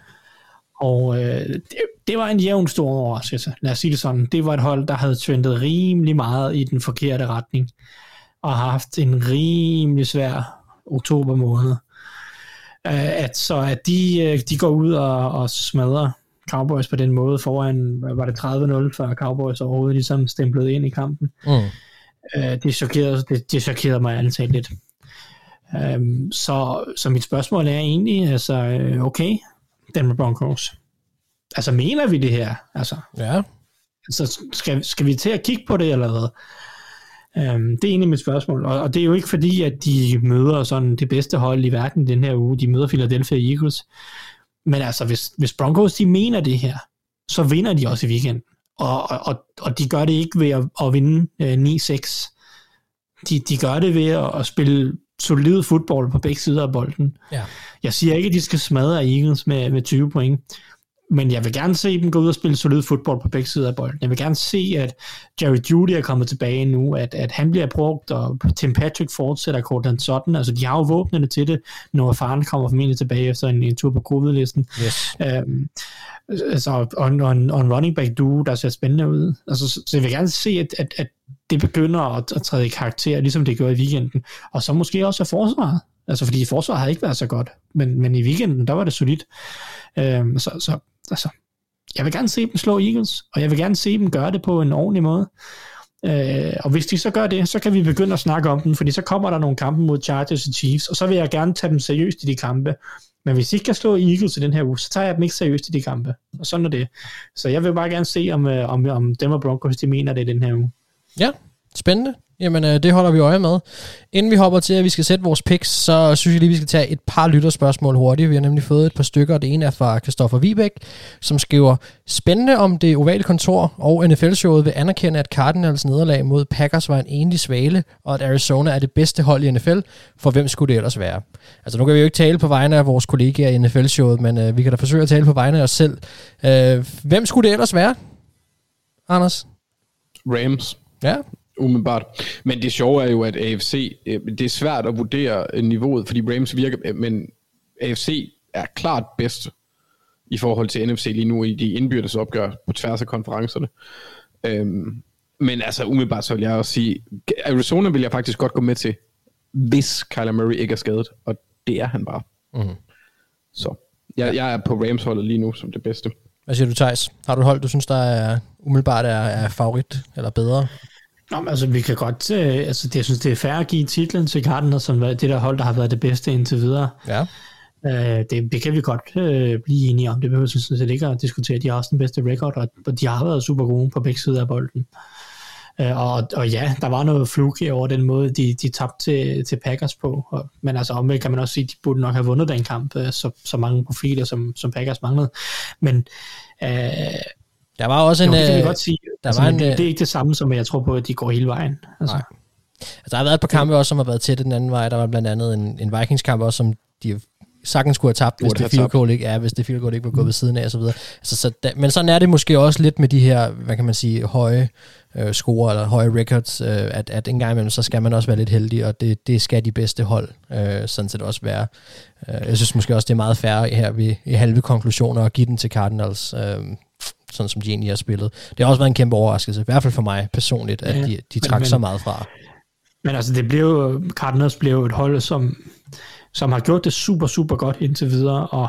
E: Og øh, det, det var en jævn stor overraskelse. Lad os sige det sådan. Det var et hold, der havde trendet rimelig meget i den forkerte retning. Og har haft en rimelig svær oktober måned. Øh, at, så at de, øh, de går ud og, og smadrer Cowboys på den måde foran, var det 30-0, før Cowboys overhovedet ligesom stemplede ind i kampen.
D: Mm.
E: Øh, det, chokerede, det, det chokerede mig ærligt talt lidt. Um, så, så mit spørgsmål er egentlig, altså, øh, okay, Denver Broncos. Altså, mener vi det her? Altså,
D: Ja.
E: altså skal, skal vi til at kigge på det, eller hvad? Um, det er egentlig mit spørgsmål. Og, og det er jo ikke fordi, at de møder sådan det bedste hold i verden den her uge. De møder Philadelphia Eagles. Men altså, hvis, hvis Broncos de mener det her, så vinder de også i weekenden. Og, og, og de gør det ikke ved at, at vinde øh, 9-6 De, de gør det ved at, at spille solid fodbold på begge sider af bolden.
D: Ja.
E: Jeg siger ikke, at de skal smadre Eagles med, med 20 point, men jeg vil gerne se dem gå ud og spille solid fodbold på begge sider af bolden. Jeg vil gerne se, at Jerry Judy er kommet tilbage nu, at, at han bliver brugt, og Tim Patrick fortsætter Cortland Sutton. Altså, de har jo våbnene til det, når faren kommer formentlig tilbage efter en, en tur på covid-listen.
D: Yes.
E: Øhm, altså, og, og, og, en, og en running back duo, der ser spændende ud. Altså, så, så jeg vil gerne se, at, at, at det begynder at, at træde i karakter, ligesom det gjorde i weekenden. Og så måske også af forsvaret. Altså, fordi forsvaret har ikke været så godt, men, men i weekenden, der var det solidt. Øhm, så, så altså, jeg vil gerne se dem slå Eagles, og jeg vil gerne se dem gøre det på en ordentlig måde. Øh, og hvis de så gør det, så kan vi begynde at snakke om dem, fordi så kommer der nogle kampe mod Chargers og Chiefs, og så vil jeg gerne tage dem seriøst i de kampe. Men hvis de ikke kan slå Eagles i den her uge, så tager jeg dem ikke seriøst i de kampe. Og sådan er det. Så jeg vil bare gerne se, om, øh, om, om dem og Broncos, de mener det i den her uge.
D: Ja, spændende. Jamen, øh, det holder vi øje med. Inden vi hopper til, at vi skal sætte vores picks, så synes jeg lige, vi skal tage et par lytterspørgsmål hurtigt. Vi har nemlig fået et par stykker. Det ene er fra Christoffer Vibæk, som skriver, spændende om det ovale kontor og NFL-showet vil anerkende, at Cardinals nederlag mod Packers var en enlig svale, og at Arizona er det bedste hold i NFL. For hvem skulle det ellers være? Altså, nu kan vi jo ikke tale på vegne af vores kollegaer i NFL-showet, men øh, vi kan da forsøge at tale på vegne af os selv. Øh, hvem skulle det ellers være, Anders?
F: Rams.
D: Ja,
F: umiddelbart. Men det sjove er jo, at AFC, øh, det er svært at vurdere øh, niveauet, fordi Rams virker, øh, men AFC er klart bedst i forhold til NFC lige nu i de indbyrdes opgør på tværs af konferencerne. Øhm, men altså umiddelbart så vil jeg også sige, Arizona vil jeg faktisk godt gå med til, hvis Kyler Murray ikke er skadet, og det er han bare.
D: Mm.
F: Så jeg, jeg er på Rams-holdet lige nu som det bedste.
D: Hvad siger du, Thijs? Har du et hold, du synes, der er umiddelbart er, er favorit eller bedre?
E: Nå, men altså, vi kan godt, øh, altså, det, jeg synes, det er fair at give titlen til Cardinals, som det der hold, der har været det bedste indtil videre.
D: Ja.
E: Øh, det, det kan vi godt øh, blive enige om. Det behøver jeg synes, ikke at diskutere. De har også den bedste record, og, og de har været super gode på begge sider af bolden. Øh, og, og ja, der var noget fluke over den måde, de, de tabte til, til Packers på. Og, men altså omvendt kan man også sige, at de burde nok have vundet den kamp, øh, så, så mange profiler, som, som Packers manglede. Men øh,
D: der var også en...
E: Jo, det kan vi
D: øh,
E: godt sige.
D: Der
E: altså,
D: var en,
E: det,
D: øh,
E: det er ikke det samme, som jeg tror på, at de går hele vejen. Altså.
D: Nej. Altså, der har været et par kampe også, som har været tæt den anden vej. Der var blandt andet en, en Vikings-kamp også, som de sagtens skulle have tabt, hvis det field goal ikke er, hvis det field goal ikke var gået ved siden af og så videre. Altså, så da, men sådan er det måske også lidt med de her, hvad kan man sige, høje øh, score eller høje records, øh, at, at en gang imellem, så skal man også være lidt heldig, og det, det skal de bedste hold øh, sådan set også være. Øh, jeg synes måske også, det er meget fair her ved, i halve konklusioner at give den til Cardinals, øh, sådan som de egentlig har spillet. Det har også været en kæmpe overraskelse, i hvert fald for mig personligt, at
E: Ja,
D: de, de trak
E: men-
D: så meget fra.
E: Men altså, det blev Cardinals blev et hold, som, som har gjort det super, super godt indtil videre, og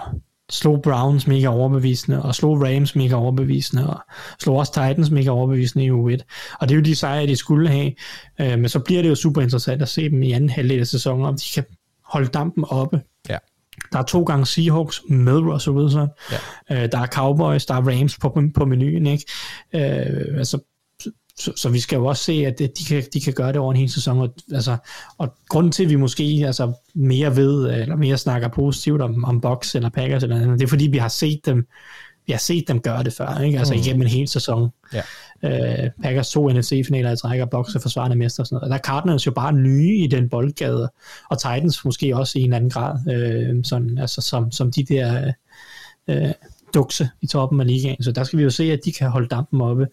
E: slog Browns mega overbevisende, og slog Rams mega overbevisende, og slog også Titans mega overbevisende i U1. Og det er jo de sejre, de skulle have. Øh, men så bliver det jo super interessant at se dem i anden halvdel af sæsonen, om de kan holde dampen oppe. Der er to gange Seahawks med Russell Wilson.
D: Ja.
E: Øh, der er Cowboys, der er Rams på, på menuen. Ikke? Øh, altså, så, så vi skal jo også se, at de kan, de kan gøre det over en hel sæson. Og, altså, og grunden til, at vi måske altså, mere ved, eller mere snakker positivt om, om Bucks eller Packers eller andet, det er fordi, vi har set dem, vi har set dem gøre det før, ikke? altså
D: Mm.
E: igennem en hel sæson.
D: Ja.
E: Øh, Packers to NFC-finaler i træk, og Bucks er forsvarende mester og sådan noget. Og der er Cardinals jo bare nye i den boldgade, og Titans måske også i en anden grad, øh, sådan, altså, som, som de der øh, dukse i toppen af ligaen. Så der skal vi jo se, at de kan holde dampen oppe.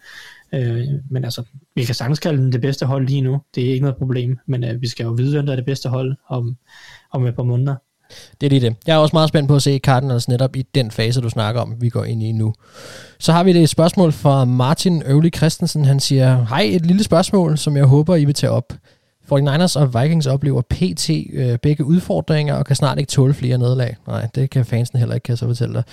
E: Øh, men altså, vi kan sagtens kalde dem det bedste hold lige nu. Det er ikke noget problem, men øh, vi skal jo vide, hvem der er det bedste hold om, om et par måneder.
D: Det er lige det. Jeg er også meget spændt på at se Cardinals netop i den fase, du snakker om, vi går ind i nu. Så har vi et spørgsmål fra Martin Øvli Christensen. Han siger, hej, et lille spørgsmål, som jeg håber, I vil tage op. 49ers og Vikings oplever PT øh, begge udfordringer og kan snart ikke tåle flere nederlag. Nej, det kan fansen heller ikke, kan jeg så fortælle dig.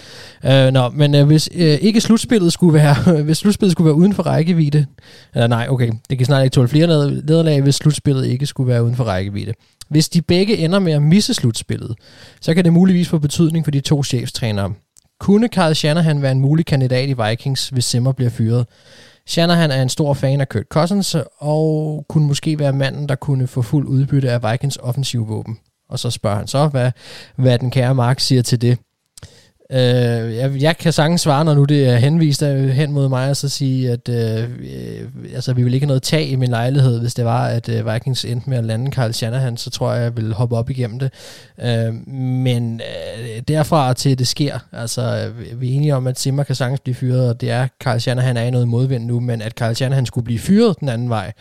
D: Øh, nå, men øh, hvis øh, ikke slutspillet skulle være, hvis slutspillet skulle være uden for rækkevidde, eller nej, okay, det kan snart ikke tåle flere nederlag, hvis slutspillet ikke skulle være uden for rækkevidde. Hvis de begge ender med at misse slutspillet, så kan det muligvis få betydning for de to chefstrænere. Kunne Carl Shanahan være en mulig kandidat i Vikings, hvis Simmer bliver fyret? Shanahan er en stor fan af Kurt Cousins, og kunne måske være manden, der kunne få fuld udbytte af Vikings offensive våben. Og så spørger han så, hvad, hvad den kære Mark siger til det. Øh, jeg, jeg kan sagtens svare, når nu det er henvist hen mod mig, og så sige, at øh, øh, altså, vi vil ikke have noget tag i min lejlighed, hvis det var, at øh, Vikings endte med at lande Carl Shanahan, så tror jeg, jeg ville hoppe op igennem det. Øh, men øh, derfra til det sker, altså øh, vi er enige om, at Simmer kan sagtens blive fyret, og det er, Carl Shanahan er i noget modvind nu, men at Carl Shanahan skulle blive fyret den anden vej,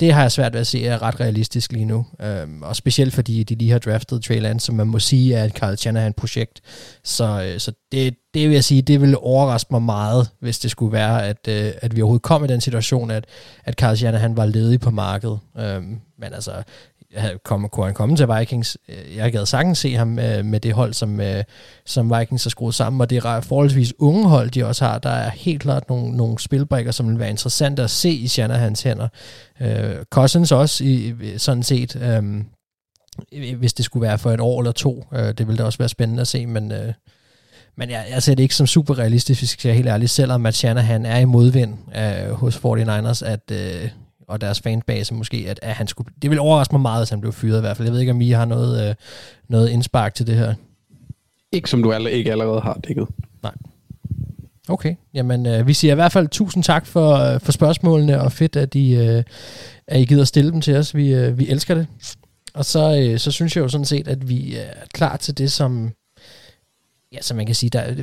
D: det har jeg svært ved at se er ret realistisk lige nu. Øhm, og specielt fordi de lige har draftet Trey Lance, som man må sige er et Carl Shanahan-projekt. Så, øh, så det, det vil jeg sige, det ville overraske mig meget, hvis det skulle være, at, øh, at vi overhovedet kom i den situation, at, at Carl Shanahan var ledig på markedet. Øhm, men altså, kom, kunne han komme til Vikings. Øh, jeg gad sagtens se ham med, øh, med det hold, som, øh, som Vikings har skruet sammen, og det er forholdsvis unge hold, de også har. Der er helt klart nogle, nogle spilbrikker, som vil være interessante at se i Shanahans hænder. Øh, Cousins også, i, sådan set, um, hvis det skulle være for et år eller to. Øh, det ville da også være spændende at se, men... Men jeg, jeg ser det ikke som super realistisk, hvis jeg skal helt ærlig, selvom at Shanahan er i modvind hos 49ers, at, og deres fanbase måske, at, at han skulle... Det vil overraske mig meget, hvis han blev fyret i hvert fald. Jeg ved ikke, om I har noget, øh, noget indspark til det her.
F: Ikke som du alle, ikke allerede har dækket.
D: Nej. Okay, jamen øh, vi siger i hvert fald tusind tak for, øh, for spørgsmålene, og fedt, at I, øh, at I gider stille dem til os. Vi, øh, vi elsker det. Og så, øh, så synes jeg jo sådan set, at vi er klar til det, som, ja, så man kan sige, der,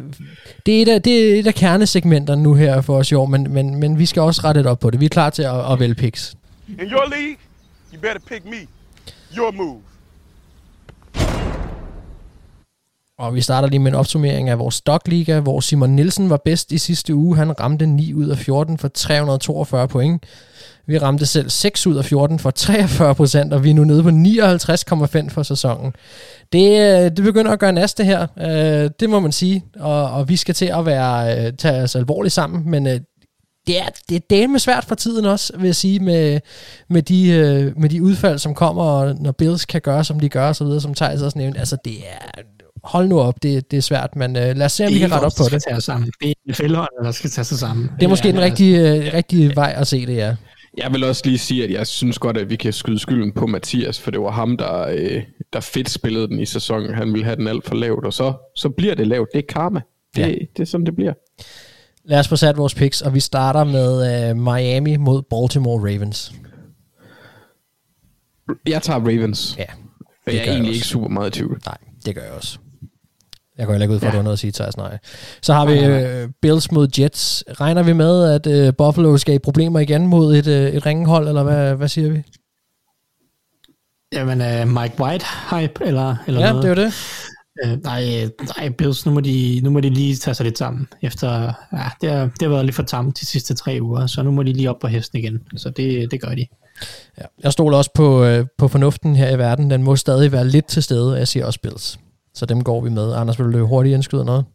D: det, er et af, det er et af kernesegmenterne nu her for os i år, men, men, men vi skal også rette det op på det. Vi er klar til at, at vælge picks.
B: In your league, you better pick me. Your move.
D: Og vi starter lige med en opsummering af vores Stockliga, hvor Simon Nielsen var bedst i sidste uge. Han ramte 9 ud af 14 for 342 point. Vi ramte selv 6 ud af 14 for 43 procent, og vi er nu nede på 59,5 for sæsonen. Det, øh, det begynder at gøre næste her, øh, det må man sige, og, og vi skal til at være, øh, tage os alvorligt sammen, men øh, det er, det er med svært for tiden også, vil jeg sige, med, med, de, med de udfald, som kommer, og når Bills kan gøre, som de gør, og så videre, som Thijs også nævnte. Altså, det er, hold nu op, det, det er svært, men uh, lad os se, om vi kan rette op på det.
E: Tage sammen. Det er NFL-holdet, der skal tage sig sammen.
D: Det er måske ja, den rigtige, uh, rigtige vej at se det, ja.
F: Jeg vil også lige sige, at jeg synes godt, at vi kan skyde skylden på Mathias, for det var ham, der, øh, der fedt spillede den i sæsonen. Han ville have den alt for lavt, og så, så bliver det lavt. Det er karma. Det, ja. det er sådan, det bliver.
D: Lad os få sat vores picks, og vi starter med uh, Miami mod Baltimore Ravens.
F: Jeg tager Ravens.
D: Ja.
F: Jeg er egentlig ikke super meget i tvivl.
D: Nej, det gør jeg også. Jeg går heller ikke ud fra, ja. at du har noget at sige, Thijs, nej. Så har vi uh, Bills mod Jets. Regner vi med, at uh, Buffalo skal i problemer igen mod et, uh, et ringehold, eller hvad, hvad siger vi?
E: Jamen, uh, Mike White hype, eller, eller
D: ja,
E: noget?
D: det er det.
E: Uh, nej, nej, Bills, nu må, de, nu må de lige tage sig lidt sammen. Efter, ja, det, har, det har været lidt for tamt de sidste tre uger, så nu må de lige op på hesten igen. Så det, det gør de.
D: Ja, jeg stoler også på, uh, på fornuften her i verden. Den må stadig være lidt til stede, jeg siger også Bills. Så dem går vi med. Anders, vil du hurtigt indskyde noget?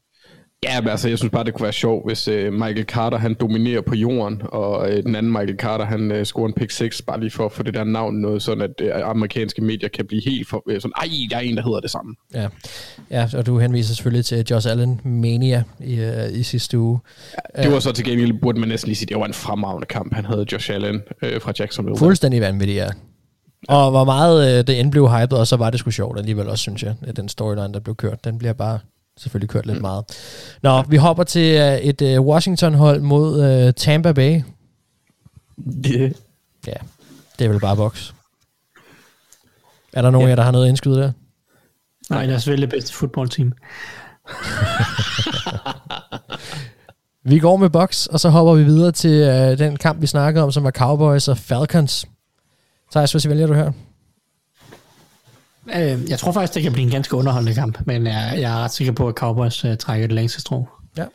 F: Ja, men altså, jeg synes bare, det kunne være sjovt, hvis uh, Michael Carter, han dominerer på jorden, og uh, den anden Michael Carter, han uh, scorer en pick 6, bare lige for at få det der navn noget, sådan at uh, amerikanske medier kan blive helt for, uh, sådan, ej, der er en, der hedder det samme.
D: Ja. ja, og du henviser selvfølgelig til Josh Allen Mania i, uh, i sidste uge.
F: Ja, det var så til gengæld, burde man næsten lige sige, det var en fremragende kamp, han havde Josh Allen uh, fra Jacksonville.
D: Fuldstændig vanvittig, ja. Og hvor meget øh, det end blev hypet, og så var det sgu sjovt alligevel også, synes jeg, at den storyline, der blev kørt, den bliver bare selvfølgelig kørt lidt mm. meget. Nå, vi hopper til uh, et uh, Washington-hold mod uh, Tampa Bay.
F: Yeah.
D: Ja, det er vel bare boks. Er der nogen yeah. af jer, der har noget indskyde der?
E: Nej, lad os vælge det bedste fodboldteam.
D: vi går med boks, og så hopper vi videre til uh, den kamp, vi snakkede om, som var Cowboys og Falcons. Thijs, hvad vælger du her?
E: Øh, jeg tror faktisk, det kan blive en ganske underholdende kamp, men jeg, jeg er ret sikker på, at Cowboys uh, trækker det længste strå.
D: Ja.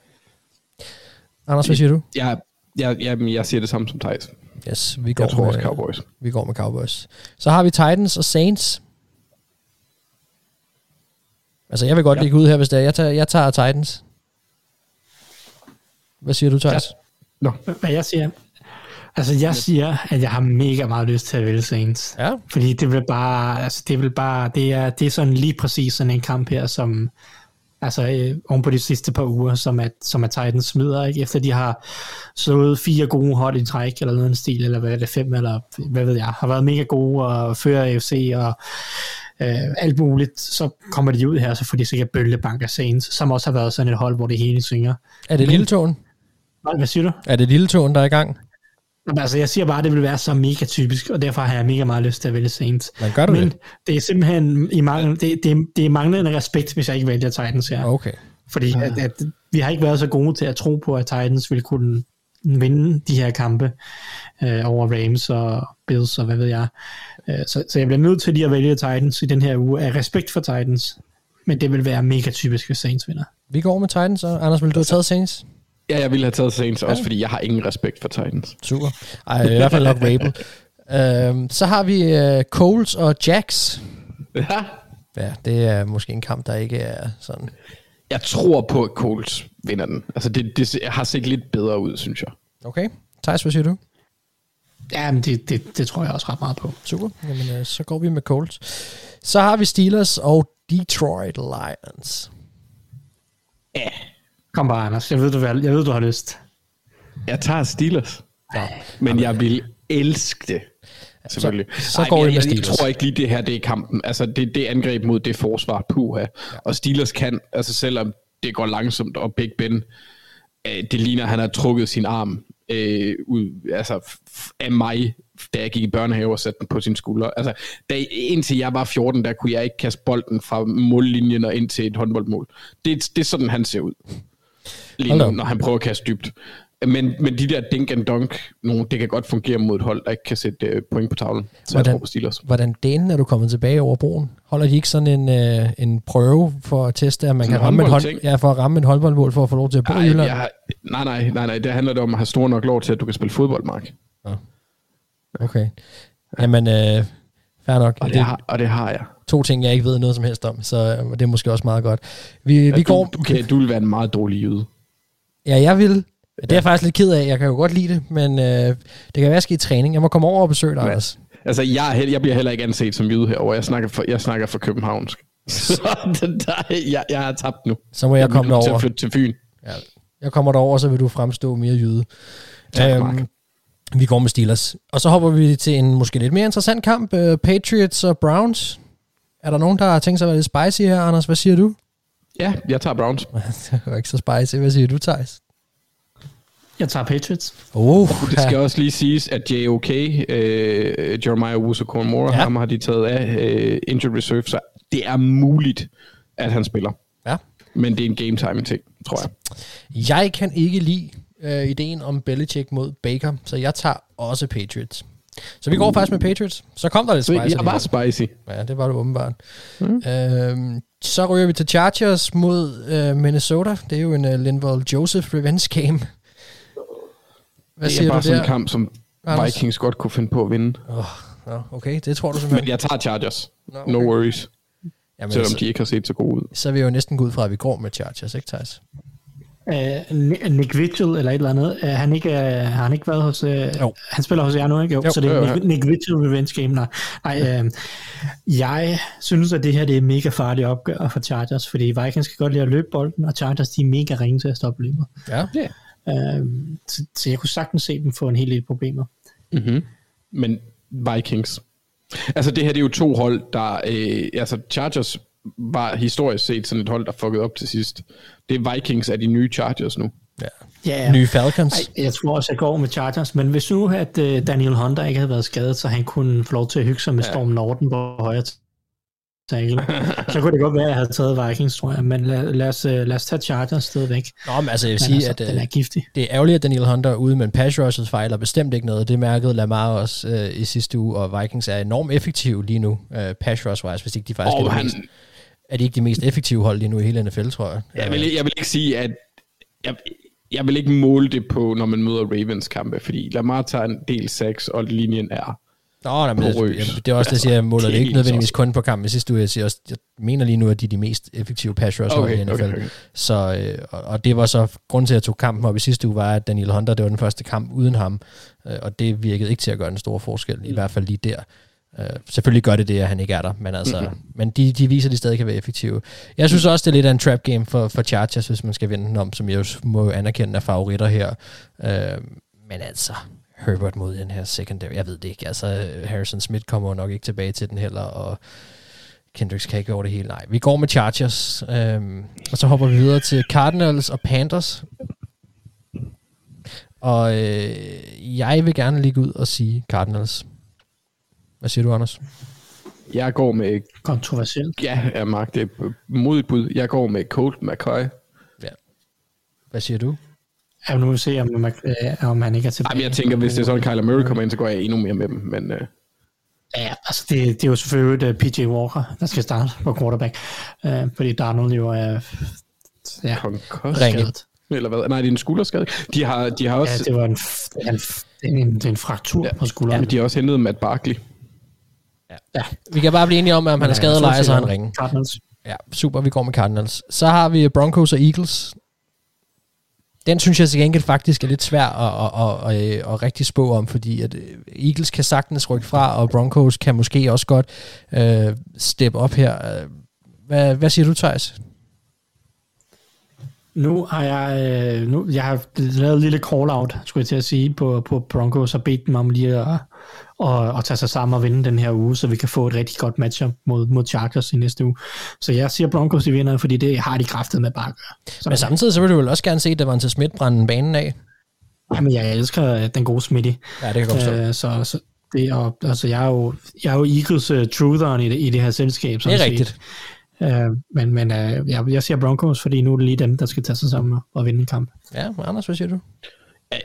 D: Anders, hvad siger du?
F: Jeg, jeg, jeg, jeg siger det samme som Thijs.
D: Yes, vi går
F: jeg tror
D: med,
F: også Cowboys.
D: Vi går med Cowboys. Så har vi Titans og Saints. Altså, jeg vil godt ja. ligge ud her, hvis det er. Jeg tager, jeg tager Titans. Hvad siger du, Thijs?
E: Ja. Nå. Hvad jeg siger? Altså, jeg siger, at jeg har mega meget lyst til at vælge Saints.
D: Ja.
E: Fordi det vil bare, altså, det vil bare, det er, det er sådan lige præcis sådan en kamp her, som, altså øh, oven på de sidste par uger, som at, som at Titans smider, ikke? efter de har slået fire gode hold i træk, eller noget en stil, eller hvad er det, fem, eller hvad ved jeg, har været mega gode og fører AFC, og øh, alt muligt, så kommer de ud her, så får de sikkert af Saints, som også har været sådan et hold, hvor det hele synger.
D: Er det
E: Men-
D: lille tåen?
E: Hvad, hvad siger du?
D: Er det lille tåen, der er i gang?
E: Altså, jeg siger bare, at det vil være så mega typisk, og derfor har jeg mega meget lyst til at vælge Saints.
D: Men gør du
E: Men
D: det?
E: det er simpelthen i mangel, det, det, det er manglende respekt, hvis jeg ikke vælger Titans her.
D: Okay.
E: Fordi at, at vi har ikke været så gode til at tro på, at Titans ville kunne vinde de her kampe øh, over Rams og Bills og hvad ved jeg. Øh, så, så jeg bliver nødt til lige at vælge Titans i den her uge af respekt for Titans. Men det vil være mega typisk, hvis Saints vinder.
D: Vi går med Titans, og Anders, vil du have taget Saints?
F: Ja, jeg ville have taget Saints, også fordi jeg har ingen respekt for Titans.
D: Super. Ej, i hvert fald nok Rabel. øhm, så har vi øh, Coles og Jacks.
F: Ja.
D: Ja, det er måske en kamp, der ikke er sådan...
F: Jeg tror på, at Colts vinder den. Altså, det, det har set lidt bedre ud, synes jeg.
D: Okay. Thijs, hvad siger du?
E: Ja, men det, det, det tror jeg også ret meget på.
D: Super. Jamen, øh, så går vi med Colts. Så har vi Steelers og Detroit Lions.
E: Kom bare, Anders. Jeg ved, du, vil- jeg ved, du har lyst.
F: Jeg tager Steelers. Ja. Men jeg vil elske det. Selvfølgelig.
D: Så- så
F: Ej,
D: går
F: jeg,
D: med
F: jeg, jeg tror ikke lige, det her det er kampen. Altså, det, det angreb mod det forsvar, puha. Ja. Og Steelers kan, altså selvom det går langsomt, og Big Ben, øh, det ligner, at han har trukket sin arm øh, ud, altså af mig, da jeg gik i børnehave og satte den på sin skulder. Altså, da, indtil jeg var 14, der kunne jeg ikke kaste bolden fra mållinjen og ind til et håndboldmål. Det, det er sådan, han ser ud. Lige nu, når han prøver at kaste dybt. Men, men de der dink and dunk, nogle, det kan godt fungere mod et hold, der ikke kan sætte øh, point på tavlen. Så jeg tror Steelers.
D: hvordan delen er du kommet tilbage over broen? Holder de ikke sådan en, øh, en prøve for at teste, at man
F: Sådan
D: kan
F: en
D: ramme hold,
F: håndboldting?
D: ja, for at ramme et håndboldmål for at få lov til at bo i
F: Nej,
D: Jylland?
F: jeg, nej, nej, nej, nej, det handler det om at have store nok lov til, at du kan spille fodbold, Mark.
D: Okay. Jamen, øh, fair nok.
F: Og det, har, og det har jeg.
D: to ting, jeg ikke ved noget som helst om, så øh, det er måske også meget godt. Vi, vi går...
F: Du, kan, du vil være en meget dårlig jyde.
D: Ja, jeg vil. Det er jeg faktisk lidt ked af. Jeg kan jo godt lide det, men øh, det kan være, at jeg skal i træning. Jeg må komme over og besøge dig,
F: Ja.
D: Anders.
F: Altså, jeg, er hel- jeg bliver heller ikke anset som jyde herovre. Jeg snakker for, jeg snakker for københavnsk. Så der, jeg, jeg har tabt nu.
D: Så må jeg komme
F: bliver nødt til
D: derover.
F: at flytte til Fyn.
D: Ja. Jeg kommer derover, så vil du fremstå mere jyde.
F: Tak, Mark.
D: vi går med Steelers. Og så hopper vi til en måske lidt mere interessant kamp. Uh, Patriots og Browns. Er der nogen, der har tænkt sig at være lidt spicy her, Anders? Hvad siger du?
F: Ja, jeg tager Browns.
D: det var ikke så spicy. Hvad siger du, Thijs?
E: Jeg tager Patriots.
D: Oh,
F: Det skal også lige siges, at JOK, øh, Jeremiah Owusu Koromora,
D: Ja.
F: ham har de taget af øh, injured reserve, så det er muligt, at han spiller.
D: Ja.
F: Men det er en game time ting, tror jeg.
D: Jeg kan ikke lide øh, ideen om Belichick mod Baker, så jeg tager også Patriots. Så vi går faktisk med Patriots. Så kom der lidt spicy.
F: jeg var spicy.
D: Ja, det var det åbenbart. Mm. Øhm, så ryger vi til Chargers mod øh, Minnesota. Det er jo en uh, Linval Joseph revenge game. Hvad
F: det
D: siger
F: er bare
D: du
F: sådan en kamp, som
D: Anders?
F: Vikings godt kunne finde på at vinde.
D: Oh, no, okay, det tror du
F: Men
D: simpelthen.
F: jeg tager Chargers. No
D: okay.
F: worries.
D: Jamen,
F: Selvom
D: så,
F: de ikke har set så gode ud.
D: så vil jeg jo næsten gå ud fra, at vi går med Chargers, ikke Thijs?
E: Uh, Nick Vigil eller et eller andet. Uh, han ikke, uh, har han ikke været hos... Uh,
D: Jo.
E: Han spiller hos jer nu, ikke? Jo,
D: Jo.
E: så det er
F: Jo, jo,
E: Nick, Nick Vigil Revenge Game. Nej, nej uh, jeg synes, at det her det er mega farligt opgør for Chargers, fordi Vikings kan godt lide at løbe bolden, og Chargers de er mega ringe til at stoppe løbet.
D: Ja.
E: Uh, så, så jeg kunne sagtens se dem få en hel del problemer.
F: Mm-hmm. Men Vikings. Altså det her, det er jo to hold, der... Øh, altså Chargers var historisk set sådan et hold, der fuckede op til sidst. Det er Vikings af de nye Chargers nu.
D: ja.
E: Ja,
D: Nye Falcons.
E: Ej, jeg tror også, jeg går med Chargers, men hvis nu, at uh, Daniel Hunter ikke havde været skadet, så han kunne få lov til at hygge sig med Storm Norton på højre tackle, så kunne det godt være, at jeg havde taget Vikings, tror jeg, men lad, lad, os, uh, lad os tage Chargers stadigvæk.
D: Nå, men altså, jeg vil
E: Men
D: sige,
E: altså,
D: at
E: den er
D: øh,
E: giftig.
D: det er ærgerligt, at Daniel Hunter er ude, men pass rushes fejler bestemt ikke noget. Det mærkede Lamar også øh, i sidste uge, og Vikings er enormt effektive lige nu, øh, pass rush-wise, hvis ikke de faktisk
F: Og
D: er,
F: han-
D: mest, er de ikke de mest effektive hold lige nu i hele NFL, tror jeg.
F: Jeg vil, jeg vil ikke sige, at... Jeg, jeg vil ikke måle det på, når man møder Ravens kampe, fordi Lamar tager en del sacks, og linjen er...
D: Nå, nej, men det,
F: porøs.
D: jamen, det er også det, jeg siger, jeg måler det ikke nødvendigvis kun på kampen i sidste uge. Jeg, siger også, jeg mener lige nu, at de er de mest effektive pass rush hold
F: Okay,
D: i NFL.
F: okay, okay.
D: Så, øh, og, det var så, grunden til, at jeg tog kampen op i sidste uge, var, at Daniel Hunter, det var den første kamp uden ham, øh, og det virkede ikke til at gøre en stor forskel, i hvert fald lige der. Uh, selvfølgelig gør det det, at han ikke er der, men, altså, mm-hmm. men de, de viser, at de stadig kan være effektive. Jeg synes også, det er lidt af en trap game for, for Chargers, hvis man skal vinde den om, som jeg jo må anerkende er favoritter her. Uh, men altså, Herbert mod den her secondary, jeg ved det ikke. Altså, Harrison Smith kommer nok ikke tilbage til den heller, og Kendricks kan ikke over det hele. Nej, vi går med Chargers. Øhm, og så hopper vi videre til Cardinals og Panthers. Og øh, jeg vil gerne ligge ud og sige Cardinals. Hvad siger du, Anders?
F: Jeg går med...
E: Kontroversielt.
F: Ja, ja Mark, det er modigt bud. Jeg går med Colt McCoy.
D: Ja. Hvad siger du?
E: Ja, nu vil vi se, om, man, øh, om han ikke er tilbage.
F: Jamen, jeg tænker, hvis det er sådan, Kyler Murray kommer ind, så går jeg endnu mere med dem. Men, øh,
E: Ja, altså det, det er jo selvfølgelig uh, PJ Walker, der skal starte på quarterback. Uh, fordi Darnold jo er ja,
F: skadet. Eller hvad? Nej, det er en skulderskade. De har, de har også...
E: Ja, det var en, en, en, en, en fraktur ja, på skulderen.
F: Ja, men de har også hentet Matt Barkley.
D: Ja. Vi kan bare blive enige om, at om han er skadet eller ej, så han ringe.
E: Cardinals.
D: Ja, super, vi går med Cardinals. Så har vi Broncos og Eagles. Den synes jeg til gengæld faktisk er lidt svær at, at, at, at, at rigtig spå om, fordi at øh, Eagles kan sagtens rykke fra, og Broncos kan måske også godt uh, steppe op her. Hvad, hvad siger du, Thijs?
E: Nu har jeg, øh, nu, jeg har lavet en lille call-out, skulle jeg til at sige, på, på Broncos og bedt dem om lige at, at, at tage sig sammen og vinde den her uge, så vi kan få et rigtig godt matchup mod, mod Chargers i næste uge. Så jeg siger Broncos, de vinder, fordi det har de kraftet med bare at gøre.
D: Så Men samtidig så vil du vel også gerne se, at til Schmidt brænde banen af?
E: Jamen, jeg elsker den gode Smitty.
D: Ja, det kan godt
E: uh, så, så det, og, altså, jeg er jo, jeg er jo Eagles uh, trutheren i det, i det her selskab.
D: Det er rigtigt.
E: Uh, men men uh, jeg, jeg siger Broncos, fordi nu er det lige dem, der skal tage sig sammen og vinde en kamp.
D: Ja, Anders, hvad siger du?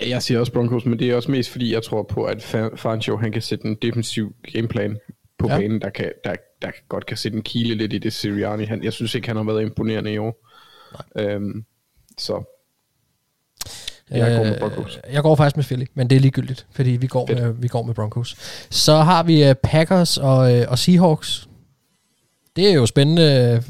F: Jeg siger også Broncos, men det er også mest fordi, jeg tror på, at Fancho, han kan sætte en defensiv gameplan på ja. banen, der, kan, der, der godt kan sætte en kile lidt i det Sirianni. Han, jeg synes ikke, han har været imponerende i år. Nej. Øhm, så
D: jeg går med Broncos. Jeg går faktisk med Philly, men det er ligegyldigt, fordi vi går, med, vi går med Broncos. Så har vi Packers og, og Seahawks. Det er jo spændende.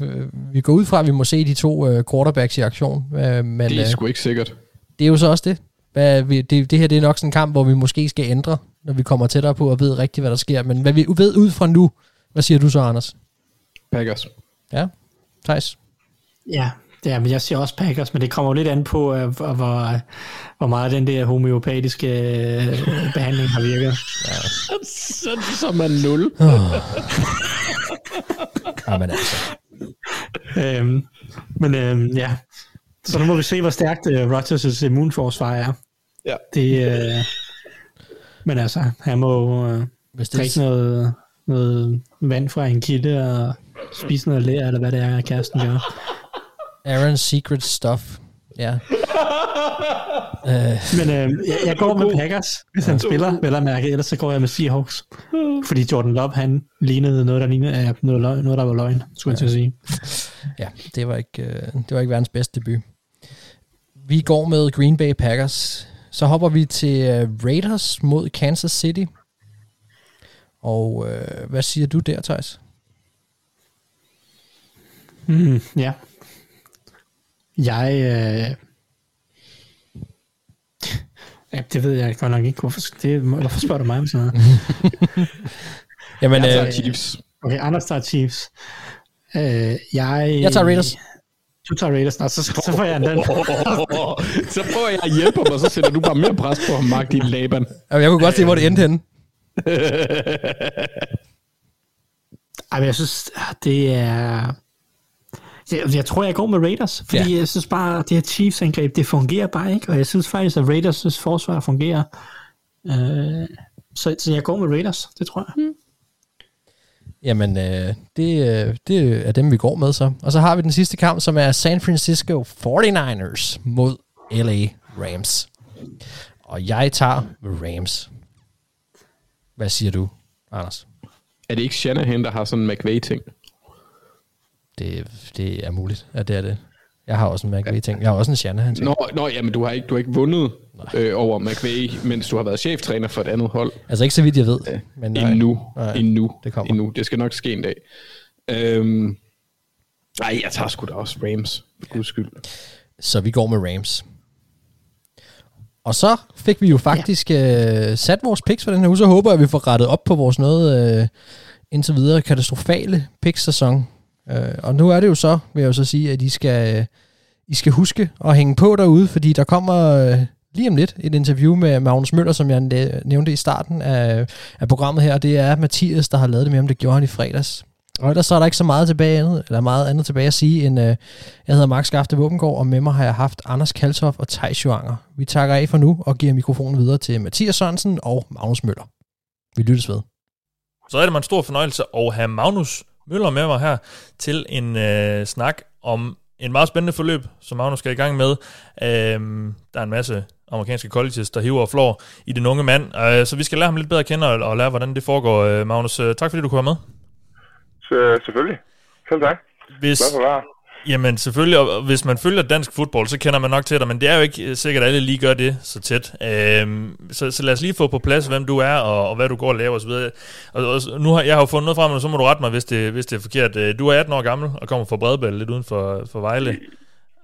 D: Vi går ud fra, at vi må se de to quarterbacks i aktion. Men,
F: det er sgu ikke sikkert.
D: Det er jo så også det. Hvad, vi, det, det her det er nok sådan en kamp, hvor vi måske skal ændre, når vi kommer tættere på og ved rigtigt, hvad der sker. Men hvad vi ved ud fra nu, hvad siger du så, Anders?
F: Packers.
D: Ja, Thijs?
E: Ja, det er, men jeg siger også Packers, men det kommer jo lidt an på, uh, hvor, hvor meget den der homeopatiske uh, behandling har virket. Ja.
F: så, så man nul.
D: Jamen altså.
E: øhm, men øhm, ja, så nu må vi se, hvor stærkt uh, Rodgers' immunforsvar er.
F: Ja.
E: Det, uh, men altså, han må uh, Hvis det drikke noget, noget vand fra en kilde og spise noget lær, eller hvad det er, kæresten gør.
D: Aaron's secret stuff. Ja.
E: uh, Men øh, jeg, jeg går med Packers, hvis han spiller, vel at mærke, ellers så går jeg med Seahawks. Fordi Jordan Love, han lignede noget, der lignede ja, noget, løgn, noget der var løgn, skulle jeg til at sige.
D: Ja, det var ikke, øh, det var ikke verdens bedste debut. Vi går med Green Bay Packers. Så hopper vi til uh, Raiders mod Kansas City. Og uh, hvad siger du der, Thijs?
E: Mm, ja. Jeg... Øh... Ja, det ved jeg godt nok ikke. Hvorfor, det, hvorfor spørger du mig om sådan noget?
D: Jamen,
F: jeg tager øh, Chiefs.
E: Okay, Anders tager Chiefs. Øh, jeg...
D: Jeg tager Raiders.
E: Du tager Raiders, Nå, så, så får jeg den.
F: så prøver jeg at hjælpe ham, og så sætter du bare mere pres på ham, Mark, din Laban.
D: Jeg kunne godt se, hvor det endte henne.
E: Ej, men jeg synes, det er... Jeg, jeg tror, jeg går med Raiders, fordi ja. jeg synes bare, det her Chiefs-angreb, det fungerer bare ikke, og jeg synes faktisk, at Raiders' forsvar fungerer. Øh, så, så jeg går med Raiders, det tror jeg. Hmm.
D: Jamen, øh, det, øh, det er dem, vi går med så. Og så har vi den sidste kamp, som er San Francisco 49ers mod LA Rams. Og jeg tager Rams. Hvad siger du, Anders?
F: Er det ikke Shanahan, der har sådan en McVay-ting?
D: Det, det er muligt, at det er det. Jeg har også en McVay-ting. Jeg har også en Shanahan ting.
F: Nå, nå ja, men du har ikke, du har ikke vundet øh, over McVay, mens du har været cheftræner for et andet hold.
D: Altså ikke så vidt jeg ved. Øh, men
F: nej, endnu. Nej, endnu. Det kommer. Endnu. Det skal nok ske en dag. Øhm, nej, jeg tager sgu da også Rams. For guds skyld.
D: Så vi går med Rams. Og så fik vi jo faktisk ja. øh, sat vores picks for den her uge, så håber jeg, at vi får rettet op på vores noget øh, indtil videre katastrofale pick-sæson. Øh, og nu er det jo så, vil jeg jo så sige, at I skal, I skal huske at hænge på derude, fordi der kommer øh, lige om lidt et interview med Magnus Møller, som jeg nævnte i starten af, af programmet her. Det er Mathias, der har lavet det med ham. Det gjorde han i fredags. Og ellers så er der ikke så meget tilbage andet, eller meget andet tilbage at sige, end øh, jeg hedder Max Skafte Våbengård, og med mig har jeg haft Anders Kaltoff og Thijs Joanger. Vi takker af for nu og giver mikrofonen videre til Mathias Sørensen og Magnus Møller. Vi lyttes ved.
H: Så er det mig en stor fornøjelse at have Magnus Møller med mig her til en øh, snak om en meget spændende forløb, som Magnus skal i gang med. Øhm, der er en masse amerikanske colleges, der hiver og flår i den unge mand. Øh, så vi skal lære ham lidt bedre at kende og, og lære, hvordan det foregår. Øh, Magnus, øh, tak fordi du kunne være med.
K: Så, selvfølgelig. Selv tak.
H: Hvis,
K: Hvad for?
H: Jamen selvfølgelig, og hvis man følger dansk fodbold, så kender man nok til dig, men det er jo ikke sikkert, at alle lige gør det så tæt. Øhm, så, så lad os lige få på plads, hvem du er, og, og hvad du går og laver osv. Og, og nu har jeg har jo fundet noget frem, og så må du rette mig, hvis det, hvis det er forkert. Øh, Du er 18 år gammel og kommer fra Bredbæl, lidt uden for, for Vejle.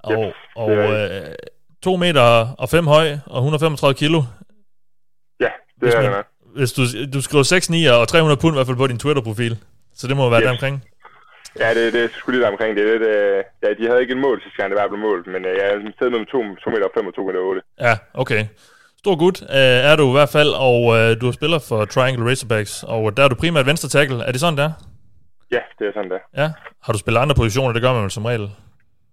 H: Og, og øh, 2 meter og 5 høj og 135 kilo.
K: Ja, det er det
H: hvis du, du skriver 6'9 og 300 pund i hvert fald på din Twitter-profil. Så det må være
K: Yes.
H: yes.
K: Ja, det, det er sgu lidt omkring. Det er lidt, øh, ja, de havde ikke en mål sidste gang, det var blevet målt, men øh, jeg er stedet mellem 2, 2 meter 5 og 2 meter 8.
H: Ja, okay. Stor gut øh, er du i hvert fald, og øh, du har spillet for Triangle Razorbacks, og der er du primært venstre tackle. Er det sådan, der?
K: Ja, det er sådan der.
H: Ja. Har du spillet andre positioner? Det gør man vel som regel.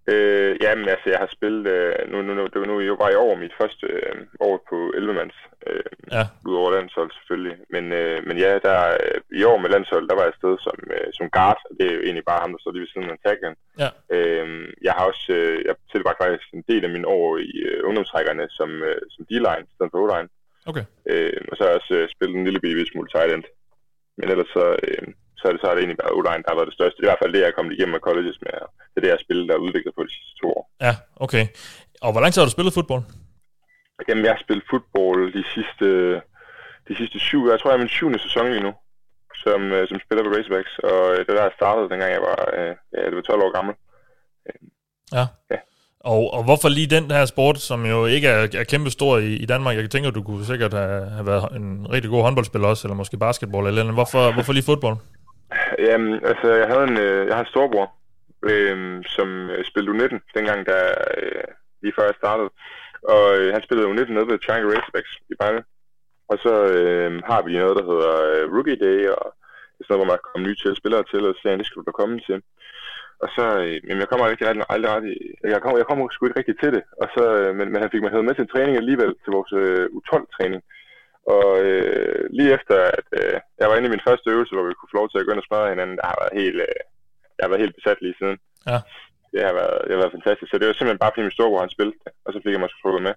K: Øh, jamen, altså, jeg har spillet, øh, nu, nu, nu, det var nu jo var i år mit første øh, år på 11-mands, øh,
H: Ja.
K: udover landshold selvfølgelig. Men, øh, men ja, der, øh, i år med landshold, der var jeg afsted som, øh, som guard, og det er jo egentlig bare ham, der står lige ved siden af tacklen.
H: Ja.
K: Øh, jeg har også, øh, jeg tilbragte faktisk en del af mine år i øh, ungdomstrækkerne som, øh, som D-line, i stedet for O-line.
H: Okay.
K: Øh, og så har jeg også øh, spillet en lille bitte smule tight end. Men ellers så, øh, så, er det, så har det egentlig været O-line, der har været det største. Det er i hvert fald det, jeg er kommet igennem med colleges med. Det er det, jeg har spillet, der er udviklet på de sidste to år.
H: Ja, okay. Og hvor lang tid har du spillet fodbold?
K: Jamen, jeg har spillet fodbold de sidste, de sidste syv, jeg tror, jeg er min syvende sæson lige nu, som, øh, som spiller på Racerbacks. Og øh, det der, jeg startede, dengang jeg var, øh, ja, det var 12 år gammel.
H: Ja.
K: Ja.
H: Og, og hvorfor lige den her sport, som jo ikke er, er kæmpe stor i, i Danmark? Jeg tænker, du kunne sikkert have, have været en rigtig god håndboldspiller også, eller måske basketball eller andet. Hvorfor, hvorfor lige fodbold?
K: Jamen, altså, jeg havde en, øh, jeg har en storbror, øh, som øh, spillede U19, dengang, der, øh, lige før jeg startede. Og øh, han spillede U19 nede ved Triangle Racerbacks i Vejle. Og så øh, har vi noget, der hedder øh, Rookie Day, og det er sådan noget, hvor man kommer komme nye til spillere til, og så sagde det skulle du da komme til. Og så, øh, men jeg kommer ikke aldrig, aldrig aldrig jeg kommer, jeg kommer sgu ikke rigtig til det. Og så, øh, men, men han fik mig hævet med til en træning alligevel, til vores øh, U12-træning. Og øh, lige efter, at øh, jeg var inde i min første øvelse, hvor vi kunne få lov til at gå ind og smadre hinanden, der har været helt, øh, jeg har været helt besat lige siden.
H: Ja.
K: Det har været, det har været fantastisk. Så det var simpelthen bare fordi min storebror han spillede og så fik jeg mig trukket med.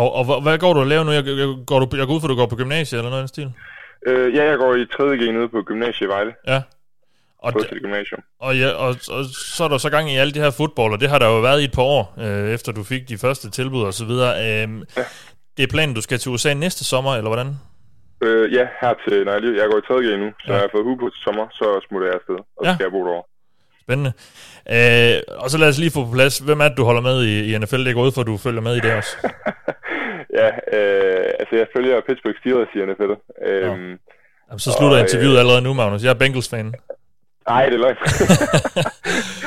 H: Og, og hvad- hvad går du at lave nu? Jeg, jeg, går du, jeg går ud for, at du går på gymnasiet eller noget i den stil?
K: Øh, ja, jeg går i 3.G nede på gymnasiet i Vejle.
H: Ja. Og,
K: På
H: d-
K: gymnasium.
H: og, ja, og, og så er der så gang i alle de her fodbold, og det har der jo været i et par år, øh, efter du fik de første tilbud og så videre. Øhm, Det er planen, du skal til USA næste sommer, eller hvordan?
K: Øh, ja, her til, nej, jeg, jeg går i 3.G nu, så
H: Ja.
K: ja. jeg har fået hue på til sommer, så smutter jeg afsted, og
H: Ja.
K: skal jeg bo derovre.
H: Spændende. Øh, og så lad os lige få på plads, hvem er det, du holder med i, i NFL? Det er gået for, at du følger med i det også.
K: Ja, øh, altså jeg følger Pittsburgh Steelers i NFL. Øhm,
H: Jamen, så slutter
K: og,
H: interviewet
K: øh,
H: allerede nu, Magnus. Jeg er Bengals-fan.
K: Nej, det er løgn.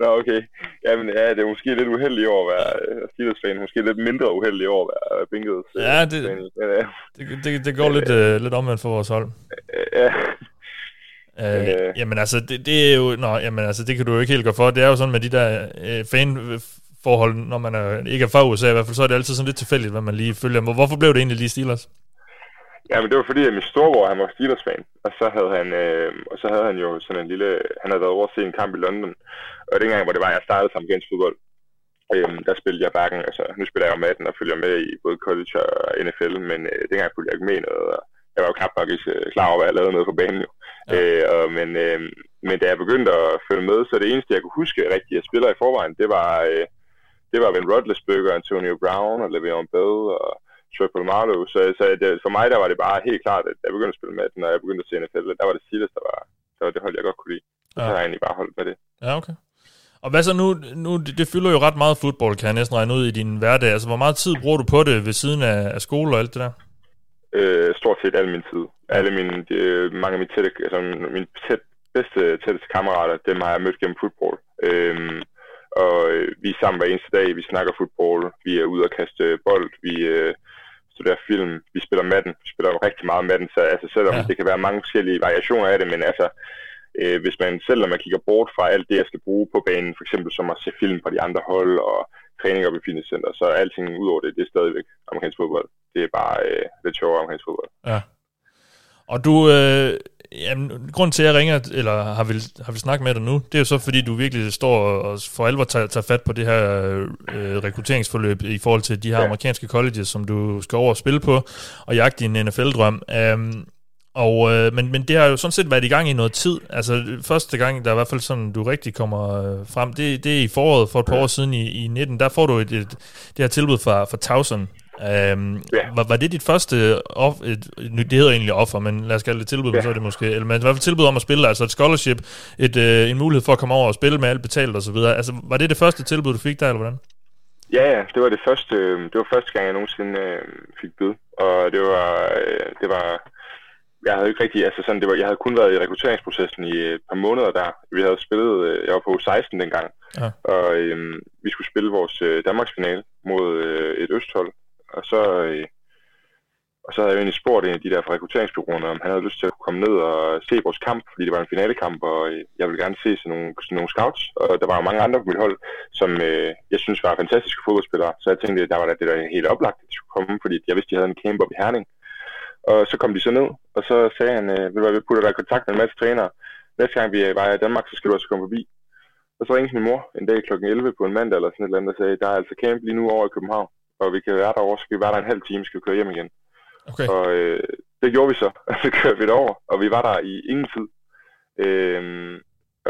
K: Nå, okay. Jamen, ja, det er måske lidt uheldigt år at være øh, Steelers-fan. Måske lidt mindre uheldigt år at være Bengals. øh,
H: Ja, det-
K: fan. Men, øh,
H: Det, det, det går lidt, øh, lidt omvendt for vores hold.
K: ja,
H: Øh,
K: øh,
H: jamen altså, det, det er jo... Nå, jamen altså, det kan du jo ikke helt gå for. Det er jo sådan med de der øh, fan-forhold, når man er, ikke er fra USA i hvert fald, så er det altid sådan lidt tilfældigt, hvad man lige følger. Hvorfor blev det egentlig lige Steelers?
K: Ja, men det var fordi, at min storebror, han var Steelers-fan, og så havde han, øh, og så havde han jo sådan en lille, han havde været over at se en kamp i London, og dengang, hvor det var, jeg startede som amerikansk fodbold, øh, der spillede jeg hverken, altså nu spiller jeg jo med den og følger med i både college og NFL, men øh, dengang fulgte jeg ikke med noget, og jeg var jo knap nok ikke øh, klar over, hvad jeg lavede noget på banen jo. Ja. Øh, og, men, øh, men da jeg begyndte at følge med, så det eneste, jeg kunne huske rigtigt, jeg spiller i forvejen, det var, øh, det var Ben Roethlisberger, Antonio Brown og Le'Veon Bell og Troy Polamalu. Så, så det, for mig der var det bare helt klart, at jeg begyndte at spille med den, og jeg begyndte at se NFL. Der var det Steelers, der var, der var det hold, jeg godt kunne lide. Og så
H: Ja.
K: har jeg egentlig bare holdt med det.
H: Ja, okay. Og hvad så nu? nu det, det fylder jo ret meget fodbold, kan jeg næsten regne ud i din hverdag. Altså, hvor meget tid bruger du på det ved siden af, af skole og alt det der?
K: Øh, stort set al min tid. Alle mine, de, mange af mine, tætte, altså, mine tæt, bedste, tætteste kammerater, dem har jeg mødt gennem fodbold. Øhm, og øh, vi er sammen hver eneste dag, vi snakker fodbold, vi er ude og kaste bold, vi øh, studere film, vi spiller Madden, vi spiller rigtig meget Madden, så altså, selvom ja. det kan være mange forskellige variationer af det, men altså, øh, hvis man selv, når man kigger bort fra alt det, jeg skal bruge på banen, for eksempel som at se film fra de andre hold og træning op i fitnesscenter, så alting ud over det, det er stadigvæk amerikansk fodbold. Det er bare øh, lidt sjovere amerikansk fodbold.
H: Ja. Og du, øh, jamen, grund til, at jeg ringer, eller har vi, har vi snakket med dig nu, det er jo så, fordi du virkelig står og for alvor tager, tager fat på det her øh, rekrutteringsforløb i forhold til de her ja. amerikanske colleges, som du skal over og spille på, og jagte din NFL-drøm. Um, og, øh, men, men det har jo sådan set været i gang i noget tid. Altså første gang, der er i hvert fald sådan, du rigtig kommer øh, frem, det, det er i foråret for et par år siden i, i 19. Der får du et, et, det her tilbud fra, fra Towson Øhm, ja. var, var det dit første, off, et, det hedder egentlig offer, men lad os kalde det tilbud, ja. så er det måske, eller men i hvert fald tilbud om at spille, altså et scholarship, et, øh, en mulighed for at komme over og spille med alt betalt og så videre. Altså, var det det første tilbud, du fik der, eller hvordan?
K: Ja, ja, det var det første, øh, det var første gang, jeg nogensinde øh, fik bød, og det var, øh, det var, jeg havde ikke rigtig, altså sådan, det var, jeg havde kun været i rekrutteringsprocessen i et par måneder der. Vi havde spillet, øh, jeg var på 16 dengang, ja. og øh, vi skulle spille vores øh, Danmarksfinale mod øh, et østhold, og så, øh, og så havde jeg jo egentlig spurgt en af de der fra rekrutteringsbyråerne, om han havde lyst til at komme ned og se vores kamp, fordi det var en finalekamp, og øh, jeg ville gerne se sådan nogle, sådan nogle scouts. Og der var jo mange andre på mit hold, som øh, jeg synes var fantastiske fodboldspillere. Så jeg tænkte, der var det der helt oplagt, at de skulle komme, fordi jeg vidste, de havde en camp op i Herning. Og så kom de så ned, og så sagde han, øh, ved du hvad, vi putter dig i kontakt med en masse trænere. Næste gang vi øh, var i Danmark, så skal du også komme forbi. Og så ringte min mor en dag kl. 11 på en mandag eller sådan et eller andet, og sagde, der er altså camp lige nu over i København og vi kan være derovre, så skal vi være der en halv time, skal vi køre hjem igen. Okay. Og øh, det gjorde vi så, og så kørte vi derover, og vi var der i ingen tid. Øhm,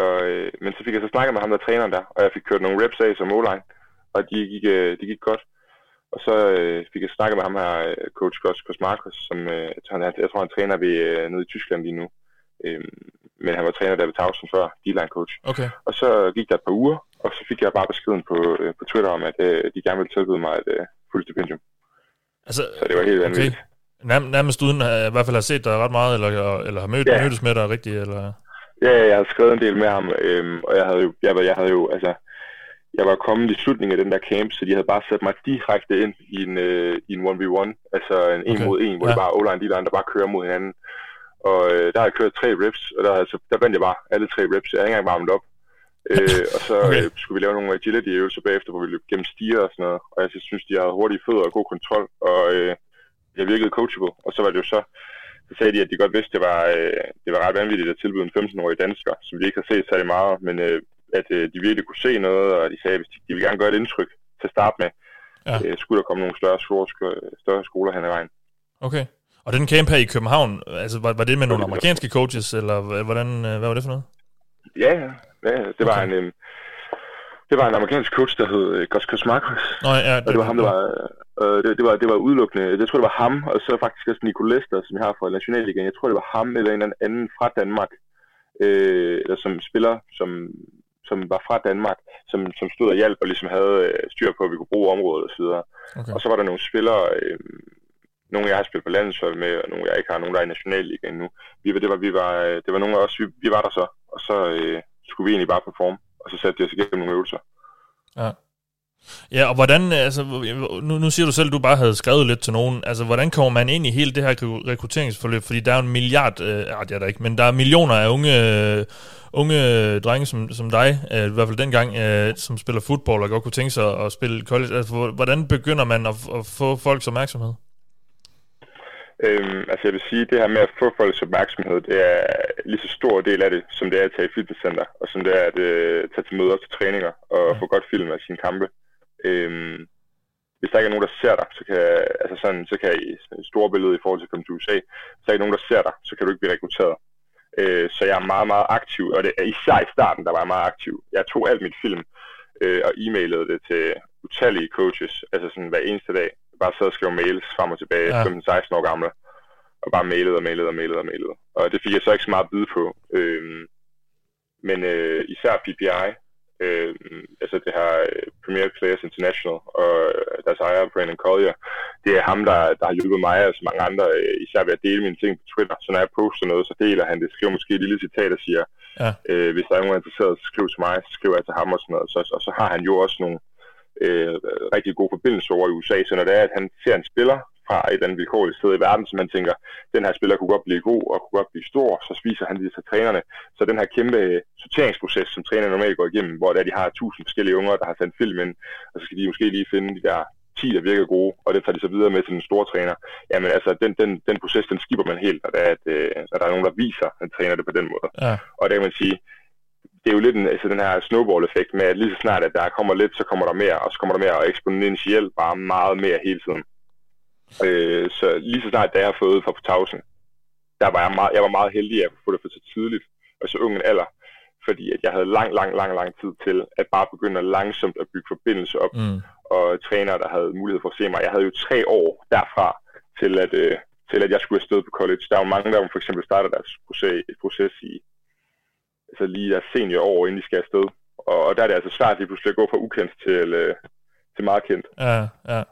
K: og, øh, men så fik jeg så snakket med ham, der træneren der, og jeg fik kørt nogle reps af som o og de gik, øh, de gik godt. Og så øh, fik jeg snakket med ham her, øh, coach Kos Marcos, som øh, han, jeg tror, han træner ved, øh, nede i Tyskland lige nu. Øhm, men han var træner der ved Tausen før, D-line coach.
H: Okay.
K: Og så gik der et par uger, og så fik jeg bare beskeden på, øh, på Twitter om, at øh, de gerne ville tilbyde mig et, øh, fuld stipendium.
H: Altså,
K: så det var helt vanvittigt. Okay.
H: Nærm, nærmest uden at i hvert fald har set dig ret meget, eller, eller har mødt, ja. mødtes med dig rigtigt, eller...
K: Ja, jeg har skrevet en del med ham, øhm, og jeg havde jo, jeg, jeg havde jo, altså, jeg var kommet i slutningen af den der camp, så de havde bare sat mig direkte ind i en, øh, i en 1v1, altså en okay. en mod en, hvor ja. det bare o-line, de der bare kører mod hinanden. Og øh, der har jeg kørt tre reps, og der, altså, der vandt jeg bare alle tre reps. Jeg havde ikke engang varmet op øh, og så okay. øh, skulle vi lave nogle agility-øvelser bagefter, hvor vi løb gennem stiger og sådan noget. Og jeg synes, de havde hurtige fødder og god kontrol, og øh, jeg virkede coachable. Og så var det jo så, så sagde de, at de godt vidste, det var, øh, det var ret vanvittigt at tilbyde en 15-årig dansker, som de ikke har set særlig meget, men øh, at øh, de virkelig kunne se noget, og de sagde, at de, de ville gerne gøre et indtryk til at starte med. Ja. Øh, skulle der komme nogle større, store, større skoler hen ad vejen.
H: Okay. Og den camp her i København, altså var, var det med nogle amerikanske coaches, eller hvordan, øh, hvad var det for noget?
K: Ja, ja. Ja det var okay. en, en det var en amerikansk coach, der hed Gus Kosmakos.
H: Nå, ja, det,
K: og det var ham, der var, uh, det, det, var, det var udelukkende, jeg tror, det var ham, og så faktisk også Nico Lester, som jeg har fra Nationalligaen. Jeg tror, det var ham eller en eller anden fra Danmark, øh, eller som spiller, som, som var fra Danmark, som, som stod og hjalp og ligesom havde øh, styr på, at vi kunne bruge området osv. Okay. Og så var der nogle spillere, øh, nogle jeg har spillet på landshold med, og nogle jeg ikke har, nogle der er i Nationalligaen nu. Vi, det, var, vi var, øh, det var nogle af os, vi, vi var der så, og så øh, skulle vi egentlig bare performe, og så satte de os igennem nogle øvelser.
H: Ja. Ja, og hvordan, øh, altså, nu, nu siger du selv, at du bare havde skrevet lidt til nogen. Altså, hvordan kommer man ind i hele det her rekrutteringsforløb? Fordi der er en milliard, øh, ah, det er der ikke, men der er millioner af unge, øh, unge øh, drenge som, som dig, øh, i hvert fald dengang, øh, som spiller fodbold og godt kunne tænke sig at spille college. Altså, hvordan begynder man at, at få folks opmærksomhed?
K: Øhm, altså jeg vil sige, det her med at få folks opmærksomhed, det er lige så stor del af det, som det er at tage i fitnesscenter, og som det er at øh, tage til møder til træninger og ja. få godt film af sine kampe. Øhm, hvis der ikke er nogen, der ser dig, så kan, altså sådan, så kan i store billede i forhold til at komme til USA, hvis der ikke er nogen, der ser dig, så kan du ikke blive rekrutteret. Øh, så jeg er meget, meget aktiv, og det er især i starten, der var jeg meget aktiv. Jeg tog alt mit film øh, og e-mailede det til utallige coaches, altså sådan hver eneste dag bare sad og skrev mails frem og tilbage, ja. 15-16 år gamle, og bare mailede og mailede og mailede og mailede. Og det fik jeg så ikke så meget byde på. Øhm, men øh, især PPI, øh, altså det her øh, Premier Players International, og øh, deres ejer, Brandon Collier, det er ham, der, der har hjulpet mig og så mange andre, øh, især ved at dele mine ting på Twitter. Så når jeg poster noget, så deler han det, skriver måske et lille citat og siger, ja. øh, hvis der er nogen interesseret, så skriv til mig, så skriver jeg til ham og sådan noget. Så, og så har han jo også nogle øh, rigtig god forbindelse over i USA, så når det er, at han ser en spiller fra et eller andet vilkårligt sted i verden, som man tænker, den her spiller kunne godt blive god og kunne godt blive stor, så spiser han det til trænerne. Så den her kæmpe sorteringsproces, som trænerne normalt går igennem, hvor der de har tusind forskellige unger, der har sendt film ind, og så skal de måske lige finde de der 10, der virker gode, og det tager de så videre med til den store træner. Jamen altså, den, den, den proces, den skipper man helt, når der, er, at, øh, når der er nogen, der viser, at træner det på den måde.
H: Ja.
K: Og der kan man sige, det er jo lidt en, altså den her snowball-effekt med, at lige så snart, at der kommer lidt, så kommer der mere, og så kommer der mere, og eksponentielt bare meget mere hele tiden. Øh, så lige så snart, da jeg har fået fra Tausen, der var jeg meget, jeg var meget heldig at få det for så tidligt, og så ung en alder, fordi at jeg havde lang, lang, lang, lang tid til at bare begynde at langsomt at bygge forbindelse op,
H: Mm.
K: og trænere, der havde mulighed for at se mig. Jeg havde jo tre år derfra til at, øh, til at jeg skulle afsted på college. Der er jo mange, der for eksempel starter deres proces, proces i altså lige deres seniorår, inden de skal afsted. Og, og der er det altså svært lige pludselig at gå fra ukendt til, øh, til meget kendt.
H: Ja, ja.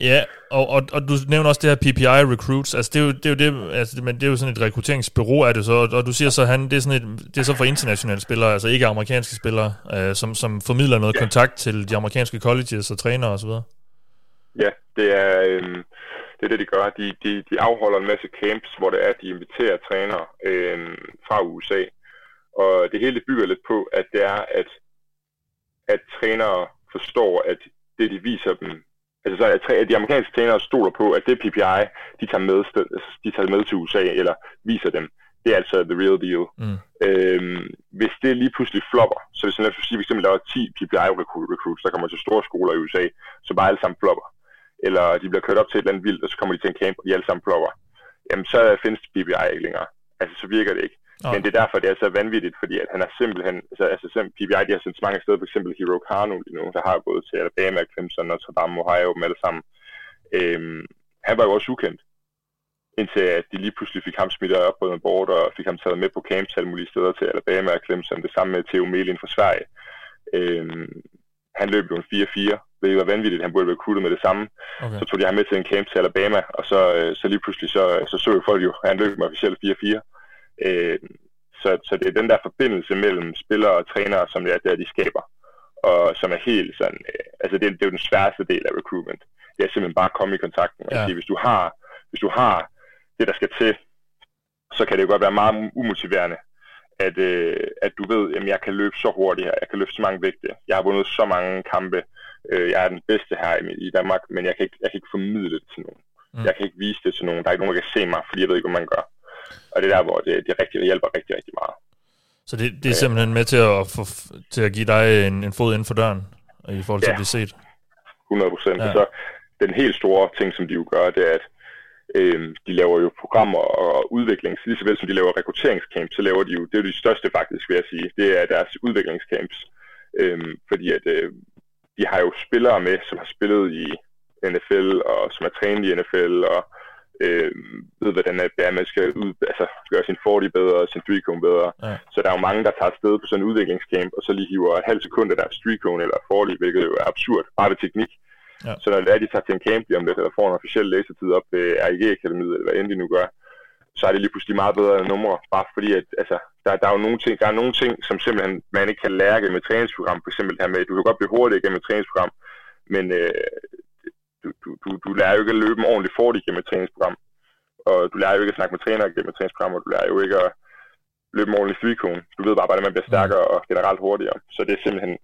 H: Ja, og, og, og du nævner også det her PPI Recruits, altså det er jo, det er jo, det, altså, men det er jo sådan et rekrutteringsbureau, er det så, og, og du siger så, han, det er, sådan et, det er så for internationale spillere, altså ikke amerikanske spillere, øh, som, som formidler noget ja. kontakt til de amerikanske colleges og trænere osv.
K: Ja, det er, øhm, det er det, de gør. De, de, de afholder en masse camps, hvor det er, at de inviterer trænere øhm, fra USA. Og det hele bygger lidt på, at det er, at, at trænere forstår, at det, de viser dem, altså så at, de amerikanske trænere stoler på, at det PPI, de tager med, sted- de tager med til USA, eller viser dem, det er altså the real deal.
H: Mm.
K: Øhm, hvis det lige pludselig flopper, så hvis man sige, eksempel der er 10 PPI recruit, recruits, der kommer til store skoler i USA, så bare alle sammen flopper. Eller de bliver kørt op til et eller andet vildt, og så kommer de til en camp, og de alle sammen flopper. Jamen så findes PPI ikke længere. Altså så virker det ikke.
H: Nej.
K: Men det er derfor, det er så vanvittigt, fordi at han er simpelthen, altså, altså PPI, de har sendt mange steder, for eksempel Hero Kano lige nu, der har gået til Alabama, Clemson, Notre Dame, Ohio, dem alle sammen. Øhm, han var jo også ukendt, indtil at de lige pludselig fik ham smidt op på en board, og fik ham taget med på camps alle mulige steder til Alabama og Clemson, det samme med Theo Melin fra Sverige. Øhm, han løb jo en 4-4, hvilket var vanvittigt, han burde være recruitet med det samme.
H: Okay.
K: Så tog de ham med til en camp til Alabama, og så, øh, så lige pludselig så, så så jo folk jo, han løb med officielt 4-4. Øh, så, så det er den der forbindelse mellem spillere og trænere, som det er, der de skaber, og som er helt sådan, øh, altså det, det er jo den sværeste del af recruitment. Det er simpelthen bare at komme i kontakten.
H: Ja.
K: Ja. Hvis, du har, hvis du har det, der skal til, så kan det jo godt være meget umotiverende, at, øh, at du ved, at jeg kan løbe så hurtigt her, jeg kan løfte så mange vægte, jeg har vundet så mange kampe, øh, jeg er den bedste her i, i Danmark, men jeg kan, ikke, jeg kan ikke formidle det til nogen.
H: Mm.
K: Jeg kan ikke vise det til nogen, der er ikke nogen, der kan se mig, fordi jeg ved ikke, hvad man gør. Og det er der, hvor det, det, rigtig, hjælper rigtig, rigtig meget.
H: Så det, det er simpelthen med til at, få, til at give dig en, en fod inden for døren, i forhold til
K: Ja.
H: at blive set.
K: 100 procent.
H: Ja.
K: Så den helt store ting, som de jo gør, det er, at øh, de laver jo programmer og udvikling, lige så vel som de laver rekrutteringscamps, så laver de jo, det er jo de største faktisk, vil jeg sige, det er deres udviklingscamps. Øh, fordi at øh, de har jo spillere med, som har spillet i NFL, og som er trænet i NFL, og øh, ved, hvordan det er, man skal ud, altså, gøre sin 40 bedre, sin 3 cone bedre.
H: Ja.
K: Så der er jo mange, der tager afsted på sådan en udviklingscamp, og så lige hiver et halvt sekund af deres 3 cone eller 40, hvilket jo er absurd, bare ved teknik.
H: Ja.
K: Så når det er, de tager til en camp lige om lidt, eller får en officiel læsetid op ved RIG Akademiet, eller hvad end de nu gør, så er det lige pludselig meget bedre numre, bare fordi, at altså, der, der, er jo nogle ting, der er nogle ting, som simpelthen man ikke kan lære gennem et træningsprogram, for eksempel det her med, du kan godt blive hurtig gennem et træningsprogram, men øh, du, du, du, du lærer jo ikke at løbe en ordentlig fordel gennem et træningsprogram, og du lærer jo ikke at snakke med trænere gennem et træningsprogram, og du lærer jo ikke at løbe en ordentlig cone. Du ved bare, hvordan man bliver stærkere og generelt hurtigere. Så det er simpelthen,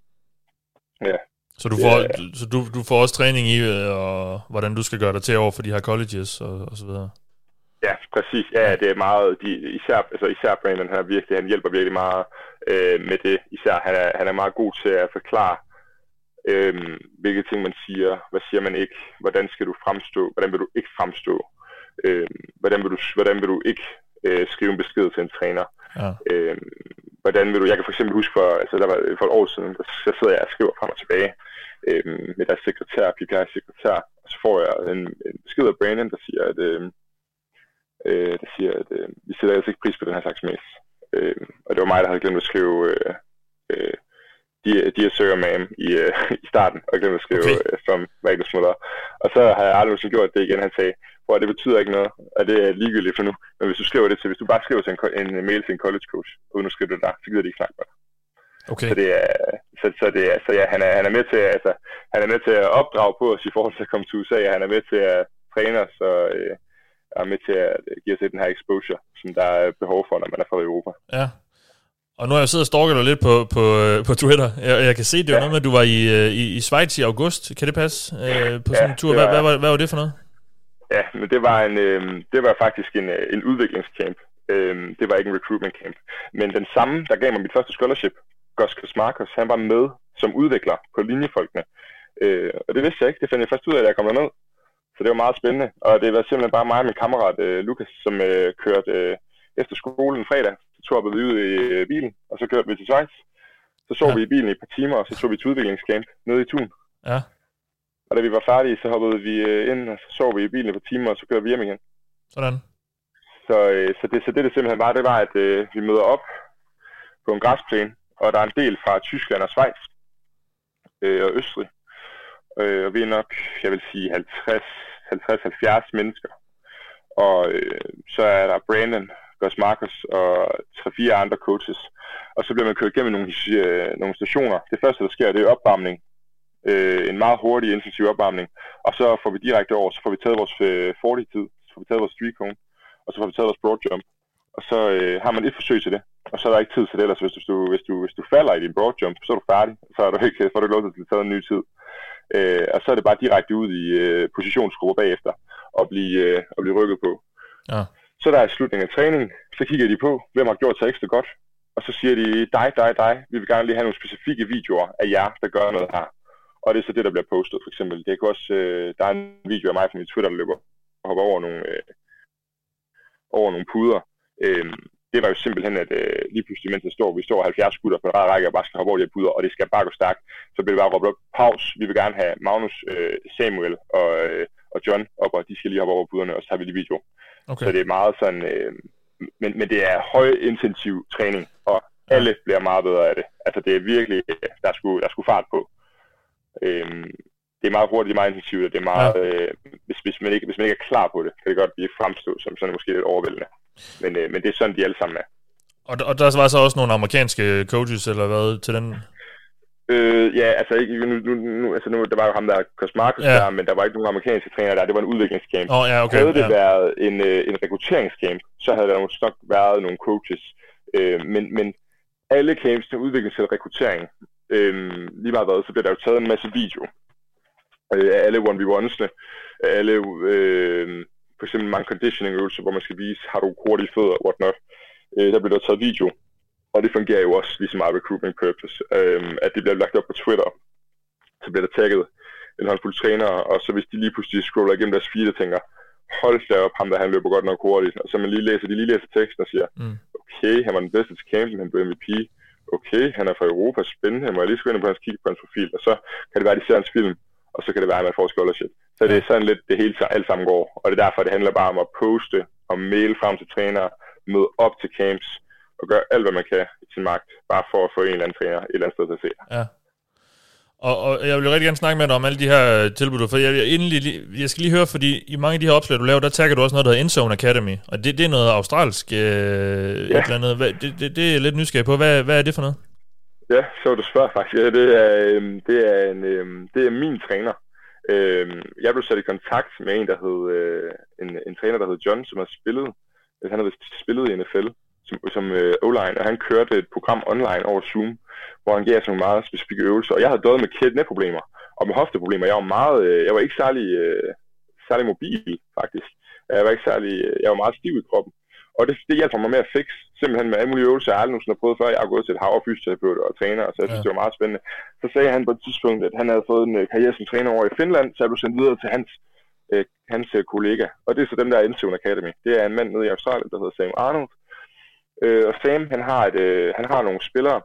K: ja,
H: Så du får, så du, du får også træning i, øh, og hvordan du skal gøre dig til over for de her colleges og, og så videre.
K: Ja, præcis. Ja, det er meget, de, især, altså især Brandon, han, er virkelig, han hjælper virkelig meget øh, med det. Især han er, han er meget god til at forklare, øh, hvilke ting man siger, hvad siger man ikke, hvordan skal du fremstå, hvordan vil du ikke fremstå, øh, hvordan, vil du, hvordan vil du ikke øh, skrive en besked til en træner.
H: Ja.
K: Øh, hvordan vil du, jeg kan for eksempel huske for, altså der var for et år siden, der, så sidder jeg og skriver frem og tilbage øh, med deres sekretær, PPI's sekretær, og så får jeg en, en besked af Brandon, der siger, at øh, øh, der siger, at øh, vi sætter altså ikke pris på den her slags mails. Øh, og det var mig, der havde glemt at skrive øh, øh, Dear, Dear Sir og Ma'am i, øh, i starten, og glemt at skrive
H: Okay.
K: øh, From Magnus Mother. Og så har jeg aldrig gjort det igen. Han sagde, hvor det betyder ikke noget, og det er ligegyldigt for nu. Men hvis du skriver det til, hvis du bare skriver til en, en mail til en college coach, uden at skrive det der, så gider de ikke snakke med dig.
H: Okay.
K: Så det er, så, så det er, så ja, han er, han er med til, altså, han er med til at opdrage på os i forhold til at komme til USA, og han er med til at træner, så øh, er med til at give os den her exposure, som der er behov for, når man er fra Europa.
H: Ja. Og nu har jeg siddet og stalket dig lidt på, på, øh, på Twitter. Jeg, jeg kan se, det var ja. noget med, at du var i, øh, i, i Schweiz i august. Kan det passe? Øh, på sådan en tur. Hvad, hvad, hvad, hvad var det for noget?
K: Ja, men det var, en, øh, det var faktisk en, øh, en udviklingscamp. Øh, det var ikke en recruitment camp. Men den samme, der gav mig mit første scholarship, Gus Marcos, han var med som udvikler på linjefolkene. Øh, og det vidste jeg ikke. Det fandt jeg først ud af, da jeg kom derned. Så det var meget spændende. Og det var simpelthen bare mig og min kammerat øh, Lukas, som øh, kørte øh, efter skolen fredag. Så tog vi ud i øh, bilen, og så kørte vi til Schweiz. Så sov ja. vi i bilen i et par timer, og så tog vi til udviklingscamp nede i Thun.
H: Ja.
K: Og da vi var færdige, så hoppede vi øh, ind, og så sov vi i bilen et par timer, og så kørte vi hjem igen.
H: Sådan.
K: Så, øh, så, det, så det, det simpelthen var, det var, at øh, vi møder op på en græsplæne, og der er en del fra Tyskland og Schweiz øh, og Østrig. Øh, og vi er nok, jeg vil sige, 50-70 mennesker. Og øh, så er der Brandon, Gus Marcus og tre-fire andre coaches. Og så bliver man kørt gennem nogle, øh, nogle stationer. Det første, der sker, det er opvarmning. Øh, en meget hurtig, intensiv opvarmning. Og så får vi direkte over, så får vi taget vores øh, 40-tid, så får vi taget vores street cone, og så får vi taget vores broad jump. Og så øh, har man et forsøg til det, og så er der ikke tid til det ellers. Hvis du, hvis du, hvis du falder i din broad jump, så er du færdig. Så er du ikke, så er du lov til at tage en ny tid. Øh, og så er det bare direkte ud i øh, positionsgrupper bagefter og blive, øh, og blive rykket på.
H: Ja.
K: Så der er slutningen af træningen, så kigger de på, hvem har gjort sig ekstra godt. Og så siger de, dig, dig, dig, vi vil gerne lige have nogle specifikke videoer af jer, der gør noget her. Og det er så det, der bliver postet, for eksempel. Det kan også, øh, der er en video af mig fra min Twitter, der løber og hopper over nogle, øh, over nogle puder. Øh, det var jo simpelthen, at øh, lige pludselig, mens jeg står, vi står 70 gutter på en række, og bare skal hoppe over de her puder, og det skal bare gå stærkt, så bliver det bare råbt op, pause, vi vil gerne have Magnus, øh, Samuel og, øh, og John op, og de skal lige hoppe over puderne, og så har vi lige video.
H: Okay.
K: Så det er meget sådan, øh, men, men det er høj intensiv træning, og alle bliver meget bedre af det. Altså det er virkelig, der skulle, der skulle fart på. Øh, det er meget hurtigt, det er meget intensivt, og det er meget, ja. øh, hvis, hvis, man ikke, hvis man ikke er klar på det, kan det godt blive fremstå som sådan måske lidt overvældende. Men, øh, men det er sådan, de alle sammen er.
H: Og, og der var så også nogle amerikanske coaches, eller hvad, til den?
K: Øh, ja, altså, ikke, nu, nu, nu, altså nu, der var jo ham der, Cos Marcus ja. der, men der var ikke nogen amerikanske træner der, det var en udviklingscamp.
H: Oh, ja, okay,
K: havde det
H: ja.
K: været en, øh, en rekrutteringscamp, så havde der måske nok været nogle coaches. Øh, men, men alle camps til udvikling til rekruttering, øh, lige meget hvad, så bliver der jo taget en masse video øh, af alle 1v1'sne, af alle øh, for eksempel mange conditioning øvelser, hvor man skal vise, har du hurtige fødder og whatnot. Øh, der bliver der taget video, og det fungerer jo også lige så meget recruitment purpose, øh, at det bliver lagt op på Twitter, så bliver der tagget en håndfuld trænere, og så hvis de lige pludselig scroller igennem deres feed og tænker, hold da op, ham der han løber godt nok hurtigt, og så man lige læser, de lige læser teksten og siger,
H: mm.
K: okay, han var den bedste til campen, han blev MVP, okay, han er fra Europa, spændende, må jeg lige skrive ind på hans kigge på hans profil, og så kan det være, at de ser hans film, og så kan det være, at man får scholarship. Så det er sådan lidt, det hele alt sammen går, og det er derfor, det handler bare om at poste og mail frem til trænere, møde op til camps, og gøre alt, hvad man kan i sin magt, bare for at få en eller anden træner et eller andet sted til at se.
H: Ja. Og, og jeg vil rigtig gerne snakke med dig om alle de her tilbud, for jeg, jeg, endelig, jeg skal lige høre, fordi i mange af de her opslag, du laver, der tagger du også noget, der hedder Endzone Academy, og det, det er noget australsk øh, ja. et eller andet. Hvad, det, det, det er lidt nysgerrig på. Hvad, hvad er det for noget?
K: Ja, så du spørger faktisk. Ja, det, er, øhm, det, er en, øhm, det er min træner. Øhm, jeg blev sat i kontakt med en, der hed, øh, en, en træner, der hed John, som har spillet, han har spillet i NFL som, som øh, O-line, og han kørte et program online over Zoom, hvor han gav os nogle meget specifikke øvelser. Og jeg havde døjet med knæproblemer og med hofteproblemer. Jeg var meget, øh, jeg var ikke særlig, øh, særlig mobil, faktisk. Jeg var ikke særlig, øh, jeg var meget stiv i kroppen. Og det, det hjælper mig med at fikse, simpelthen med alle mulige øvelser, jeg aldrig nogensinde har prøvet før. Jeg har gået til et hav fysioterapeut og træner, så jeg synes, ja. det var meget spændende. Så sagde han på et tidspunkt, at han havde fået en øh, karriere som træner over i Finland, så jeg blev sendt videre til hans, øh, hans kollega. Og det er så dem, der er Intune Academy. Det er en mand nede i Australien, der hedder Sam Arnold. Øh, og Sam, han har, et, øh, han har nogle spillere,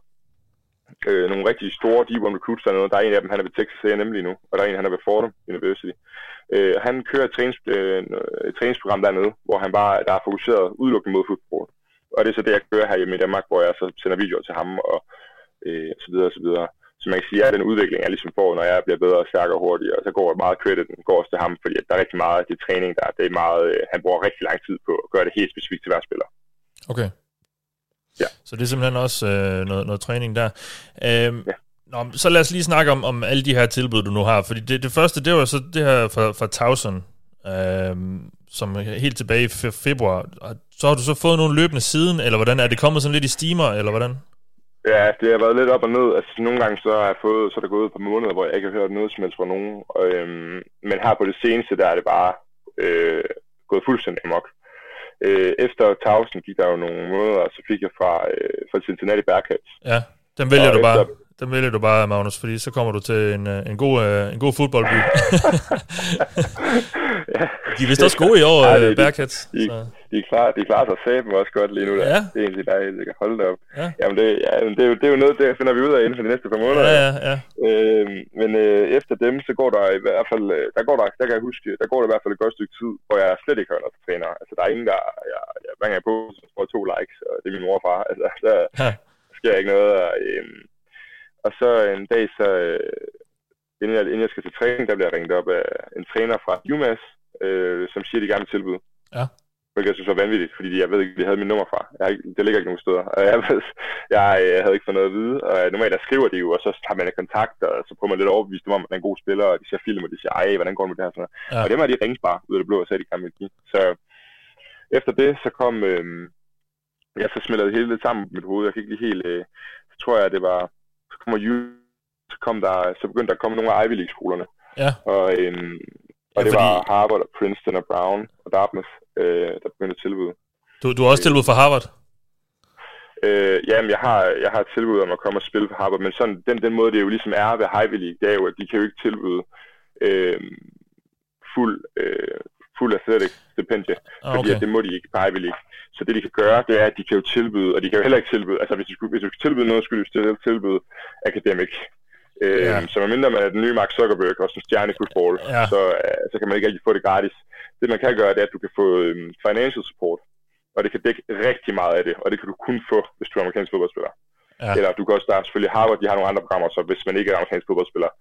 K: øh, nogle rigtig store deep one recruits dernede. Der er en af dem, han er ved Texas A&M lige nu, og der er en, han er ved Fordham University. Øh, han kører et, trænings, øh, et træningsprogram dernede, hvor han bare der er fokuseret udelukkende mod fodbold. Og det er så det, jeg kører her hjemme i Danmark, hvor jeg så sender videoer til ham og, øh, så videre og så videre. Så man kan sige, at den udvikling, jeg ligesom får, når jeg bliver bedre og stærkere og hurtigere, så går meget crediten går også til ham, fordi der er rigtig meget af det træning, der det er meget, øh, han bruger rigtig lang tid på at gøre det helt specifikt til hver spiller.
H: Okay.
K: Ja.
H: Så det er simpelthen også øh, noget, noget træning der. Øhm, ja. Nå, så lad os lige snakke om, om alle de her tilbud, du nu har. Fordi det, det første, det var så det her fra, fra Towson. øh, som helt tilbage i fe- februar. Så har du så fået nogle løbende siden, eller hvordan? Er det kommet sådan lidt i stimer, eller hvordan?
K: Ja, det har været lidt op og ned. Altså, nogle gange så har jeg fået, så er der gået et par måneder, hvor jeg ikke har hørt noget som helst fra nogen. Og, øhm, men her på det seneste, der er det bare øh, gået fuldstændig amok. Øh, efter Tausen gik der jo nogle måneder, og så fik jeg fra, øh, fra Cincinnati Bearcats.
H: Ja, den vælger
K: Og
H: du bare.
K: efter-
H: Den vælger du bare, Magnus, fordi så kommer du til en, øh, en, god, øh, en god fodboldby.
K: ja.
H: De er vist også gode i år,
K: Ja,
H: øh,
K: det-
H: Bearcats.
K: De,
H: Så.
K: de, er klar, de klarer sig sammen også godt lige nu. Der.
H: Ja.
K: Det er egentlig dejligt, jeg kan holde det op.
H: Ja.
K: Jamen, det, ja, men det, er jo, det er jo noget, det finder vi ud af inden for de næste par måneder.
H: Ja, ja, ja.
K: Øh, men øh, efter dem, så går der i hvert fald, øh, der går der, der kan jeg huske, der går der i hvert fald et godt stykke tid, hvor jeg slet ikke hører noget fra træner. Altså, der er ingen, der, jeg, jeg banger på, så får to likes, og det er min mor og far. Altså, der
H: Ja.
K: sker ikke noget. Og, øh, og så en dag, så, øh, inden, jeg, inden jeg skal til træning, der bliver jeg ringet op af en træner fra UMass, øh, som siger, de gerne vil tilbyde.
H: Ja.
K: Hvilket jeg synes var vanvittigt, fordi jeg ved ikke, de havde mit nummer fra. Jeg, ikke- det ligger ikke nogen steder. Og jeg, ved, jeg, jeg havde ikke fået noget at vide. Og normalt der skriver de jo, og så tager man kontakt, og så prøver man lidt at overbevise dem om, at man er en god spiller, og de ser film, og de siger, ej, hvordan går det med det her? Sådan noget.
H: Ja.
K: Og dem har de ringet bare ud af det blå, og sagde, de gerne ville give. Så efter det, så kom, øh, jeg så smeltede det hele lidt sammen i mit hoved. Jeg kan ikke lige helt, øh, så tror jeg, det var, så kommer så kom der, så begyndte der at komme nogle af Ivy League-skolerne.
H: Ja.
K: Og, øhm, og
H: Ja,
K: det
H: fordi-
K: var Harvard og Princeton og Brown og Dartmouth, øh, der begyndte at tilbyde.
H: Du, du har også tilbud for Harvard.
K: Øh, jamen, jeg har, jeg har et tilbud om at komme og spille for Harvard, men sådan, den, den måde, det jo ligesom er ved Ivy League, det er jo, at de kan jo ikke tilbyde øh, fuld, øh, fuld athletic stipendie,
H: Ah,
K: fordi
H: okay.
K: at det må de ikke på Ivy League. Så det, de kan gøre, det er, at de kan jo tilbyde, og de kan jo heller ikke tilbyde, altså hvis du, skulle, hvis du skal tilbyde noget, skulle du til- tilbyde academic. Øh,
H: Ja.
K: Så medmindre man er den nye Mark Zuckerberg og som stjerne i football,
H: Ja.
K: så, øh, så kan man ikke rigtig få det gratis. Det man kan gøre, det er, at du kan få øh, financial support, og det kan dække rigtig meget af det, og det kan du kun få, hvis du er amerikansk fodboldspiller.
H: Ja.
K: Eller du kan også, der er selvfølgelig Harvard, de har nogle andre programmer, så hvis man ikke er amerikansk fodboldspiller,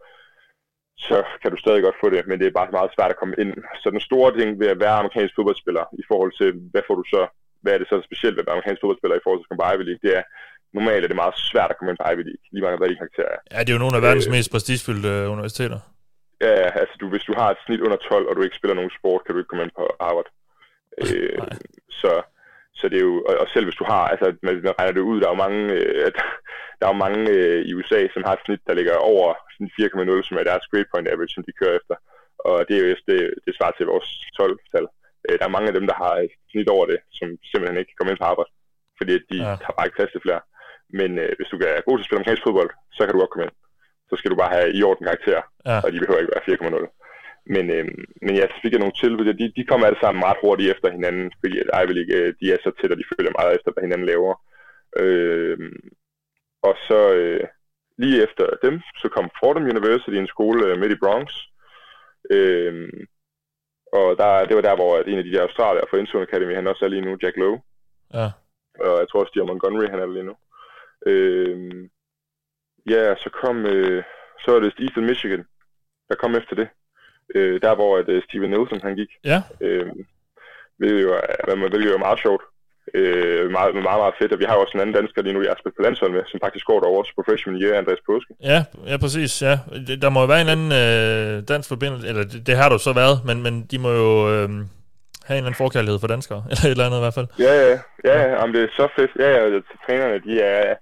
K: så kan du stadig godt få det, men det er bare meget svært at komme ind. Så den store ting ved at være amerikansk fodboldspiller, i forhold til, hvad får du så, hvad er det så specielt ved at være amerikansk fodboldspiller i forhold til at komme på Ivy League, det er, normalt er det meget svært at komme ind på Ivy League, lige meget hvad de karakterer er.
H: Ja, det er jo nogle af verdens
K: Øh.
H: mest prestigefyldte øh, universiteter.
K: Ja, altså du, hvis du har et snit under 12, og du ikke spiller nogen sport, kan du ikke komme ind på Harvard. Øh, så, så det er jo, og, og selv hvis du har, altså man, man regner det ud, der er jo mange, øh, der er jo mange øh, i USA, som har et snit, der ligger over sådan 4,0, som er deres grade point average, som de kører efter. Og det er jo det, det svarer til vores 12-tal. Øh, der er mange af dem, der har et snit over det, som simpelthen ikke kommer ind på Harvard, fordi de
H: ja.
K: har bare ikke plads til flere. Men øh, hvis du er god til at spille amerikansk fodbold, så kan du godt komme ind. Så skal du bare have i orden karakter,
H: Ja.
K: og de behøver ikke være 4,0. Men, øh, men ja, så fik jeg nogle tilbud, de, de kommer alle sammen ret hurtigt efter hinanden, fordi at Ivy League, øh, de er så tæt, og de følger meget efter, hvad hinanden laver. Øh, og så øh, lige efter dem, så kom Fordham University, en skole øh, midt i Bronx. Øh, og der, det var der, hvor en af de der australier fra Intune Academy, han også er lige nu, Jack Lowe.
H: Ja.
K: Og jeg tror også, Steve Montgomery, han er der lige nu. Øh, ja, så kom, øh, så er det Eastern Michigan, der kom efter det. Øh, der, hvor at, øh, Steven Nielsen, han gik.
H: Ja.
K: Øh, hvilket jo er, man hvilket jo meget sjovt. Øh, meget, meget, meget fedt, og vi har jo også en anden dansker lige nu, jeg har spillet på landshold med, som faktisk går derovre på freshman year, Andreas Påske.
H: Ja, ja, præcis, ja. Det- Der må jo være en anden øh, dansk forbindelse, eller det, det har du så været, men, men de må jo øh, have en eller anden forkærlighed for danskere, eller et eller andet i hvert fald.
K: Ja, ja, ja, ja jamen, det er så fedt. Ja, ja, trænerne, de er,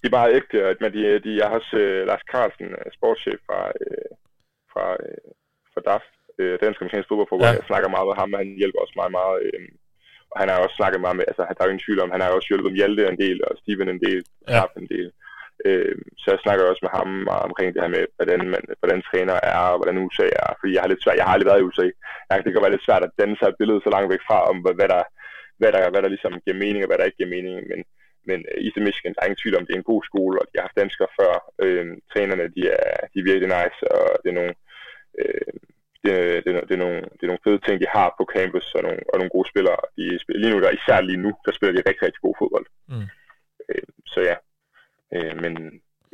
K: de er bare ægte, og men de, de jeg har også uh, Lars Carlsen, øh, sportschef fra, uh, fra, uh, fra DAF, uh, Dansk Amerikansk Fodboldforbund. Ja. Jeg snakker meget med ham, og han hjælper også mig meget. Uh, og han har også snakket meget med, altså der er jo ingen tvivl om, han har også hjulpet Hjalte en del, og Steven en del,
H: Ja.
K: ja. en del. Uh, så jeg snakker også med ham meget omkring det her med, hvordan, man, hvordan træner er, og hvordan USA er, fordi jeg har lidt svært, jeg har aldrig været i USA. Jeg, det kan være lidt svært at danne sig et billede så langt væk fra, om hvad, hvad der, hvad der, hvad der ligesom giver mening, og hvad der ikke giver mening, men men øh, Eastern Michigan, der er ingen tvivl om, det er en god skole, og de har haft danskere før. Øh, trænerne, de er, de er virkelig nice, og det er nogle, øh, det, er- det, det, er nogle, det er nogle fede ting, de har på campus, og nogle, og nogle gode spillere. De spiller, lige nu, der, især lige nu, der spiller de rigtig, rigtig god fodbold.
H: Mm.
K: Øh, så ja, øh, men,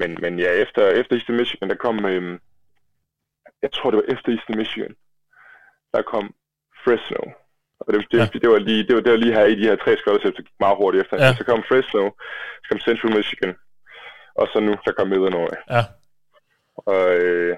K: men, men ja, efter, efter Eastern Michigan, der kom, øh, jeg tror det var efter Eastern Michigan, der kom Fresno. Og det, det,
H: Ja.
K: det, var lige, det, var, det var lige her i de her tre scholarships, der gik meget hurtigt efter.
H: Ja.
K: Så kom Fresno, så kom Central Michigan, og så nu, der kom Illinois.
H: Ja.
K: Og øh,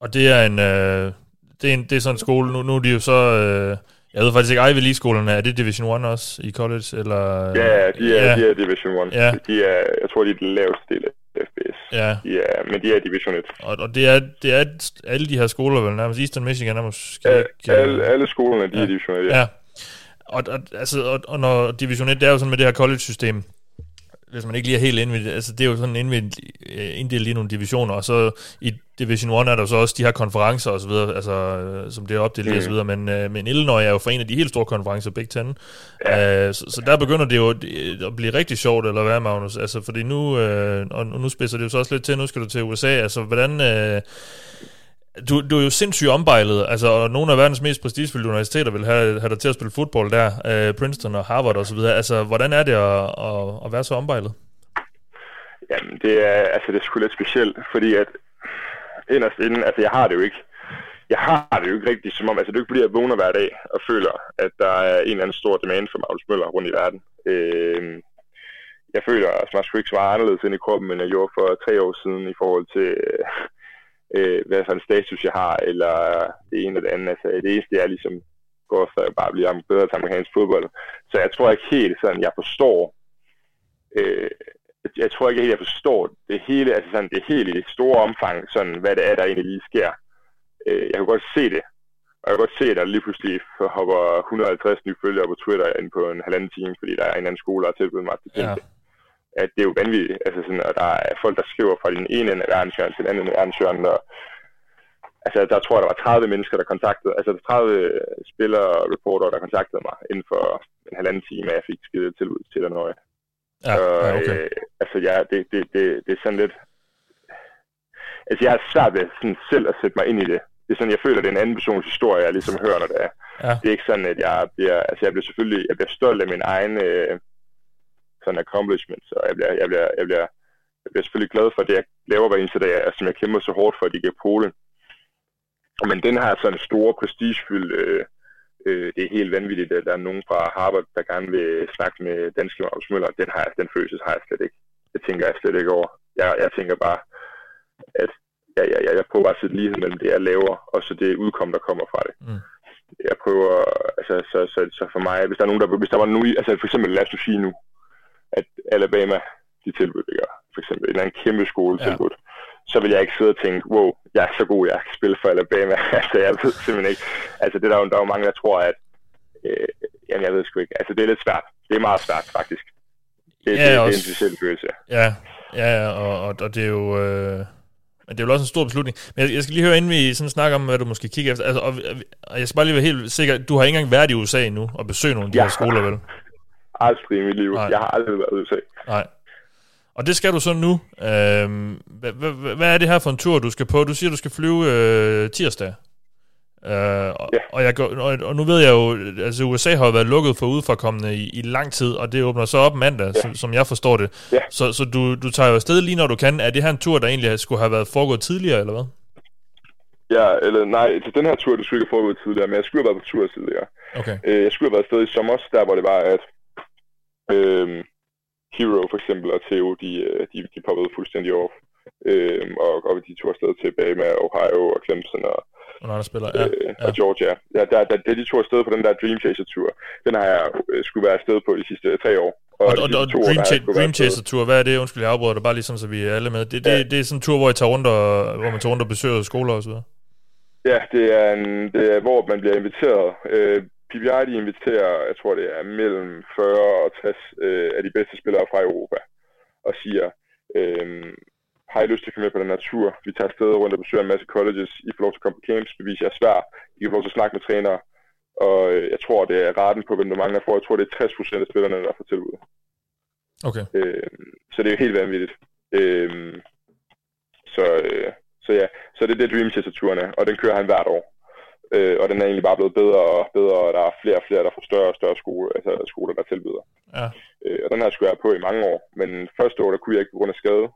H: Og det er en... Øh, det, er en, det er sådan en skole, nu, nu er de jo så... Øh, jeg ved faktisk ikke, Ivy League-skolerne, er det Division 1 også i college? Eller?
K: Ja, de er, ja. de er Division 1.
H: Ja.
K: De er, jeg tror, de er den laveste del af FBS.
H: Ja.
K: Er, men de er Division 1.
H: Og, og det, er, det er alle de her skoler, vel nærmest Eastern Michigan er måske
K: Ja,
H: ikke...
K: alle, alle skolerne, de
H: ja.
K: er Division 1, ja.
H: Ja. Og, og, altså, og, og når Division 1, det er jo sådan med det her college-system, hvis man ikke lige er helt det, altså det er jo sådan indvendt, øh, inddelt i nogle divisioner, og så i Division 1 er der så også de her konferencer og så videre, altså øh, som det er opdelt
K: Mm.
H: og så videre, men, øh, men Illinois er jo for en af de helt store konferencer, Big Ten, ja. øh, så, så der begynder det jo at- blive rigtig sjovt, eller hvad Magnus, altså fordi nu, øh, og nu spidser det jo så også lidt til, nu skal du til USA, altså hvordan, øh, du, du er jo sindssygt ombejlet, altså, og nogle af verdens mest prestigefyldte universiteter vil have, have dig til at spille fodbold der, øh, Princeton og Harvard og så videre. Altså, hvordan er det at, at, at være så ombejlet?
K: Jamen, det er, altså, det er sgu lidt specielt, fordi at inderst inden, altså jeg har det jo ikke, jeg har det jo ikke rigtigt som om, altså det er jo ikke fordi, jeg vågner hver dag og føler, at der er en eller anden stor demand for Magnus Møller rundt i verden. Øh, jeg føler altså, mig sgu ikke så anderledes ind i kroppen, end jeg gjorde for tre år siden i forhold til, øh, hvad for en status jeg har, eller det ene eller det andet. Altså det eneste, jeg ligesom går for, at bare blive bedre til amerikansk fodbold. Så jeg tror ikke helt sådan, jeg forstår, øh, jeg tror ikke helt, jeg forstår det hele, altså sådan det hele i det store omfang, sådan hvad det er, der egentlig lige sker. Øh, jeg kan godt se det, og jeg kan godt se, at der lige pludselig hopper 150 nye følgere på Twitter ind på en halvanden time, fordi der er en anden skole, der har tilbudt mig til
H: Ja.
K: At det er jo vanvittigt. Altså sådan, og der er folk, der skriver fra den ene ende af verdenshjørnet til den anden ende af verdenshjørnet. Og, altså, der tror jeg, der var 30 mennesker, der kontaktede, altså 30 spillere og reporter, der kontaktede mig inden for en halvanden time, at jeg fik skidt tilbud til Illinois.
H: Ja, ja, okay.
K: øh, altså, ja, det, det, det, det er sådan lidt... Altså, jeg er svært ved sådan selv at sætte mig ind i det. Det er sådan, jeg føler, det er en anden persons historie, jeg ligesom hører, når det er.
H: Ja.
K: Det er ikke sådan, at jeg bliver... Altså, jeg bliver selvfølgelig... Jeg bliver stolt af min egen... Øh, sådan accomplishments, og jeg bliver, jeg bliver, jeg bliver, jeg bliver selvfølgelig glad for det, jeg laver hver eneste dag, og som jeg kæmper så hårdt for, at de kan Polen. Men den her sådan store prestigefyldt, øh, øh, det er helt vanvittigt, at der er nogen fra Harvard, der gerne vil snakke med danske Magnus Møller. Den, har, jeg- den følelse har jeg slet ikke. Det tænker jeg slet ikke over. Jeg, jeg tænker bare, at jeg, jeg, jeg, jeg prøver bare at sætte lighed mellem det, jeg laver, og så det udkom, der kommer fra det.
H: Mm.
K: Jeg prøver, altså, så, så, så for mig, hvis der er nogen, der, hvis der var nu, altså for eksempel, lad os sige nu, at Alabama, de tilbud, det gør, for eksempel, en eller anden kæmpe skole
H: Ja.
K: tilbud, så vil jeg ikke sidde og tænke, wow, jeg er så god, jeg kan spille for Alabama. altså, jeg ved simpelthen ikke. Altså, det er der, jo- der er jo mange, der tror, at, øh, jamen, jeg ved sgu ikke. Altså, det er lidt svært. Det er meget svært, faktisk. Det,
H: Ja,
K: det, det er
H: også-
K: en speciel følelse.
H: Ja, ja, ja og, og, og det er jo... Øh, men det er jo også en stor beslutning. Men jeg, jeg skal lige høre, inden vi sådan snakker om, hvad du måske kigger efter. Altså, og, og jeg skal bare lige være helt sikker. Du har ikke engang været i USA endnu og besøgt nogle af de
K: Ja.
H: her skoler, vel?
K: Aldrig i mit liv.
H: Nej.
K: Jeg har aldrig været i USA.
H: Nej. Og det skal du så nu. Øhm, hvad, hvad, hvad er det her for en tur, du skal på? Du siger, du skal flyve øh, tirsdag. Øh, og,
K: Ja.
H: og, jeg, og, og nu ved jeg jo, altså USA har jo været lukket for udefrakommende i, i lang tid, og det åbner så op mandag, ja. som, som jeg forstår det.
K: Ja.
H: Så, så du, du tager jo afsted lige når du kan. Er det her en tur, der egentlig skulle have været foregået tidligere, eller hvad?
K: Ja, eller nej, til den her tur, det skulle ikke have foregået tidligere, men jeg skulle have været på tur tidligere.
H: Okay.
K: Øh, jeg skulle have været afsted i sommer, der hvor det var, at øh, Hero for eksempel og Theo, de, øh, de, de poppede fuldstændig off. Øh, og, og de tog afsted til Bama, Ohio og Clemson og,
H: Og når der spiller, ja.
K: øh,
H: ja.
K: og Georgia. Ja, der, der, der, de tog afsted på den der Dream Chaser Tour. Den har jeg øh, skulle være afsted på de sidste tre år.
H: Og, og,
K: sidste
H: og
K: to år,
H: Dream,
K: der har jeg
H: Cha-
K: skulle være
H: Dream
K: afsted.
H: Chaser Tour, hvad er det? Undskyld, jeg afbryder dig bare lige sådan, så vi er alle med. Det, det,
K: Ja.
H: det er sådan en tur, hvor I tager rundt og, hvor man tager rundt og besøger skoler og så videre.
K: Ja, det er, en, det er hvor man bliver inviteret. Øh, De inviterer, jeg tror det er mellem 40 og 60 øh, af de bedste spillere fra Europa, og siger, øh, har I lyst til at komme med på den her tur? Vi tager afsted rundt og besøger en masse colleges. I får lov til at komme på camps, bevise jer svær. I kan få lov til at snakke med trænere. Og øh, jeg tror, det er raten på, hvem der mangler for. Jeg tror, det er 60 procent af spillerne, der får tilbud.
H: Okay.
K: Øh, så det er jo helt vanvittigt. Øh, så, øh, så ja, så det er det Dream Chaser-turen er, og den kører han hvert år. Øh, og den er egentlig bare blevet bedre og bedre, og der er flere og flere, der får større og større skole, altså skoler, der tilbyder.
H: Ja.
K: Øh, og den her skulle jeg på i mange år, men første år, der kunne jeg ikke på grund af skade,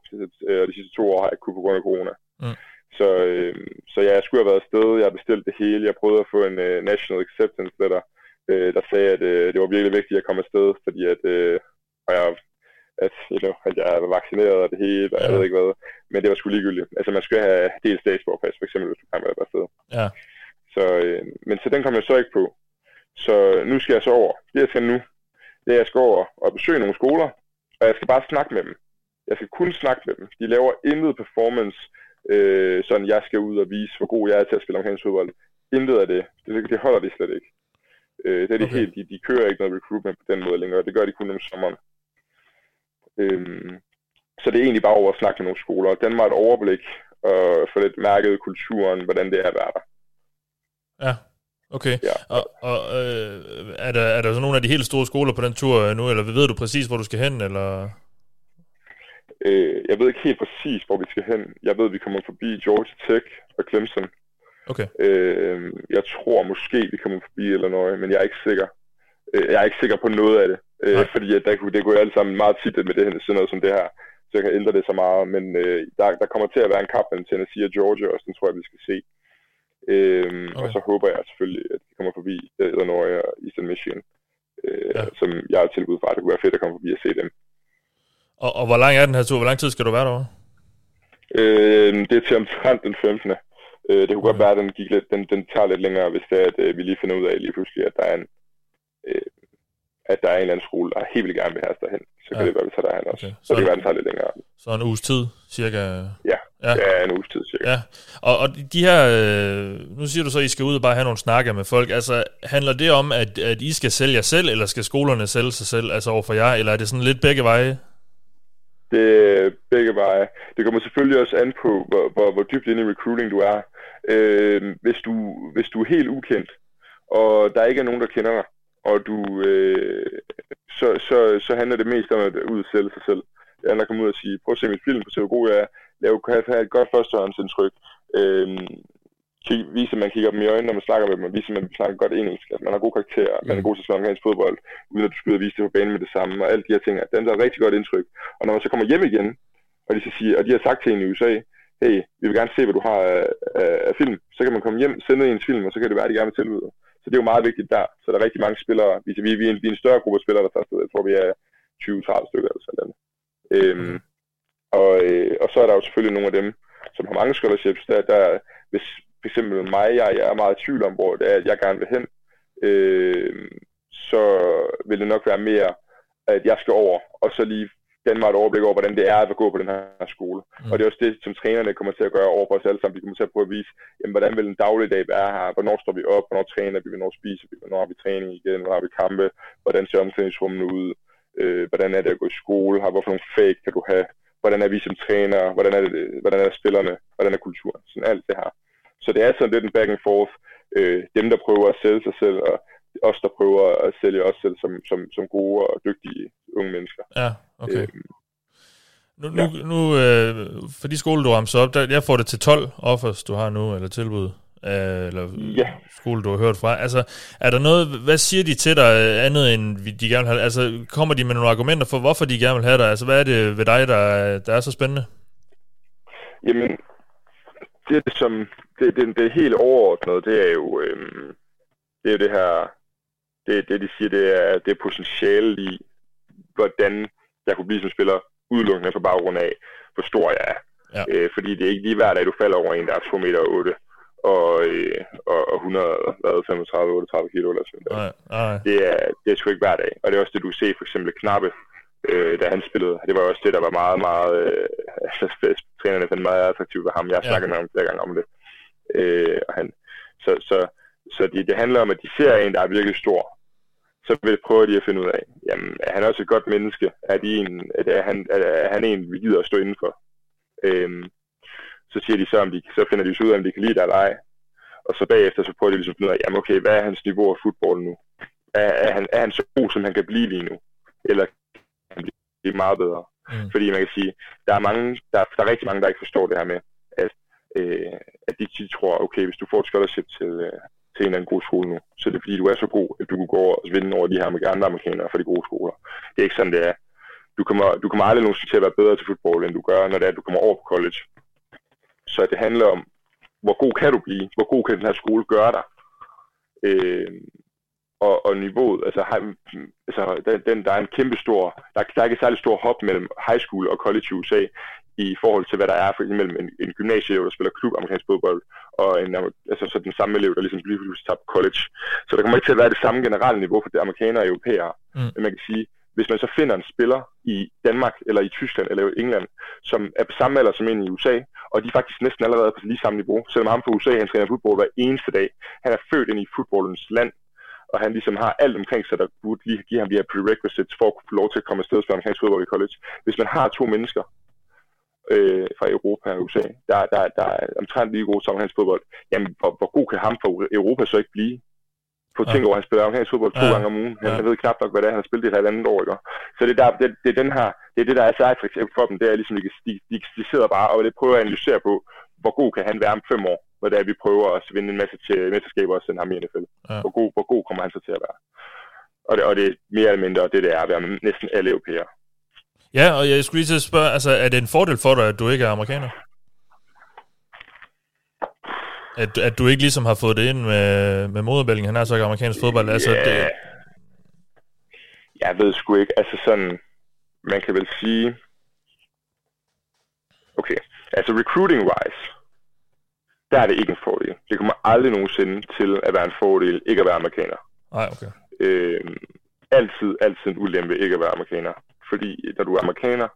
K: øh, og de sidste to år har jeg ikke kunne på grund af corona.
H: Mm.
K: Så, øh, så ja, jeg skulle have været afsted, jeg har bestilt det hele, jeg prøvede at få en uh, National Acceptance Letter, øh, der sagde, at øh, det var virkelig vigtigt at komme afsted, fordi at, øh, og jeg, at, you know, at jeg var vaccineret og det hele, og jeg
H: Ja.
K: ved ikke hvad, men det var sgu ligegyldigt. Altså man skulle have delt statsborgerpas, for eksempel, hvis du kan med afsted.
H: Ja.
K: Så, øh, men så den kom jeg så ikke på. Så nu skal jeg så over. Det jeg skal nu, det er, at jeg skal over og besøge nogle skoler, og jeg skal bare snakke med dem. Jeg skal kun snakke med dem. De laver intet performance, øh, sådan jeg skal ud og vise, hvor god jeg er til at spille omkring fodbold. Intet af det. det. Det holder de slet ikke. Øh, det er de okay. helt, de, de kører ikke noget recruitment på den måde længere. Det gør de kun om sommeren. Øhm, så det er egentlig bare over at snakke med nogle skoler. Den var et overblik og få lidt mærket kulturen, hvordan det er at være der.
H: Ja, okay. Ja. Og, og øh, er, der, er der så nogle af de helt store skoler på den tur nu, eller ved du præcis, hvor du skal hen, eller...
K: Øh, jeg ved ikke helt præcis, hvor vi skal hen. Jeg ved, at vi kommer forbi Georgia Tech og Clemson.
H: Okay.
K: Øh, jeg tror måske, vi kommer forbi eller noget, men jeg er ikke sikker. Øh, jeg er ikke sikker på noget af det. Øh, fordi at der, det går jo alt sammen meget tit med det her, sådan noget som det her. Så jeg kan ændre det så meget. Men øh, der, der kommer til at være en kamp mellem Tennessee og Georgia også, den tror jeg, vi skal se. Øh, okay. Og så håber jeg selvfølgelig, at vi kommer forbi Illinois og Eastern Michigan. Øh, ja. Som jeg har tilbud fra. Det kunne være fedt at komme forbi og se dem.
H: Og, og hvor lang er den her tur? Hvor lang tid skal du være derovre?
K: Øh, det er til omtrent den 15. Øh, det kunne okay. godt være, at den, gik lidt, den, den tager lidt længere, hvis det er, at øh, vi lige finder ud af lige pludselig, at der er en, øh, at der er en eller anden skole, der helt vildt gerne vil have os derhen. Så ja. kan det være, vi tager derhen også. Okay. Så, så det kan være, den tager lidt længere.
H: Så en uges tid, cirka?
K: Ja, ja. ja en uges tid, cirka.
H: Ja. Og, og de her, øh, nu siger du så, at I skal ud og bare have nogle snakker med folk. Altså, handler det om, at, at I skal sælge jer selv, eller skal skolerne sælge sig selv, altså overfor jer, eller er det sådan lidt begge veje?
K: Det er begge veje. Det kommer selvfølgelig også an på, hvor, hvor, hvor dybt inde i recruiting du er. Øh, hvis, du, hvis du er helt ukendt, og der ikke er nogen, der kender dig, og du, øh, så, så, så handler det mest om at udsælge sig selv. Det handler at komme ud og sige, prøv at se min film, at se, hvor god jeg er. Lave, have et godt førstehåndsindtryk. Øh, vise, at man kigger dem i øjnene, når man snakker med dem, og vise, at man snakker godt engelsk, at man har god karakter, mm. man er god til at spille amerikansk fodbold, uden at du skal ud og vise det på banen med det samme, og alle de her ting. Den der er et rigtig godt indtryk. Og når man så kommer hjem igen, og de, så siger, og de har sagt til en i USA, hey, vi vil gerne se, hvad du har af, af, af film, så kan man komme hjem, sende ens film, og så kan det være, at de gerne vil tilbyde. Så det er jo meget vigtigt der. Så der er rigtig mange spillere. Vi, vi, vi, er, en, vi er en større gruppe af spillere, der afsted. Jeg tror, vi er 20-30 stykker eller sådan noget. Øhm, mm. og, øh, og så er der jo selvfølgelig nogle af dem, som har mange scholarships. Der, der, hvis for eksempel mig, jeg, jeg er meget i tvivl om, hvor det er, at jeg gerne vil hen, øh, så vil det nok være mere, at jeg skal over, og så lige danne mig et overblik over, hvordan det er at gå på den her skole. Mm. Og det er også det, som trænerne kommer til at gøre over for os alle sammen. De kommer til at prøve at vise, jamen, hvordan vil en dagligdag være her? Hvornår står vi op? Hvornår træner vi? Hvornår spiser vi? Hvornår har vi træning igen? Hvornår har vi kampe? Hvordan ser omklædningsrummene ud? Øh, hvordan er det at gå i skole? Har, hvorfor nogle fag kan du have? Hvordan er vi som træner? Hvordan er, det, hvordan er spillerne? Hvordan er kulturen? Sådan alt det her. Så det er sådan lidt en back and forth. Øh, dem, der prøver at sælge sig selv, og os, der prøver at sælge os selv som, som, som gode og dygtige unge mennesker.
H: Ja, okay. Øh, nu, nu, ja. nu øh, for de skole, du ramser op, der, jeg får det til 12 offers, du har nu, eller tilbud, øh, eller
K: ja.
H: skole, du har hørt fra. Altså, er der noget, hvad siger de til dig øh, andet end de gerne vil have? Altså, kommer de med nogle argumenter for, hvorfor de gerne vil have dig? Altså, hvad er det ved dig, der, der er så spændende?
K: Jamen, det, som, det, det, det helt overordnede, det er jo, øhm, det er jo det her, det, det de siger, det er, det er potentiale i, hvordan jeg kunne blive som spiller udelukkende på baggrund af, hvor stor jeg er. Ja. Øh, fordi det er ikke lige hver dag, du falder over en, der er 2 meter og 8 og, øh, og, og 135-38 kilo eller sådan noget. Det, er, det er sgu ikke hver dag. Og det er også det, du ser for eksempel Knappe, øh, da han spillede. Det var også det, der var meget, meget... Øh, altså, trænerne fandt meget attraktivt ved ham. Jeg har ja. snakket med ham flere gange om det. Øh, og han, så så, så det, det handler om, at de ser en, der er virkelig stor. Så vil prøve de at finde ud af, jamen, er han også et godt menneske? Er, de en, er, han, er han en, vi gider at stå indenfor? Øh, så siger de så, om de, så finder de så ud af, om de kan lide dig eller ej. Og så bagefter, så prøver de ligesom at finde ud af, jamen okay, hvad er hans niveau af fodbold nu? Er, er, han, er han så god, som han kan blive lige nu? Eller kan han blive meget bedre? Mm. Fordi man kan sige, der er, mange, der, der er rigtig mange, der ikke forstår det her med, at, øh, at de, de tror, okay, hvis du får et scholarship til, øh, til en eller anden god skole nu, så er det fordi, du er så god, at du kan gå over og vinde over de her andre amerikanere for de gode skoler. Det er ikke sådan, det er. Du kommer, du kommer aldrig nogensinde til at være bedre til fodbold, end du gør, når det er, at du kommer over på college. Så det handler om, hvor god kan du blive? Hvor god kan den her skole gøre dig? Øh, og, og niveauet, altså, altså den, den, der er en kæmpe stor, der, der er ikke særlig stor hop mellem high school og college i USA, i forhold til hvad der er for mellem en, en gymnasie, der spiller klub amerikansk fodbold, og en, altså, så den samme elev, der ligesom lige pludselig på college. Så der kommer ikke til at være det samme generelle niveau for det amerikanere og europæere.
H: Mm.
K: Men man kan sige, hvis man så finder en spiller i Danmark, eller i Tyskland, eller i England, som er på samme alder som en i USA, og de er faktisk næsten allerede på lige samme niveau, selvom ham fra USA, han træner fodbold hver eneste dag. Han er født ind i fodboldens land, og han ligesom har alt omkring sig, der burde lige give ham de her prerequisites for at kunne få lov til at komme afsted og spille amerikansk fodbold i college. Hvis man har to mennesker øh, fra Europa og USA, der, der, der er omtrent lige gode til amerikansk fodbold, jamen hvor, hvor god kan ham fra Europa så ikke blive? På at tænke over, at han spiller amerikansk fodbold to
H: Ja.
K: gange om ugen. Han,
H: Ja.
K: han ved knap nok, hvad det er, han har spillet et halvandet år, ikke? Så det, der, det, det, er den her, det er det, der er sejt for eksempel for dem, det er ligesom, de, de, de, de sidder bare og det prøver at analysere på, hvor god kan han være om fem år, når det er, vi prøver at vinde en masse til mesterskaber og sende ham i NFL.
H: Ja.
K: Hvor, god, hvor god kommer han så til at være? Og det, og det er mere eller mindre det, det er at være næsten alle europæere.
H: Ja, og jeg skulle lige til at spørge, altså, er det en fordel for dig, at du ikke er amerikaner? At, at du ikke ligesom har fået det ind med, med moderbælgen, han er så ikke amerikansk fodbold. Altså,
K: Ja.
H: det,
K: Jeg ved sgu ikke, altså sådan, man kan vel sige, okay, altså recruiting-wise, der er det ikke en fordel. Det kommer aldrig nogensinde til at være en fordel ikke at være amerikaner.
H: nej, okay.
K: øh, altid, altid en ulempe ikke at være amerikaner. Fordi når du er amerikaner,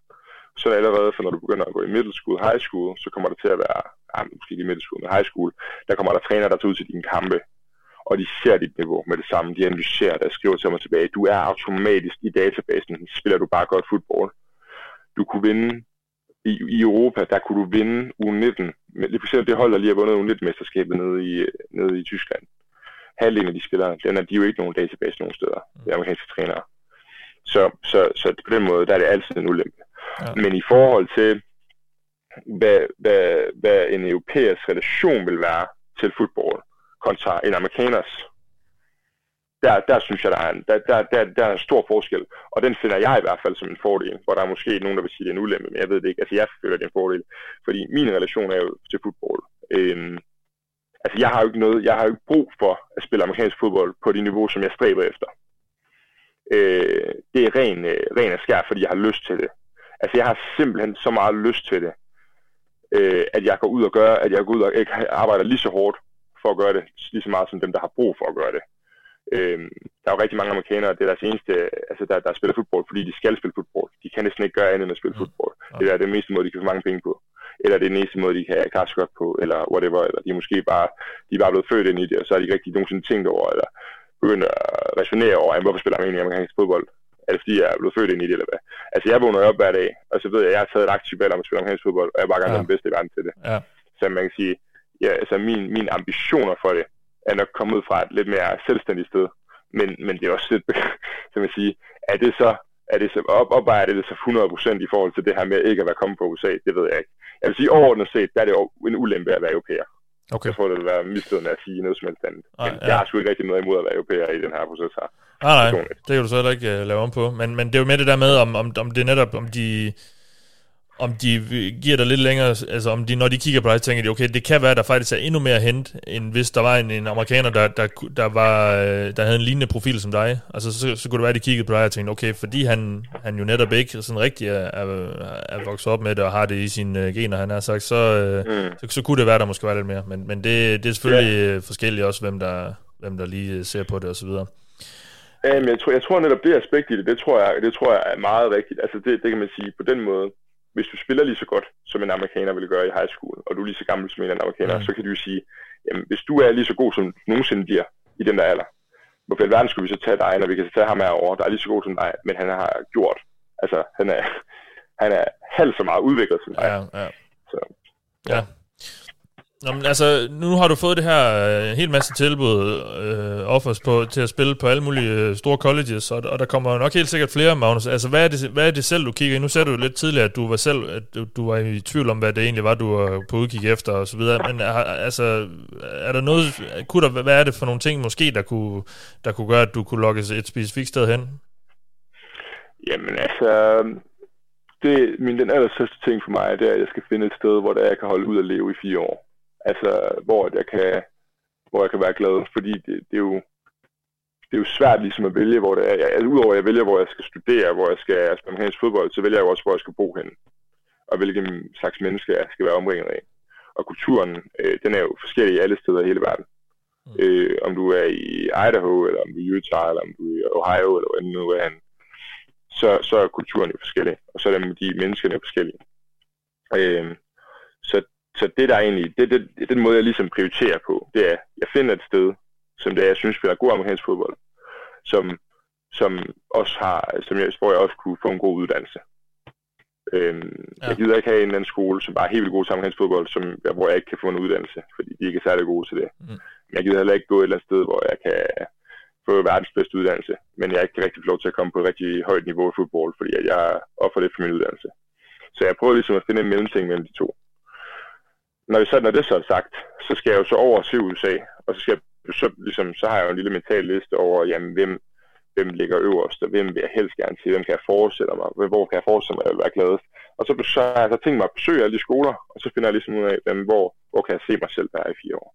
K: så er det allerede, for når du begynder at gå i middle school, high school, så kommer der til at være, ah, måske ikke i middle school, men high school, der kommer der træner, der tager ud til dine kampe, og de ser dit niveau med det samme. De analyserer det skriver til mig tilbage. Du er automatisk i databasen, spiller du bare godt fodbold. Du kunne vinde i, i Europa, der kunne du vinde U19. Men lige for eksempel det hold, der lige har vundet U19-mesterskabet nede i, nede i Tyskland. Halvdelen af de spillere, den er, de er jo ikke nogen database nogen steder. Det er amerikanske trænere. Så, så, så på den måde, der er det altid en ulempe.
H: Ja.
K: Men i forhold til, hvad, hvad, hvad en europæers relation vil være til fodbold kontra en amerikaners, der, der synes jeg, der er, en, der, der, der, der er en stor forskel. Og den finder jeg i hvert fald som en fordel, hvor der er måske nogen, der vil sige, det er en ulempe, men jeg ved det ikke. Altså, jeg føler, det er en fordel, fordi min relation er jo til fodbold. Øhm, altså, jeg har jo ikke noget, jeg har jo ikke brug for at spille amerikansk fodbold på det niveau, som jeg stræber efter. Øh, det er ren, øh, ren og skær, fordi jeg har lyst til det. Altså, jeg har simpelthen så meget lyst til det, øh, at jeg går ud og gør, at jeg går ud og ikke arbejder lige så hårdt for at gøre det, lige så meget som dem, der har brug for at gøre det. Øh, der er jo rigtig mange amerikanere, det er deres eneste, altså der, der spiller fodbold, fordi de skal spille fodbold. De kan næsten ikke gøre andet end at spille fodbold. Det er den meste måde, de kan få mange penge på. Eller det er den eneste måde, de kan klare sig godt på, eller whatever. Eller de er måske bare, de er bare blevet født ind i det, og så har de ikke rigtig nogensinde tænkt over, eller begyndt at resonere over, "Jamen, hvorfor spiller man egentlig amerikansk fodbold? Er det fordi, jeg er blevet født ind i det, eller hvad? Altså, jeg vågner op hver dag, og så ved jeg, at jeg har taget et aktivt valg om at spille amerikansk fodbold, og jeg er bare gerne
H: Ja.
K: den bedste i verden til det.
H: Ja.
K: Så man kan sige, ja, altså min, mine ambitioner for det er nok kommet ud fra et lidt mere selvstændigt sted. Men, men det er også lidt, som jeg sige, er det så, er det så op, opvejer det, det så 100% i forhold til det her med ikke at være kommet på USA, det ved jeg ikke. Jeg vil sige, overordnet set, der er det en ulempe at være europæer.
H: Okay.
K: Jeg tror, det vil være misledende at sige noget som helst andet. Men
H: ja.
K: jeg har sgu ikke rigtig noget imod at være europæer i den her proces her.
H: Nej, nej, det kan du så heller ikke uh, lave om på. Men, men det er jo med det der med, om, om, om det netop, om de, om de giver dig lidt længere, altså om de, når de kigger på dig, tænker de, okay, det kan være, der faktisk er endnu mere hent, end hvis der var en, en amerikaner, der, der, der, var, øh, der havde en lignende profil som dig. Altså, så, så kunne det være, at de kiggede på dig og tænkte, okay, fordi han, han jo netop ikke sådan rigtig er, er, er vokset op med det, og har det i sine uh, gener, han har sagt, så, uh,
K: Mm.
H: så, så kunne det være, der måske var lidt mere. Men, men det, det er selvfølgelig yeah. forskelligt også, hvem der, hvem der lige øh, ser på det og så videre.
K: Ja, men jeg tror, jeg tror netop det aspekt i det, det tror jeg, det tror jeg er meget rigtigt. Altså det, det kan man sige på den måde. Hvis du spiller lige så godt, som en amerikaner ville gøre i high school, og du er lige så gammel som en anden amerikaner,
H: Mm.
K: så kan du sige, jamen hvis du er lige så god som du nogensinde bliver i den der alder, hvorfor i alverden skulle vi så tage dig, når vi kan tage ham herovre, der er lige så god som dig, men han har gjort, altså han er, han er halvt så meget udviklet som dig.
H: Ja, ja.
K: Så,
H: Ja. Nå, men altså, nu har du fået det her øh, en hel masse tilbud, øh, offers på, til at spille på alle mulige øh, store colleges, og, og der kommer nok helt sikkert flere, Magnus. Altså, hvad er, det, hvad er det selv, du kigger i? Nu sagde du jo lidt tidligere, at du var selv, at du, du var i tvivl om, hvad det egentlig var, du var på udkig efter, og så videre. Men øh, er, altså, er der noget, kunne der, hvad er det for nogle ting måske, der kunne, der kunne gøre, at du kunne lokkes et specifikt sted hen?
K: Jamen altså, det, min, den allerstørste ting for mig, det er, at jeg skal finde et sted, hvor der jeg kan holde ud og leve i fire år. Altså, hvor jeg kan, hvor jeg kan være glad, fordi det, det er jo det er jo svært ligesom at vælge, hvor det er. Altså, udover at jeg vælger, hvor jeg skal studere, hvor jeg skal spille amerikansk fodbold, så vælger jeg jo også, hvor jeg skal bo hen. Og hvilken slags menneske jeg skal være omringet af. Og kulturen, øh, den er jo forskellig alle steder i hele verden. Mm. Øh, om du er i Idaho, eller om du er i Utah, eller om du er i Ohio, eller hvor nu er han, så, så er kulturen jo forskellig, og så er de menneskerne forskellige. Øh, så, så det der er egentlig, det, det, den måde jeg ligesom prioriterer på, det er, jeg finder et sted, som det er, jeg synes spiller god amerikansk fodbold, som, som også har, som jeg, hvor jeg også kunne få en god uddannelse. Øhm, ja. Jeg gider ikke have en eller anden skole, som bare er helt vildt god til amerikansk fodbold, som, hvor jeg ikke kan få en uddannelse, fordi de ikke er særlig gode til det. Mm. Men jeg gider heller ikke gå et eller andet sted, hvor jeg kan få verdens bedste uddannelse, men jeg ikke rigtig lov til at komme på et rigtig højt niveau i fodbold, fordi jeg offer det for min uddannelse. Så jeg prøver ligesom at finde en mellemting mellem de to. Når, vi så, når det så er sagt, så skal jeg jo så over og se USA, og så, skal jeg, så, ligesom, så har jeg jo en lille mental liste over, jamen, hvem, hvem ligger øverst, og hvem vil jeg helst gerne til, hvem kan jeg forestille mig, hvor kan jeg forestille mig, at jeg vil være gladest. Og så, så har jeg så tænkt mig at besøge alle de skoler, og så finder jeg ligesom ud af, hvem, hvor, hvor kan jeg se mig selv være i fire år.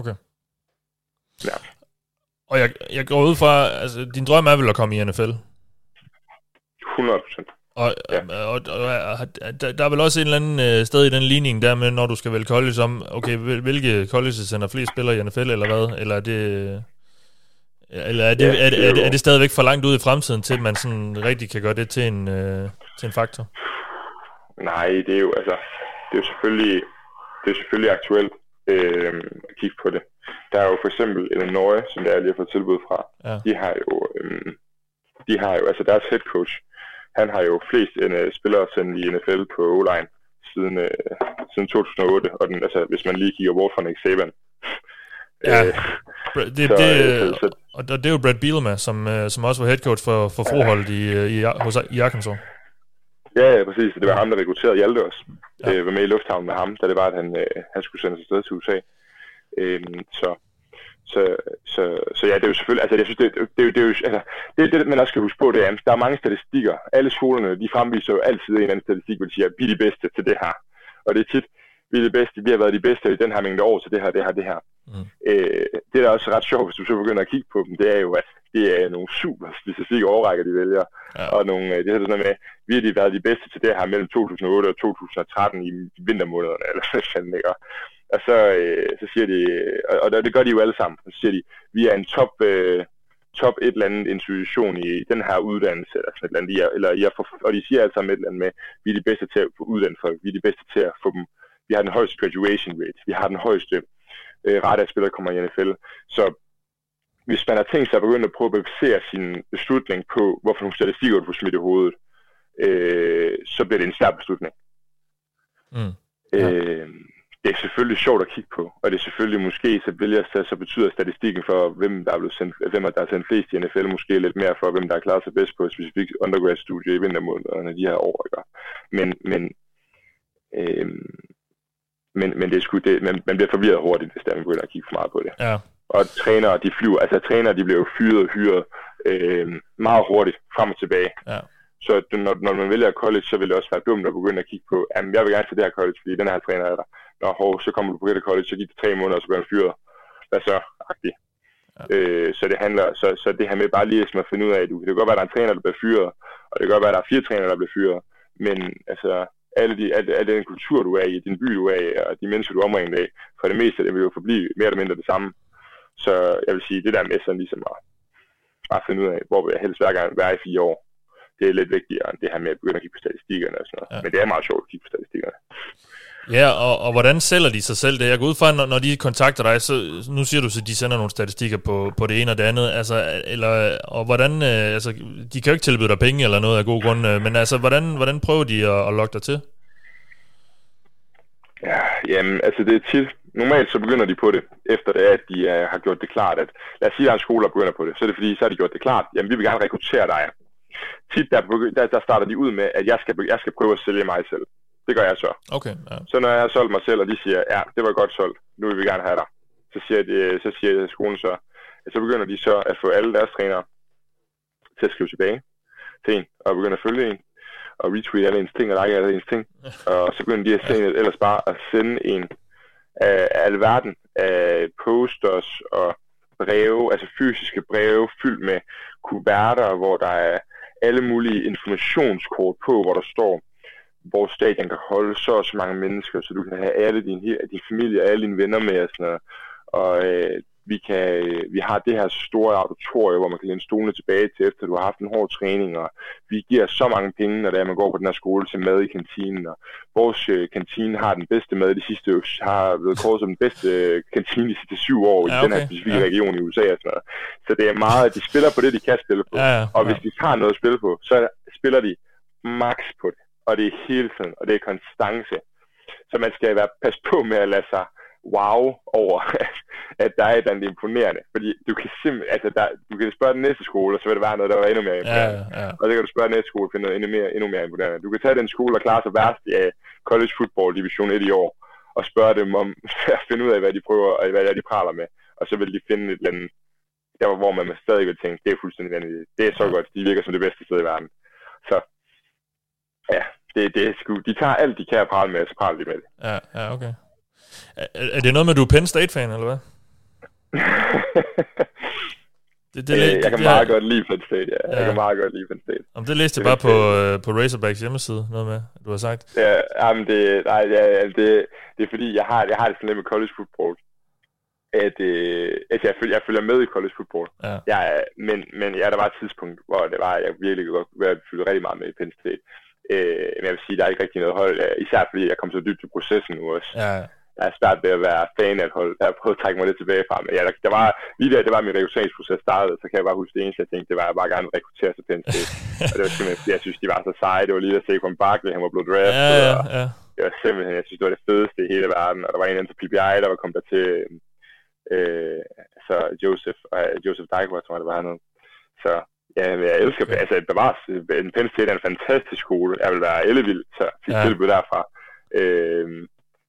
H: Okay.
K: Ja.
H: Og jeg, jeg går ud fra, altså din drøm er vel at komme i NFL?
K: 100 procent.
H: Og, ja. og, og, og der, der er vel også en eller anden øh, sted i den ligning der med, når du skal vælge college om, okay, hvilke colleges sender flest spillere i NFL, eller hvad? Eller er det... Eller er det, ja, er, er, er, er det stadigvæk for langt ud i fremtiden, til at man sådan rigtig kan gøre det til en, øh, til en faktor?
K: Nej, det er jo altså, det er jo selvfølgelig, det er selvfølgelig aktuelt øh, at kigge på det. Der er jo for eksempel Illinois, som der lige har fået tilbud fra. Ja. De har jo, øh, de har jo, altså deres head coach, han har jo flest uh, spillere sendt i NFL på O-line siden, uh, siden 2008, og den, altså, hvis man lige kigger bort fra Nick Saban.
H: Ja, øh, det, så, det, så, så, og det er jo Brad Bielema, som, som også var head coach for, for forholdet i, i, hos, i Arkansas.
K: Ja, ja, præcis. Det var ham, der rekrutterede Hjalte også. Ja. Øh, var med i lufthavnen med ham, da det var, at han, øh, han skulle sendes afsted til USA. Øh, så, så, så, så ja, det er jo selvfølgelig, altså jeg synes, det, det, det, det er jo, altså, det, det, man også skal huske på, det er, at der er mange statistikker. Alle skolerne, de fremviser jo altid en eller anden statistik, hvor de siger, vi er de bedste til det her. Og det er tit, vi er de bedste, vi har været de bedste i den her mængde år til det her, det her, det her. Mm. Øh, det der er også ret sjovt, hvis du så begynder at kigge på dem, det er jo, at det er nogle super specifikke overrækker, de vælger. Ja. Og nogle, øh, det er sådan noget med, vi har de været de bedste til det her mellem 2008 og 2013 i vintermånederne, eller hvad fanden, ikke? Og så, øh, så siger de, og, og det gør de jo alle sammen, så siger de, vi er en top, øh, top et eller andet institution i den her uddannelse, eller sådan et eller andet, de er, eller I er for, og de siger alle sammen et eller andet med, vi er de bedste til at få uddannet folk, vi er de bedste til at få dem, vi har den højeste graduation rate, vi har den højeste øh, rette af spillere, kommer i NFL. Så hvis man har tænkt sig at begynde at prøve at basere sin beslutning på, hvorfor nogle statistikker du får smidt i hovedet, øh, så bliver det en stærk beslutning.
H: Mm.
K: Ja. Øh, det er selvfølgelig sjovt at kigge på, og det er selvfølgelig måske, så vil jeg så, så betyder statistikken for, hvem der er blevet sendt, hvem der er sendt flest i NFL, måske lidt mere for, hvem der er klaret sig bedst på et specifikt undergrad-studie i vintermånederne de her år. Ikke? Men, men, øh, men, men det er sgu, det, man, man bliver forvirret hurtigt, hvis der man begynder at kigge for meget på det.
H: Ja.
K: Og trænere, de flyver, altså trænere, de bliver jo fyret og hyret øh, meget hurtigt frem og tilbage.
H: Ja.
K: Så når, når man vælger college, så vil det også være dumt at begynde at kigge på, at jeg vil gerne til det her college, fordi den her træner er der. Nå, hov, så kommer du på det college, så gik det tre måneder, og så bliver han fyret. Hvad så? Agtigt. Ja. Øh, så det handler, så, så det her med bare lige at finde ud af, at det kan godt være, at der er en træner, der bliver fyret, og det kan godt være, at der er fire trænere, der bliver fyret, men altså, alle, de, alle, alle den kultur, du er i, din by, du er i, og de mennesker, du er omringet af, for det meste, det vil jo forblive mere eller mindre det samme. Så jeg vil sige, det der med sådan ligesom at, at finde ud af, hvor vil jeg helst hver gang være i fire år, det er lidt vigtigere end det her med at begynde at kigge på statistikkerne og sådan noget. Ja. Men det er meget sjovt at kigge på statistikkerne.
H: Ja, og, og hvordan sælger de sig selv det? Jeg går ud fra, når, når de kontakter dig, så nu siger du, at de sender nogle statistikker på, på det ene og det andet, altså, eller, og hvordan, øh, altså, de kan jo ikke tilbyde dig penge eller noget af god grund, øh, men altså, hvordan, hvordan prøver de at, at lokke dig til?
K: Ja, jamen, altså det er tit, normalt så begynder de på det, efter det er, at de uh, har gjort det klart, at lad os sige, at der er en skole, der begynder på det, så er det fordi, så har de gjort det klart, jamen vi vil gerne rekruttere dig. Tit der, der, der starter de ud med, at jeg skal, jeg skal prøve at sælge mig selv. Det gør jeg så.
H: Okay, ja.
K: Så når jeg har solgt mig selv, og de siger, ja, det var godt solgt, nu vil vi gerne have dig, så siger, de, så siger skolen så, så begynder de så at få alle deres trænere til at skrive tilbage til en, og begynde at følge en, og retweet alle ens ting, og like alle ens ting. Og så begynder de at sende, ellers bare at sende en af alverden af posters og breve, altså fysiske breve, fyldt med kuverter, hvor der er alle mulige informationskort på, hvor der står, vores stadion kan holde så og så mange mennesker, så du kan have alle din, din familie og alle dine venner med og sådan noget. Og øh, vi, kan, øh, vi har det her store auditorium, hvor man kan læne stolene tilbage til, efter du har haft en hård træning, og vi giver så mange penge, når det er, man går på den her skole til mad i kantinen, og vores øh, kantine har den bedste mad de sidste år, har været kåret som den bedste øh, kantine de sidste syv år ja, okay. i den her specifikke ja. region i USA og sådan noget. Så det er meget, at de spiller på det, de kan spille på. Ja, ja, og hvis de har noget at spille på, så spiller de max på det. Og det er hele tiden, og det er konstance. Så man skal være pas på med at lade sig wow over, at der er et eller andet imponerende. Fordi du kan simpelthen, altså der, du kan spørge den næste skole, og så vil det være noget, der var endnu mere imponerende. Ja, ja. Og så kan du spørge den næste skole og finde noget endnu mere, endnu mere imponerende. Du kan tage den skole, der klarer sig værst i uh, college football division 1 i år, og spørge dem om at finde ud af, hvad de prøver, og hvad det er, de praler med. Og så vil de finde et eller andet, der hvor man stadig vil tænke, det er fuldstændig vanvittigt. Det er så ja. godt, de virker som det bedste sted i verden. Så det, det er sgu, de tager alt, de kan at prale med, og så praler de med det.
H: Ja, ja, okay. Er, er det noget med, at du er Penn State-fan, eller hvad?
K: det, det, det, jeg kan det, meget godt lide Penn State, ja. ja. Jeg kan meget godt lide Penn State.
H: Om det læste jeg bare på, uh, på Razorbacks hjemmeside, noget med, du har sagt.
K: Ja, jamen det, nej, ja, det, det er fordi, jeg har, jeg har det sådan lidt med college football, at øh, altså jeg, følger, jeg følger med i college football. Ja. Jeg, men, men ja, der var et tidspunkt, hvor det var, jeg virkelig godt jeg følge rigtig meget med i Penn State. Øh, men jeg vil sige, der er ikke rigtig noget hold, især fordi jeg kom så dybt i processen nu også. Ja jeg er svært ved at være fan af et hold. Jeg har prøvet at trække mig lidt tilbage fra, men ja, der, der var, lige der, det var min rekrutteringsproces startede, så kan jeg bare huske det eneste, jeg tænkte, det var, at jeg bare gerne ville rekruttere sig Penn State. og det var simpelthen, fordi jeg synes, de var så seje. Det var lige at se på en Barkley, han var blevet draftet. Ja, ja, ja. Det var simpelthen, jeg synes, det var det fedeste i hele verden. Og der var en anden til PPI, der var kommet der til, øh, så Joseph, øh, Joseph Dykworth, tror jeg, det var hernede. Så ja, jeg elsker, okay. altså bevares, en Penn State er en fantastisk skole. Jeg vil være ellevild, så fik ja. tilbud derfra. Øh,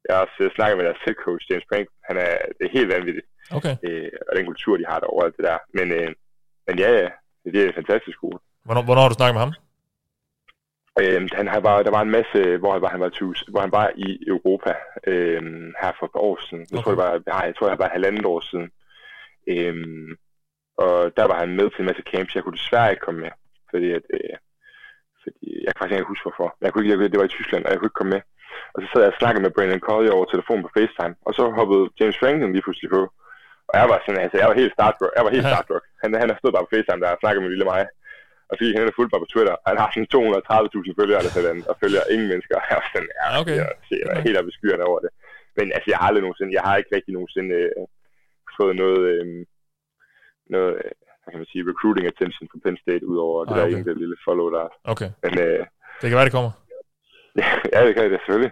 K: jeg har også snakket med deres head coach, James Prank. Han er, det er helt vanvittigt.
H: Okay.
K: Øh, og den kultur, de har derovre, det der. Men, øh, men ja, ja, det er en fantastisk skole.
H: Hvornår, hvornår har du snakket med ham?
K: Øh, han har bare, der var en masse, hvor han var, han var, tus, hvor han var i Europa øh, her for et par år siden. Jeg okay. tror, det var, jeg tror, det var halvandet år siden. Øh, og der var han med til en masse camps. Jeg kunne desværre ikke komme med, fordi at, øh, fordi jeg kan faktisk ikke huske hvorfor. Jeg kunne ikke, det var i Tyskland, og jeg kunne ikke komme med. Og så sad jeg og snakkede med Brandon Collier over telefonen på FaceTime, og så hoppede James Franklin lige pludselig på. Og jeg var sådan, altså, jeg var helt starstruck. Jeg var helt starstruck. Han, han stået bare på FaceTime der og snakket med lille mig. Og så gik han fuldt mig på Twitter. Han har sådan 230.000 følgere eller sådan, og følger ingen mennesker. Jeg var sådan, ja, okay. jeg, jeg er helt oppe i skyerne over det. Men altså, jeg har aldrig nogensinde, jeg har ikke rigtig nogensinde øh, fået noget, øh, noget, øh, hvad kan man sige, recruiting attention fra Penn State, udover ah, det der okay. ene lille follow der.
H: Okay.
K: Men, øh,
H: det kan være, det kommer.
K: ja, det kan det selvfølgelig.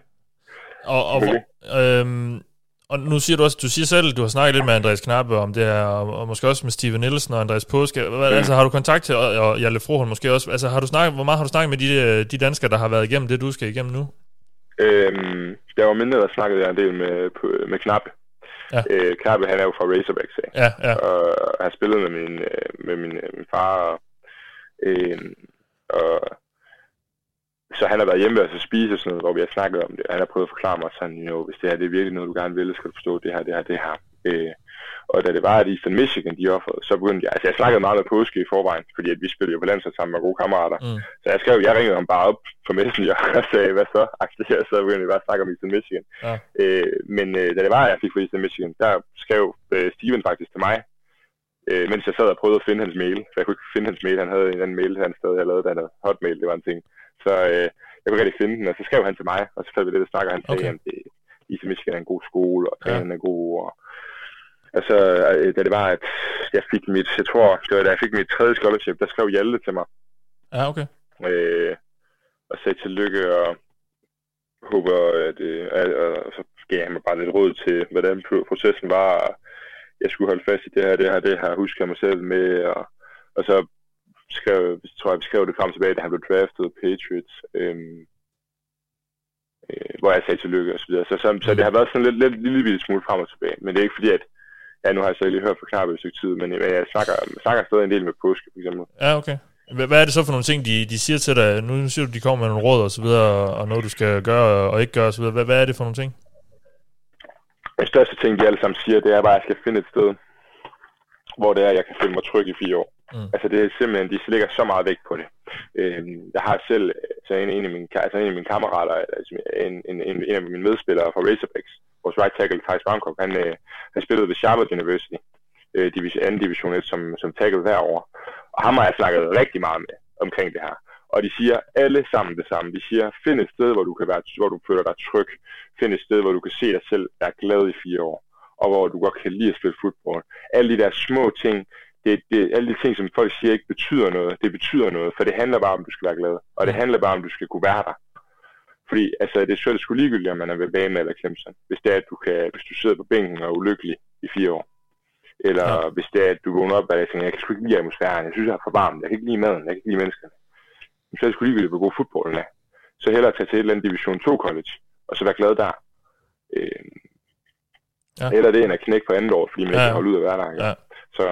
H: Og, og, øhm, og nu siger du også, du siger selv, du har snakket lidt med Andreas Knappe om det her, og, og måske også med Steven Nielsen og Andreas Påske. Hvad, mm. Altså har du kontakt til, og, og Jalle Froholm måske også, altså har du snakket, hvor meget har du snakket med de, de danskere, der har været igennem det, du skal igennem nu?
K: Øhm, der var mindre, der snakkede jeg en del med, med Knappe. Ja. Øh, Knappe, han er jo fra Razorbacks af.
H: Ja, ja.
K: Og har spillet med min, øh, med min, øh, min far, og, øh, og så han har været hjemme og så spise og sådan noget, hvor vi har snakket om det. Han har prøvet at forklare mig sådan, you know, hvis det her det er virkelig noget, du gerne vil, skal du forstå det her, det her, det her. Øh, og da det var, at Eastern Michigan, de offrede, så begyndte jeg, altså jeg snakkede meget med påske i forvejen, fordi at vi spillede jo på landshold sammen med gode kammerater. Mm. Så jeg skrev, jeg ringede ham bare op på Messenger og sagde, hvad så? Aktiveret, så begyndte vi bare at snakke om Eastern Michigan. Ja. Øh, men øh, da det var, at jeg fik for Eastern Michigan, der skrev øh, Steven faktisk til mig, øh, mens jeg sad og prøvede at finde hans mail. For jeg kunne ikke finde hans mail. Han havde en anden mail, han stadig havde lavet, der havde hotmail, det var en ting. Så øh, jeg kunne rigtig finde den, og så skrev han til mig, og så faldt vi lidt og snakker, han sagde, okay. at Eastern Michigan er en god skole, og træningen ja. er god, og Altså, da det var, at jeg fik mit, jeg tror, det var da jeg fik mit tredje scholarship, der skrev Hjalte til mig.
H: Ja, okay.
K: Øh, og sagde tillykke, og håber, at, at, og så gav jeg mig bare lidt råd til, hvordan processen var, og jeg skulle holde fast i det her, det her, det her, husker jeg mig selv med, og, og så skrev, tror jeg, vi skrev det frem tilbage, da han blev draftet af Patriots, øhm, øh, hvor jeg sagde tillykke og så videre. Så, så, så det har været sådan lidt, lidt lille lille smule frem og tilbage, men det er ikke fordi, at ja, nu har jeg så lige hørt fra Knarpe et stykke tid, men, jeg snakker, snakker stadig en del med påske, for eksempel.
H: Ja, okay. Hvad er det så for nogle ting, de, de siger til dig? Nu siger du, de kommer med nogle råd og så videre, og noget, du skal gøre og ikke gøre og så videre. Hvad, hvad er det for nogle ting?
K: Den største ting, de alle sammen siger, det er bare, at jeg skal finde et sted, hvor det er, jeg kan føle mig tryg i fire år. Mm. Altså det er simpelthen, de lægger så meget vægt på det. Øh, jeg har selv så en, en, af mine, altså en af mine kammerater, altså en, en, en, en af mine medspillere fra Razorbacks, vores right tackle, Thijs Bangkok, han, øh, han spillede ved Charlotte University, øh, division, anden division 1, som, som tackle derovre. Og ham har jeg snakket rigtig meget med omkring det her. Og de siger alle sammen det samme. De siger, find et sted, hvor du, kan være, hvor du føler dig tryg. Find et sted, hvor du kan se dig selv være glad i fire år. Og hvor du godt kan lide at spille fodbold. Alle de der små ting, det, det, alle de ting, som folk siger ikke betyder noget, det betyder noget, for det handler bare om, at du skal være glad. Og det handler bare om, at du skal kunne være der. Fordi altså, det er svært sgu ligegyldigt, om man er ved bane eller Clemson. Hvis det er, at du, kan, hvis du sidder på bænken og er ulykkelig i fire år. Eller ja. hvis det er, at du vågner op og tænker, jeg kan sgu ikke lide atmosfæren, jeg synes, jeg er for varmt, jeg kan ikke lide maden, jeg kan ikke lide menneskerne. Så er det sgu ligegyldigt, hvor god fodbold er. Så hellere tage til et eller andet Division 2 college, og så være glad der. Øh, ja. Eller det end at knække på andet år, fordi man ja. ikke kan holde ud af hverdagen. Ja. Så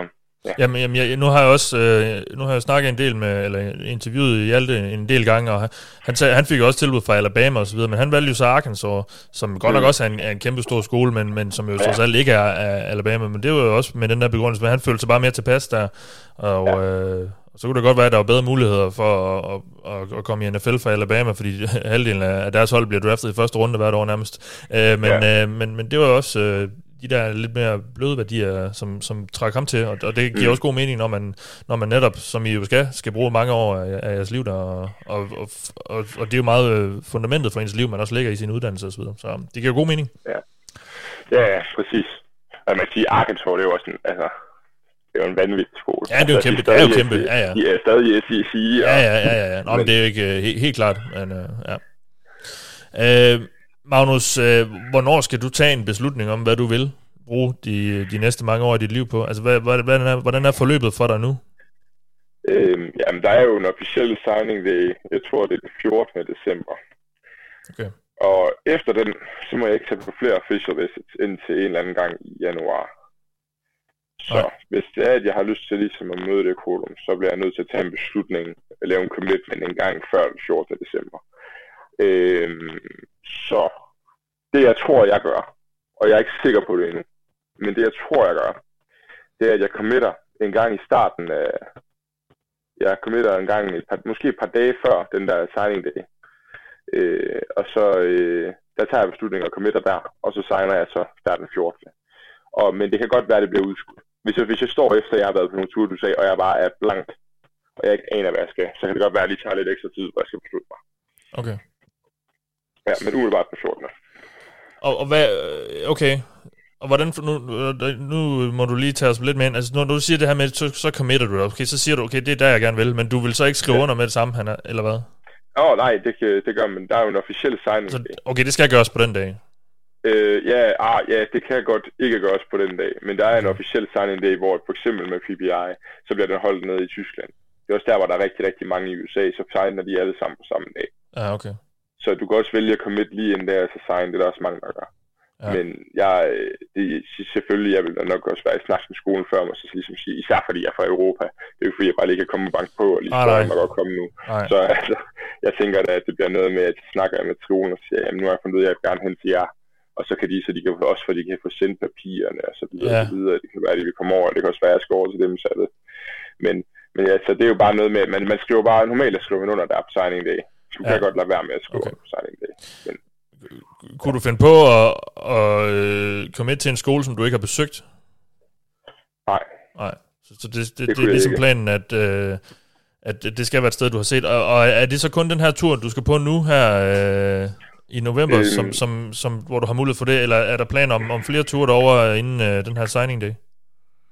H: Ja. Jamen, jamen jeg, nu har jeg også øh, nu har jeg snakket en del med, eller interviewet Hjalte en del gange, og han, sagde, han fik også tilbud fra Alabama og så videre, men han valgte jo så Arkansas, som godt nok mm. også er en, er en kæmpe stor skole, men, men som jo ja. trods alt ikke er, er Alabama, men det var jo også med den der begrundelse, men han følte sig bare mere tilpas der, og, ja. øh, så kunne det godt være, at der var bedre muligheder for at, at, at komme i NFL for Alabama, fordi halvdelen af deres hold bliver draftet i første runde hvert år nærmest. Øh, men, ja. øh, men, men det var også... Øh, de der lidt mere bløde værdier, som, som trækker ham til, og, og det giver mm. også god mening, når man, når man netop, som I jo skal, skal bruge mange år af, af jeres liv der, og, og, og, og det er jo meget øh, fundamentet for ens liv, man også lægger i sin uddannelse osv., så det giver god mening.
K: Ja, ja, ja præcis. Og man siger, Arkansas, det er jo også en, altså, det er jo en vanvittig skole.
H: Ja, det er jo
K: altså,
H: kæmpe. Det er jo kæmpe. Ja, ja.
K: De er stadig SEC.
H: Ja, ja, ja, ja. ja. Nå, men, men det er jo ikke uh, helt, helt klart. Men, uh, ja. Uh, Magnus, uh, hvornår skal du tage en beslutning om, hvad du vil bruge de, de næste mange år i dit liv på? Altså, hvad, hvad, hvordan, er, hvordan er forløbet for dig nu?
K: Øhm, jamen, der er jo en officiel signing det, jeg tror, det er den 14. december.
H: Okay.
K: Og efter den, så må jeg ikke tage på flere official visits indtil en eller anden gang i januar. Så Nej. hvis det er, at jeg har lyst til ligesom at møde det kolum, så bliver jeg nødt til at tage en beslutning, at lave en commitment en gang før den 14. december. Øhm, så det jeg tror, jeg gør, og jeg er ikke sikker på det endnu, men det jeg tror, jeg gør, det er, at jeg committer en gang i starten af... Jeg committer en gang, et par, måske et par dage før den der signing day. Øh, og så øh, der tager jeg beslutningen og committer der, og så signer jeg så der den 14. Og, men det kan godt være, at det bliver udskudt. Hvis jeg, hvis jeg står efter, at jeg har været på nogle ture, du sagde, og jeg bare er blank, og jeg ikke aner, hvad jeg skal, så kan det godt være, at jeg lige tager lidt ekstra tid, hvor jeg skal beslutte mig.
H: Okay.
K: Ja, men umiddelbart på 14.
H: Og, og hvad, okay, og hvordan, nu, nu må du lige tage os lidt med ind. Altså, når du siger det her med, så, så committer du okay, så siger du, okay, det er der, jeg gerne vil, men du vil så ikke skrive ja. under med det samme, han er, eller hvad?
K: Åh, oh, nej, det, det gør man. Der er jo en officiel signing. Så,
H: okay, det skal gøres på den dag.
K: Øh, ja, ah, ja, det kan godt ikke gøres på den dag, men der er en officiel signing day, hvor for eksempel med PBI, så bliver den holdt nede i Tyskland. Det er også der, hvor der er rigtig, rigtig mange i USA, så signer de alle sammen på samme dag.
H: Ja, okay.
K: Så du kan også vælge at komme lige ind der, og så sign, det er der også mange, der gør. Ja. Men jeg, det, selvfølgelig, jeg vil nok også være i snak med skolen før mig, så ligesom sige, især fordi jeg er fra Europa. Det er jo fordi, jeg bare lige kan komme og banke på, og lige spørge, godt komme nu.
H: Nej.
K: Så altså, jeg tænker da, at det bliver noget med, at jeg snakker med skolen og siger, jamen nu har jeg fundet ud af, at jeg vil gerne hen til jer. Og så kan de, så de kan også, for de kan få sendt papirerne og så videre, ja. og så videre. Det kan være, at de vil komme over, det kan også være, at jeg skal over til dem, så det. Men, men ja, så det er jo bare noget med, man, man skriver bare, normalt at skrive under der på signing day. Du ja. kan godt lade være med at skrive okay. på signing day. Men,
H: kunne du finde på at, at øh, komme med til en skole, som du ikke har besøgt?
K: Nej.
H: Nej. Så, så det, det, det, det er ligesom ikke. planen, at, øh, at det skal være et sted, du har set. Og, og er det så kun den her tur, du skal på nu her øh, i november, øh, som, som, som, hvor du har mulighed for det, eller er der planer om, om flere ture derovre inden øh, den her signing day?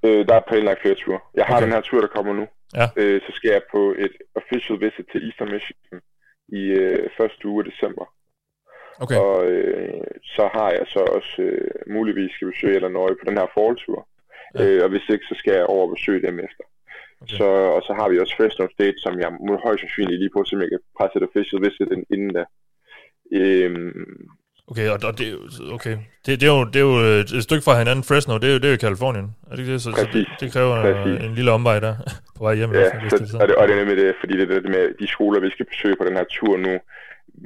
K: Øh, der er planlagt flere ture. Jeg har okay. den her tur, der kommer nu.
H: Ja.
K: Øh, så skal jeg på et official visit til Eastern Michigan i øh, første uge af december.
H: Okay.
K: Og øh, så har jeg så også øh, muligvis skal besøge Illinois på den her falltur. Ja. Øh, og hvis ikke, så skal jeg over og besøge dem efter. Okay. Så, og så har vi også Fresno State, som jeg må højst sandsynligt lige på, så jeg kan presse et official visit den inden da. Øhm,
H: Okay, og, og det, okay. Det, det, er jo, det er jo et stykke fra hinanden. Fresno, det er jo, det er jo Kalifornien. Er det det? Så, så det, det kræver Præcis. en lille omvej der på vej hjem.
K: Ja, så, det, og, det, og det er nemlig det, fordi det er det med de skoler, vi skal besøge på den her tur nu,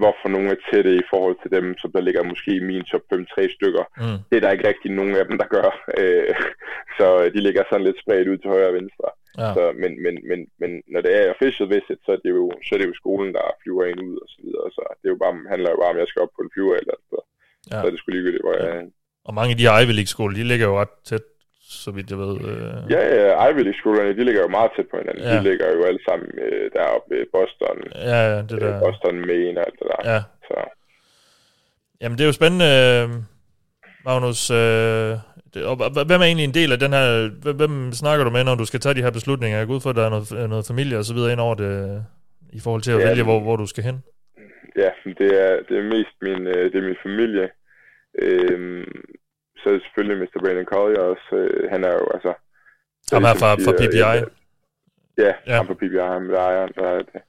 K: hvorfor nogle er tætte i forhold til dem, som der ligger måske i min top 5-3 stykker.
H: Mm.
K: Det er der ikke rigtig nogen af dem, der gør. Øh, så de ligger sådan lidt spredt ud til højre og venstre. Ja. Så, men, men, men, men når det er official visit, så er det jo, så er det jo skolen, der flyver ind ud og så videre. Så det er jo bare, handler jo bare om, at jeg skal op på en flyver eller andet. Ja. Så er det sgu ligegyldigt, hvor jeg er.
H: Og mange af de Ivy League-skoler, de ligger jo ret tæt, så vidt jeg ved. Øh...
K: Ja, ja, Ivy League-skolerne, de ligger jo meget tæt på hinanden. Ja. De ligger jo alle sammen øh, deroppe i Boston.
H: Ja, ja, det der.
K: Øh, Boston, Maine og alt det der.
H: Ja.
K: Så.
H: Jamen, det er jo spændende, øh, Magnus. Øh, og hvem er egentlig en del af den her... Hvem snakker du med, når du skal tage de her beslutninger? Jeg går ud for, at der er noget, noget familie og så videre ind over det, i forhold til at ja, vælge, hvor, hvor du skal hen.
K: Ja, det er, det er mest min, øh, det er min familie. Øhm, så er selvfølgelig Mr. Brandon Collier også. Øh, han er jo altså...
H: Ham er fra, fra PPI? Ja,
K: ja, ja. ham fra PPI, ham der ejer, der er det.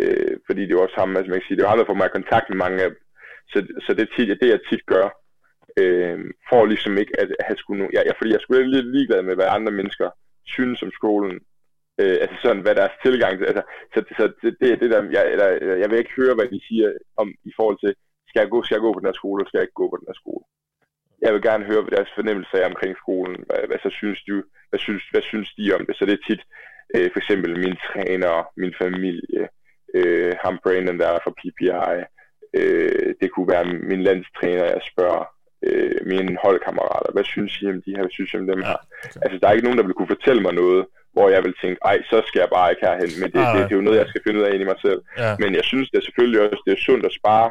K: Øh, fordi det er også ham, altså man kan sige, det er jo ham, der får mig i kontakt med mange af dem. Så, så det, tit, det, jeg tit gør, øh, for ligesom ikke at have skulle nu, ja, ja, fordi jeg skulle lidt ligeglad med, hvad andre mennesker synes om skolen. Øh, altså sådan, hvad deres tilgang til, altså, så, så det, det, det der, jeg, eller, jeg vil ikke høre, hvad de siger om, i forhold til, skal jeg gå, skal jeg gå på den her skole, eller skal jeg ikke gå på den her skole? Jeg vil gerne høre, hvad deres fornemmelse er omkring skolen. Hvad, hvad, så synes du, hvad synes, hvad synes de om det? Så det er tit, øh, for eksempel min træner, min familie, øh, ham Brandon der er fra PPI, øh, det kunne være min landstræner, jeg spørger, mine holdkammerater, hvad synes I om de her, hvad synes I om dem her? Okay. Altså, der er ikke nogen, der vil kunne fortælle mig noget, hvor jeg vil tænke, ej, så skal jeg bare ikke herhen, men det, ah, det, det, det er jo noget, jeg skal finde ud af ind i mig selv. Ja. Men jeg synes det er selvfølgelig også, det er sundt at spare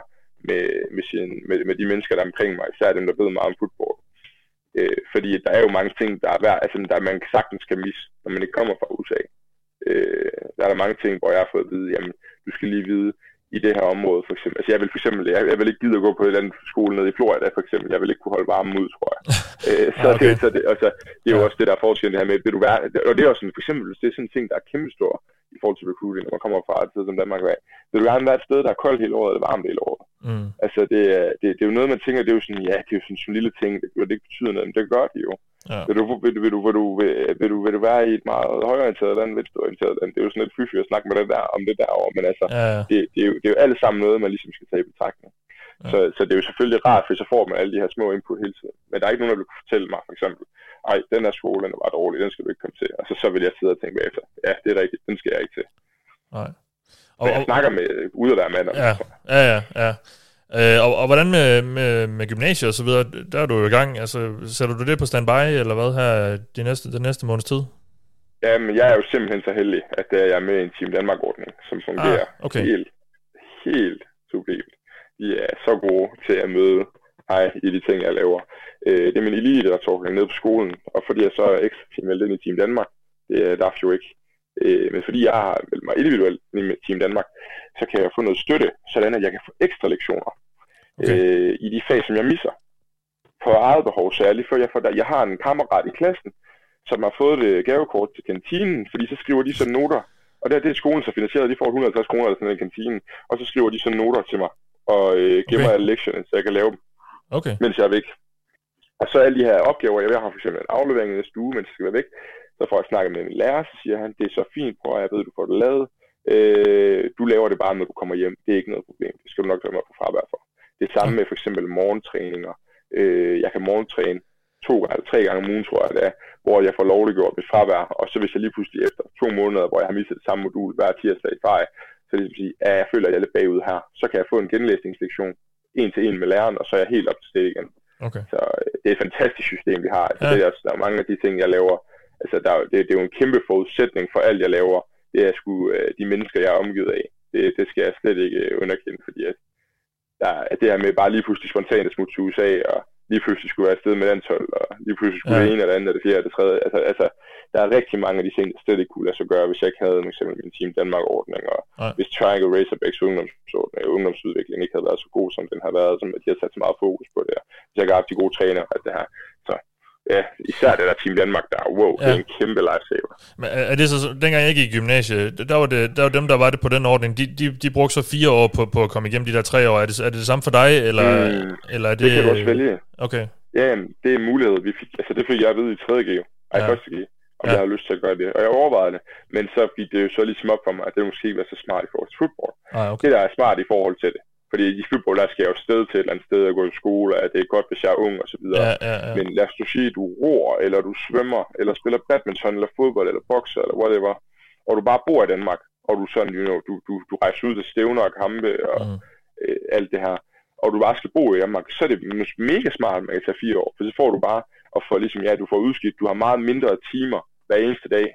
K: med, med, sin, med, med de mennesker, der er omkring mig, især dem, der ved meget om fodbold. Øh, fordi der er jo mange ting, der er værd, altså, der man sagtens kan misse, når man ikke kommer fra USA. Øh, der er der mange ting, hvor jeg har fået at vide, jamen, du skal lige vide, i det her område, for eksempel. Altså, jeg vil for eksempel, jeg, jeg vil ikke gide at gå på et andet skole nede i Florida, for eksempel. Jeg vil ikke kunne holde varmen ud, tror jeg. øh, så, okay. det, så det, altså, det er jo ja. også det, der er forskellen her med, vil du være, og det er også sådan, for eksempel, det er sådan en ting, der er kæmpe stor i forhold til recruiting, når man kommer fra et sted som Danmark af. Vil du gerne være et sted, der er koldt hele året, eller varmt hele året? Mm. Altså, det, det, det, er jo noget, man tænker, det er jo sådan, ja, det er jo sådan en lille ting, det, det ikke betyder noget, men det gør det jo. Ja. Vil, du, vil, vil, du, vil, du, vil, vil, du, vil du være i et meget højorienteret land, venstreorienteret land? Det er jo sådan lidt fyfy at snakke med det der, om det derovre, men altså, ja. det, det, er jo, det er jo alle sammen noget, man ligesom skal tage i betragtning. Ja. Så, så det er jo selvfølgelig rart, hvis jeg får med alle de her små input hele tiden. Men der er ikke nogen, der vil kunne fortælle mig, for eksempel, ej, den her skole, den var dårlig, den skal du ikke komme til. Og så, så vil jeg sidde og tænke bagefter, ja, det er rigtigt, den skal jeg ikke til.
H: Nej.
K: Og, Men jeg snakker med, ud af med
H: Ja, ja, ja, ja. Øh, og, og hvordan med, med, med gymnasiet og så videre, der er du jo i gang. Altså, sætter du det på standby, eller hvad her de næste, den næste måneds tid?
K: Jamen, jeg er jo simpelthen så heldig, at jeg er med i en Team Danmark-ordning, som fungerer ah, okay. helt, helt sublimt. De er så gode til at møde mig i de ting, jeg laver. Øh, det er min elite, der tog ned på skolen, og fordi jeg så er ekstra meldt ind i Team Danmark, det er der jo ikke. Øh, men fordi jeg har meldt mig individuelt ind i Team Danmark, så kan jeg få noget støtte, sådan at jeg kan få ekstra lektioner okay. øh, i de fag, som jeg misser. På eget behov, særligt for jeg, får der, jeg har en kammerat i klassen, som har fået det gavekort til kantinen, fordi så skriver de sådan noter, og der det er skolen så finansieret, de får 150 kroner eller sådan en kantinen, og så skriver de sådan noter til mig, og øh, giver okay. mig alle lektionerne, så jeg kan lave dem,
H: okay.
K: mens jeg er væk. Og så alle de her opgaver, jeg har for eksempel en aflevering i næste uge, mens jeg skal være væk, så får jeg snakket med min lærer, så siger han, det er så fint, prøv jeg ved, du får det lavet. Øh, du laver det bare, når du kommer hjem. Det er ikke noget problem. Det skal du nok tage mig på fravær for. Det samme med for eksempel morgentræninger. Øh, jeg kan morgentræne to eller tre gange om ugen, tror jeg det er, hvor jeg får lovliggjort mit fravær. Og så hvis jeg lige pludselig efter to måneder, hvor jeg har mistet det samme modul hver tirsdag i fej, så det vil sige, at jeg føler, at jeg er lidt bagud her, så kan jeg få en genlæsningslektion en til en med læreren, og så er jeg helt op til sted igen.
H: Okay.
K: Så øh, det er et fantastisk system, vi har. Altså, ja. det er, der er mange af de ting, jeg laver. Altså, der, det, det er jo en kæmpe forudsætning for alt, jeg laver. Det er sgu øh, de mennesker, jeg er omgivet af. Det, det skal jeg slet ikke øh, underkende, fordi at der, at det her med bare lige pludselig spontant at smutte til USA, og lige pludselig skulle være afsted med landshold, og lige pludselig skulle ja. det ene eller andet, eller det fjerde, eller det tredje. Altså, altså, der er rigtig mange af de ting, der slet ikke kunne lade sig gøre, hvis jeg ikke havde for eksempel min Team Danmark-ordning, og ja. hvis Triangle Razorbacks ungdomsordning, ungdomsudvikling ikke havde været så god, som den har været, som at de har sat så meget fokus på det her. Hvis jeg ikke har haft de gode trænere, alt det her. Så ja, især det der Team Danmark der, wow, ja. det er en kæmpe lifesaver.
H: Men er det så, dengang jeg gik i gymnasiet, der var, det, der var dem, der var det på den ordning, de, de, de brugte så fire år på, på at komme igennem de der tre år. Er det, er det det samme for dig, eller, mm, eller er det...
K: Det kan du også vælge.
H: Okay.
K: Ja, det er en mulighed, vi fik, altså det fik jeg vide i 3. G, ej, ja. første G, om ja. jeg har lyst til at gøre det. Og jeg overvejede det, men så gik det jo så ligesom op for mig, at det måske ikke var så smart i forhold til fodbold.
H: Ah, okay.
K: Det der er smart i forhold til det, Fordi i fodbold, der skal jeg jo sted til et eller andet sted at gå i skole, at det er godt, hvis jeg er ung og så videre.
H: Ja, ja, ja.
K: Men lad os du sige, at du ror, eller du svømmer, eller spiller badminton, eller fodbold, eller bokser, eller whatever, og du bare bor i Danmark, og du sådan, you know, du, du, du rejser ud til stævner og kampe og mm. øh, alt det her, og du bare skal bo i Danmark, så er det mega smart, at man kan tage fire år, for så får du bare, og for ligesom, ja, du får udskidt, du har meget mindre timer hver eneste dag,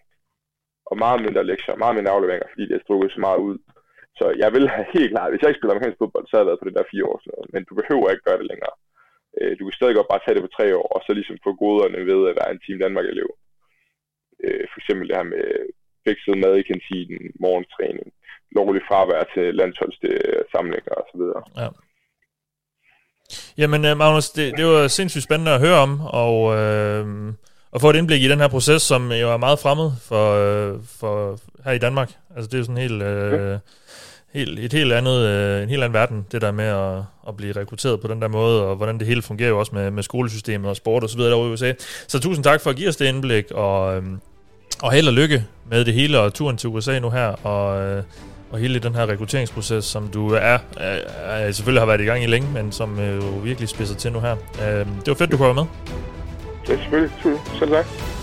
K: og meget mindre lektier, meget mindre afleveringer, fordi det er strukket så meget ud. Så jeg vil have helt klart, hvis jeg ikke spiller amerikansk fodbold, så har jeg været på det der fire år, sådan noget. men du behøver ikke gøre det længere. Øh, du kan stadig godt bare tage det på tre år, og så ligesom få goderne ved at være en Team Danmark-elev. Øh, for eksempel det her med fikset mad i kantinen, morgenstræning, lovlig fravær til landsholdssamlinger osv.
H: Ja. Jamen, øh, Magnus, det, det var sindssygt spændende at høre om, og, øh, og få et indblik i den her proces, som jo er meget fremmed for, øh, for her i Danmark. Altså, det er jo sådan helt, øh, ja helt, et helt andet, øh, en helt anden verden, det der med at, at blive rekrutteret på den der måde, og hvordan det hele fungerer jo også med, med skolesystemet og sport og så videre derovre i USA. Så tusind tak for at give os det indblik, og, øh, og held og lykke med det hele, og turen til USA nu her, og... Øh, og hele den her rekrutteringsproces, som du er, er, selvfølgelig har været i gang i længe, men som øh, jo virkelig spidser til nu her. Øh, det var fedt, du kunne være med.
K: Ja, selvfølgelig. Selv tak.